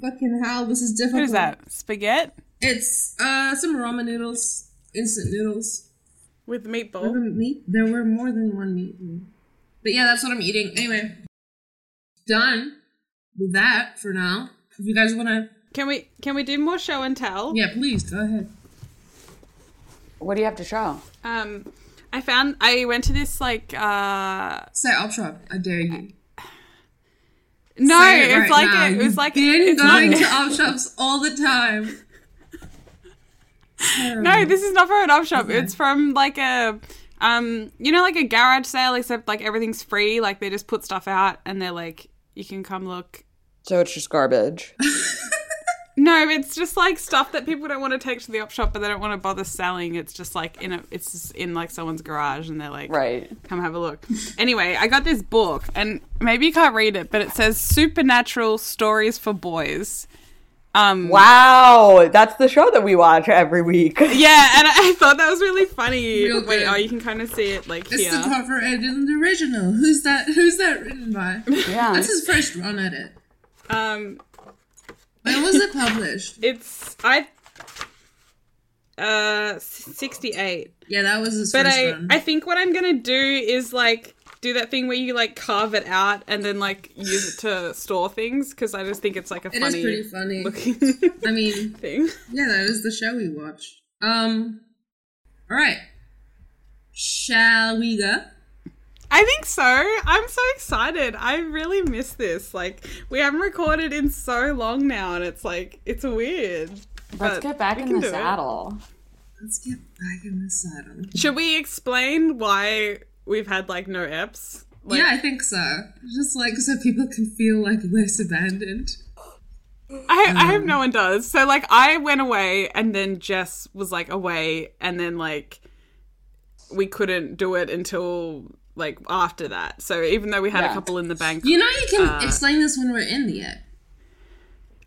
Fucking hell, this is difficult. What is that? Spaghetti It's uh some ramen noodles, instant noodles. with Were meatball. there meat? There were more than one meat. But yeah, that's what I'm eating. Anyway, done with that for now. If you guys want to, Can we can we do more show and tell? yeah, please go ahead. What do you have to show? Um, I found I went to this like uh Say op shop. I dare you. no, Say it it's right like now. a, it was like been it's going not, to op shops all the time. No, this is not from an op shop. It's from like a um, you know, like a garage sale, except like everything's free. Like they just put stuff out and they're like, you can come look. So it's just garbage. No, it's just like stuff that people don't want to take to the op shop, but they don't want to bother selling. It's just like in a, it's just in like someone's garage, and they're like, right. come have a look. Anyway, I got this book, and maybe you can't read it, but it says Supernatural Stories for Boys. Um, Wow, that's the show that we watch every week. Yeah, and I, I thought that was really funny. Real Wait, oh, you can kind of see it like It's here. the cover and the original. Who's that? Who's that written by? Yeah. That's his first run at it. Um, When was it published? it's I uh sixty eight. Yeah, that was his But first I run. I think what I'm gonna do is like do that thing where you like carve it out and then like use it to store things because I just think it's like a It is funny, pretty funny. looking I mean, thing. yeah, that is the show we watched. Um, All right. Shall we go? I think so. I'm so excited. I really miss this. Like we haven't recorded in so long now, and it's like it's weird. Let's get back we in the do it. saddle. Let's get back in the saddle. Should we explain why we've had like no eps? Like, yeah, I think so. Just like so people can feel like less abandoned. I, I hope no one does. So like I went away and then Jess was like away and then like we couldn't do it until like after that. So even though we had a couple in the bank. You know, you can Uh, explain this when we're in the app.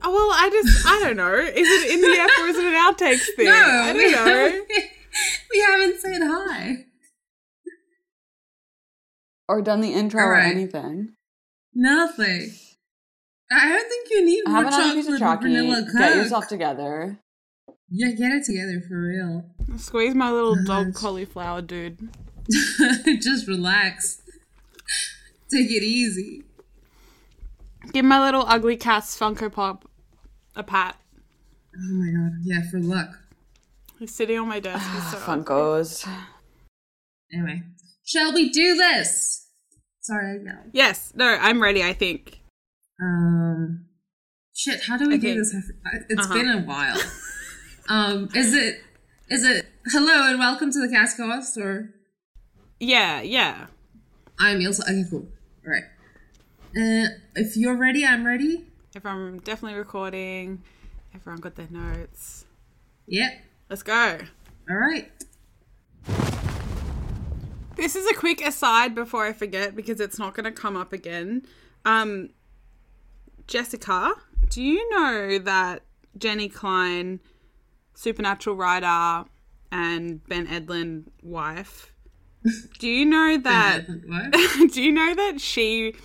Oh well I just I don't know. Is it in the app or is it an outtakes thing? I we don't know. haven't, we haven't said hi. Or done the intro or anything. Nothing. I don't think you need more Have another piece chocolate of or vanilla coke. Get yourself together. Yeah, get it together for real. Squeeze my little dog cauliflower dude. Just relax. Take it easy. Give my little ugly cat's Funko Pop a pat. Oh my god. Yeah, for luck. He's sitting on my desk. He's so Funkos. Anyway, shall we do this? Sorry, no. Yes. No, I'm ready, I think. Um, shit. How do we Okay. do this? I f- I- It's Uh-huh. been a while. um, is it? Is it? Hello and welcome to the Cas Cast, or Yeah, yeah. I'm Ilse. Okay, cool. All right. Uh, if you're ready, I'm ready. If I'm definitely recording, everyone got their notes. Yep. Let's go. All right. This is a quick aside before I forget because it's not going to come up again. Um, Jessica, do you know that Jenny Klein, Supernatural writer, and Ben Edlund wife? Do you know that? Do you know that she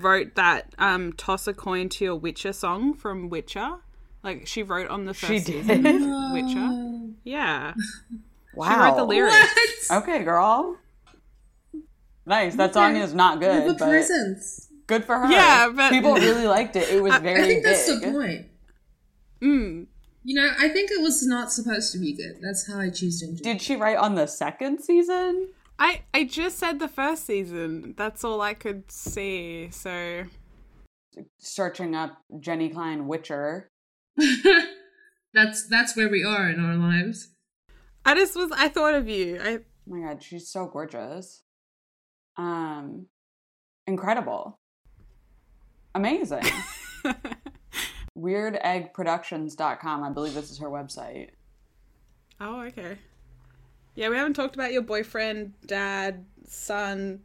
wrote that um, "Toss a Coin to Your Witcher" song from Witcher? Like she wrote on the first She season did. of Witcher. Yeah, Wow. she wrote the lyrics. What? Okay, girl. Nice. That song is not good, a but presence. good for her. Yeah, but- people really liked it. It was very I think that's big. the point. Mm. You know, I think it was not supposed to be good. That's how I choose to enjoy. Did she write on the second season? I I just said the first season. That's all I could see. So Searching up Jenny Klein Witcher. that's that's where we are in our lives. I just was. I thought of you. I Oh my god, she's so gorgeous. Um incredible. Amazing. WeirdEggProductions.com. I believe this is her website. oh okay. Yeah, we haven't talked about your boyfriend, dad, son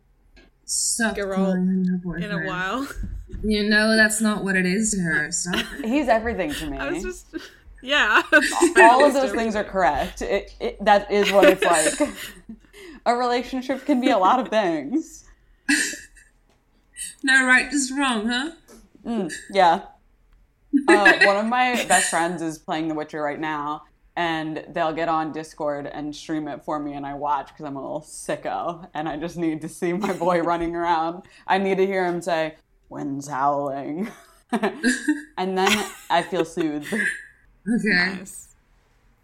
Stop Girl, in a while. You know that's not what it is to her. Stop. He's everything to me. I was just. Yeah. All of those things are correct. It, it, that is what it's like. A relationship can be a lot of things. No right, just wrong, huh? Mm, yeah. Uh, one of my best friends is playing The Witcher right now, and they'll get on Discord and stream it for me, and I watch because I'm a little sicko, and I just need to see my boy running around. I need to hear him say, "Wind's howling," and then I feel soothed. Okay. Nice.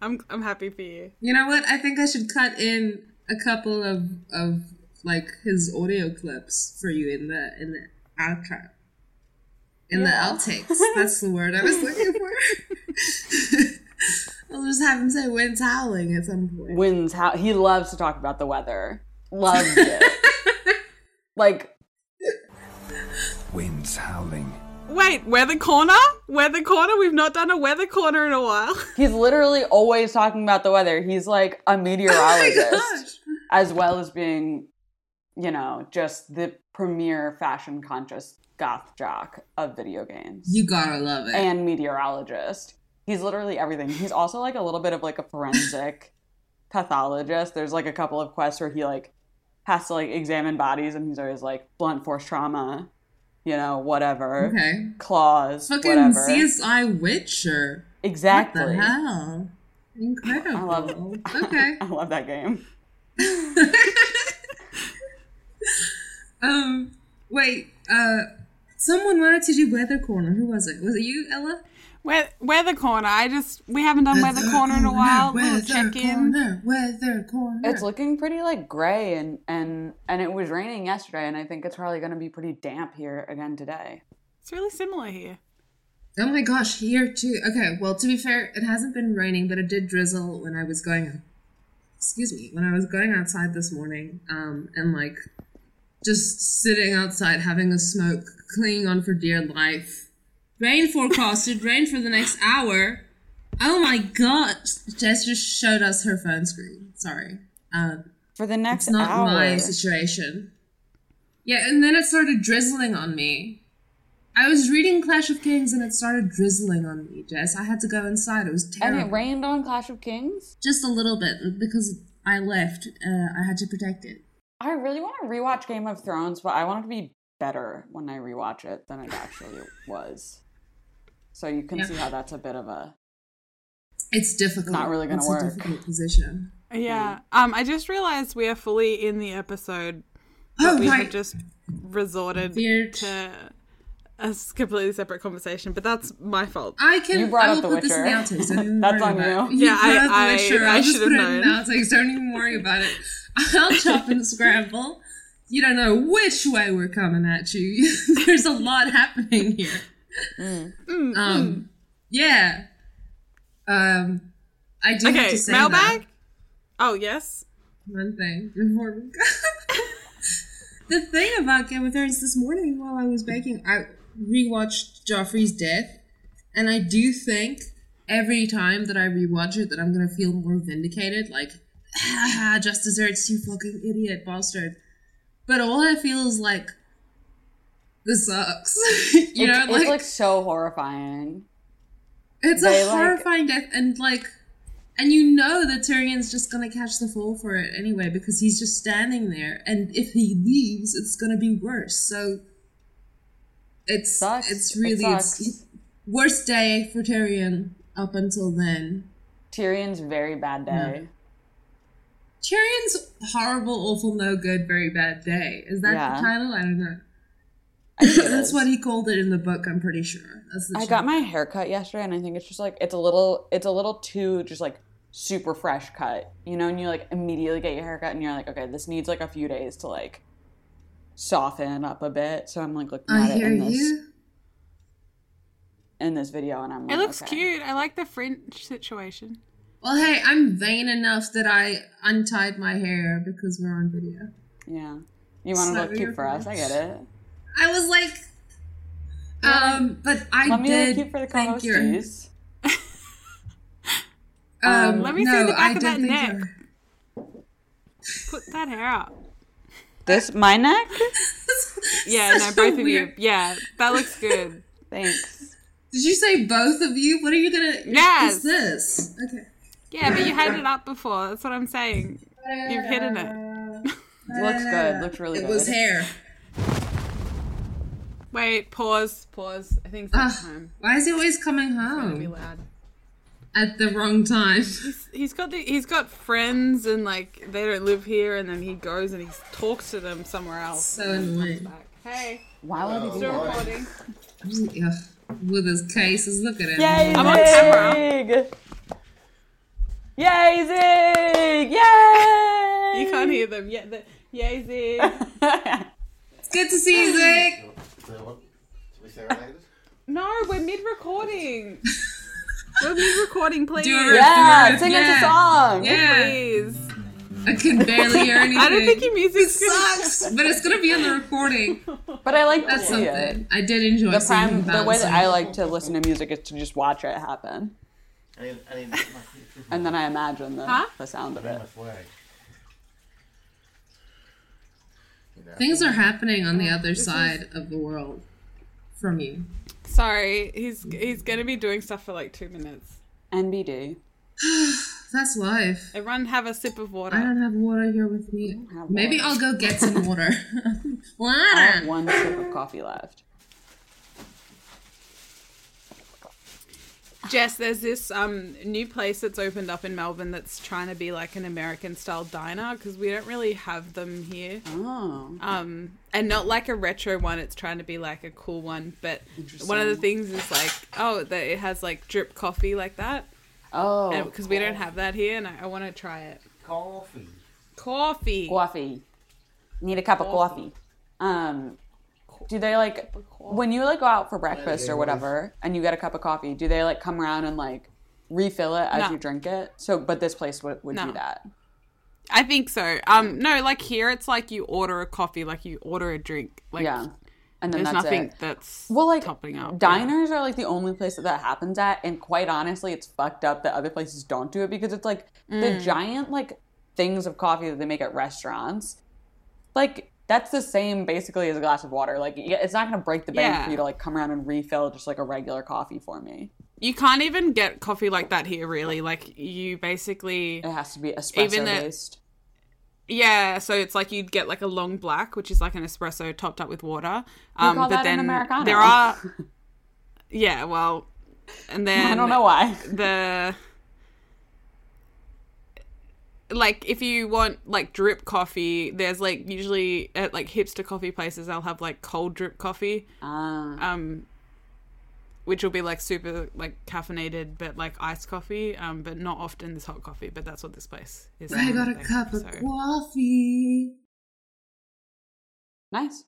I'm I'm happy for you. You know what? I think I should cut in a couple of of like his audio clips for you in the in the outro. In the outtakes. That's the word I was looking for. I'll just have him say wind's howling at some point. Wind's how he loves to talk about the weather. Loves it. like Winds howling. Wait, weather corner? Weather corner? We've not done a weather corner in a while. he's literally always talking about the weather. He's like a Oh my meteorologist. gosh. As well as being, you know, just the premier fashion conscious goth jock of video games You gotta love it. and meteorologist. He's literally everything. He's also like a little bit of like a forensic pathologist. There's like a couple of quests where he like has to like examine bodies and he's always like blunt force trauma, you know, whatever. okay. Claws, Fucking whatever. CSI Witcher. exactly. What the hell? Incredible. I love Okay. I love that game. um, wait. Uh, someone wanted to do weather corner. Who was it? Was it you, Ella? We're, we're corner. I just we haven't done weather corner in a while. Little Weather check in. corner, weather corner. It's looking pretty like gray and and and it was raining yesterday, and I think it's probably going to be pretty damp here again today. It's really similar here. Oh my gosh, here too. Okay, well, to be fair, it hasn't been raining, but it did drizzle when I was going. Excuse me, when I was going outside this morning, um, and like just sitting outside having a smoke, clinging on for dear life. Rain forecasted, rain for the next hour. Oh my god! Jess just showed us her phone screen. Sorry. Um, For the next it's not hour, my situation. Yeah, and then it started drizzling on me. I was reading Clash of Kings and it started drizzling on me, Jess. I had to go inside. It was terrible. and it rained on Clash of Kings. Just a little bit because I left. Uh, I had to protect it. I really want to rewatch Game of Thrones, but I want it to be better when I rewatch it than it actually was. So you can Yeah. see how that's a bit of a It's difficult. Not really gonna work. A difficult position. Yeah. Um. I just realized we are fully in the episode. Oh, but we right. have just resorted Weird. to a s- completely separate conversation. But that's my fault. I can. You brought I up The put this in the Witcher. outtakes. Don't even That's worry on about you. Yeah, I- up I- I I'll just should have put it in the known. outtakes. Don't even worry about it. I'll chop and scramble. You don't know which way we're coming at you. There's a lot happening here. Mm, Um, yeah. Um, I do have okay. to say Mailbag. that Oh yes. one thing before we go. the thing about Game of Thrones this morning while I was baking, I rewatched Joffrey's death, and I do think every time that I rewatch it that I'm gonna feel more vindicated. Like, ah, just desserts, you fucking idiot bastard. But all I feel is like, this sucks. you it's, know, it's like so horrifying. It's They, a like- horrifying death, and like, and you know that Tyrion's just gonna catch the fall for it anyway because he's just standing there, and if he leaves, it's gonna be worse. So it's Sucks. it's It really sucks. it's worst day for Tyrion up until then. Tyrion's very bad day. Tyrion's horrible, awful, no good, very bad day. Is that Yeah. the title? I don't know. I That's what he called it in the book. I'm pretty sure. That's the I got my hair cut yesterday, and I think it's just like it's a little, it's a little too just like super fresh cut, you know. And you like immediately get your hair cut, and you're like, okay, this needs like a few days to like soften up a bit. So I'm like looking I at it in this you. in this video, and I'm like, It looks okay. cute. I like the French situation. Well, hey, I'm vain enough that I untied my hair because we're on video. Yeah, you want to look cute for us? I get it. I was like, um, but I Let me did look cute for the think your, co-hosties. um, Let me see the back I of that neck. Put that hair up. This my neck. Yeah, no, both of you. Yeah, that looks good. Thanks. Did you say both of you? What are you gonna? Yes. Is this okay? Yeah, but you had it up before. That's what I'm saying. You've hidden it. Uh, looks good. Looks really It good. was hair. Wait, pause, pause. I think it's Ugh, time. why is he always coming Gonna be home loud. At the wrong time? He's got the he's got friends and like they don't live here, and then he goes and he talks to them somewhere else. So annoying. Hey, Why would he still recording. Mm, ugh, with his cases, look at him. Yay, I'm on camera. Zig! Yay, Zig! Yay! You can't hear them yet. The, yay, Zig. It's good to see you, Zach. So we serenade? No, we're mid recording. we're mid recording, please. Do a yeah, Do it. sing us a song. Yeah, Please. I can barely hear anything. I don't think your music's good. sucks, but it's gonna be on the recording. But I like to That's see it. something. I did enjoy The seeing prime, the the way that. I like to listen to music is to just watch it happen, I need, I need and then I imagine the, Huh? the sound of it. flag. You know, Things are happening on the other side of the world from you. Sorry, he's he's gonna be doing stuff for like two minutes. NBD. That's life. Everyone have a sip of water. I don't have water here with me. Maybe. I'll go get some water. water. I have water. one sip of coffee left. Jess, there's this um new place that's opened up in Melbourne that's trying to be like an American style diner because we don't really have them here. Oh. Um, and not like a retro one. It's trying to be like a cool one. But one of the things is like, oh, that it has like drip coffee like that Oh. because we don't have that here, and I, I want to try it. Coffee. Coffee. coffee. Need a cup of coffee. Um, do they like when you like go out for breakfast or whatever, and you get a cup of coffee? Do they like come around and like refill it as No. you drink it? So, but this place would, would do No. that. I think so. Um, no, like here it's like you order a coffee, like you order a drink. Like yeah, and then there's that's nothing it. that's Well, like topping up. diners are like the only place that that happens at, and quite honestly, it's fucked up that other places don't do it because it's like the Mm. giant like things of coffee that they make at restaurants. Like that's the same basically as a glass of water. Like it's not gonna break the bank Yeah. for you to like come around and refill just like a regular coffee for me. You can't even get coffee like that here, really. Like you basically, It has to be espresso Even based. yeah. So it's like you'd get like a long black, which is like an espresso topped up with water. Um, call but that an then Americano. there are, yeah. Well, and then I don't know why. the like if you want like drip coffee there's like usually at like hipster coffee places they'll have like cold drip coffee Ah, um which will be like super like caffeinated but like iced coffee um but not often this hot coffee but that's what this place is I got a cup of so- coffee. nice.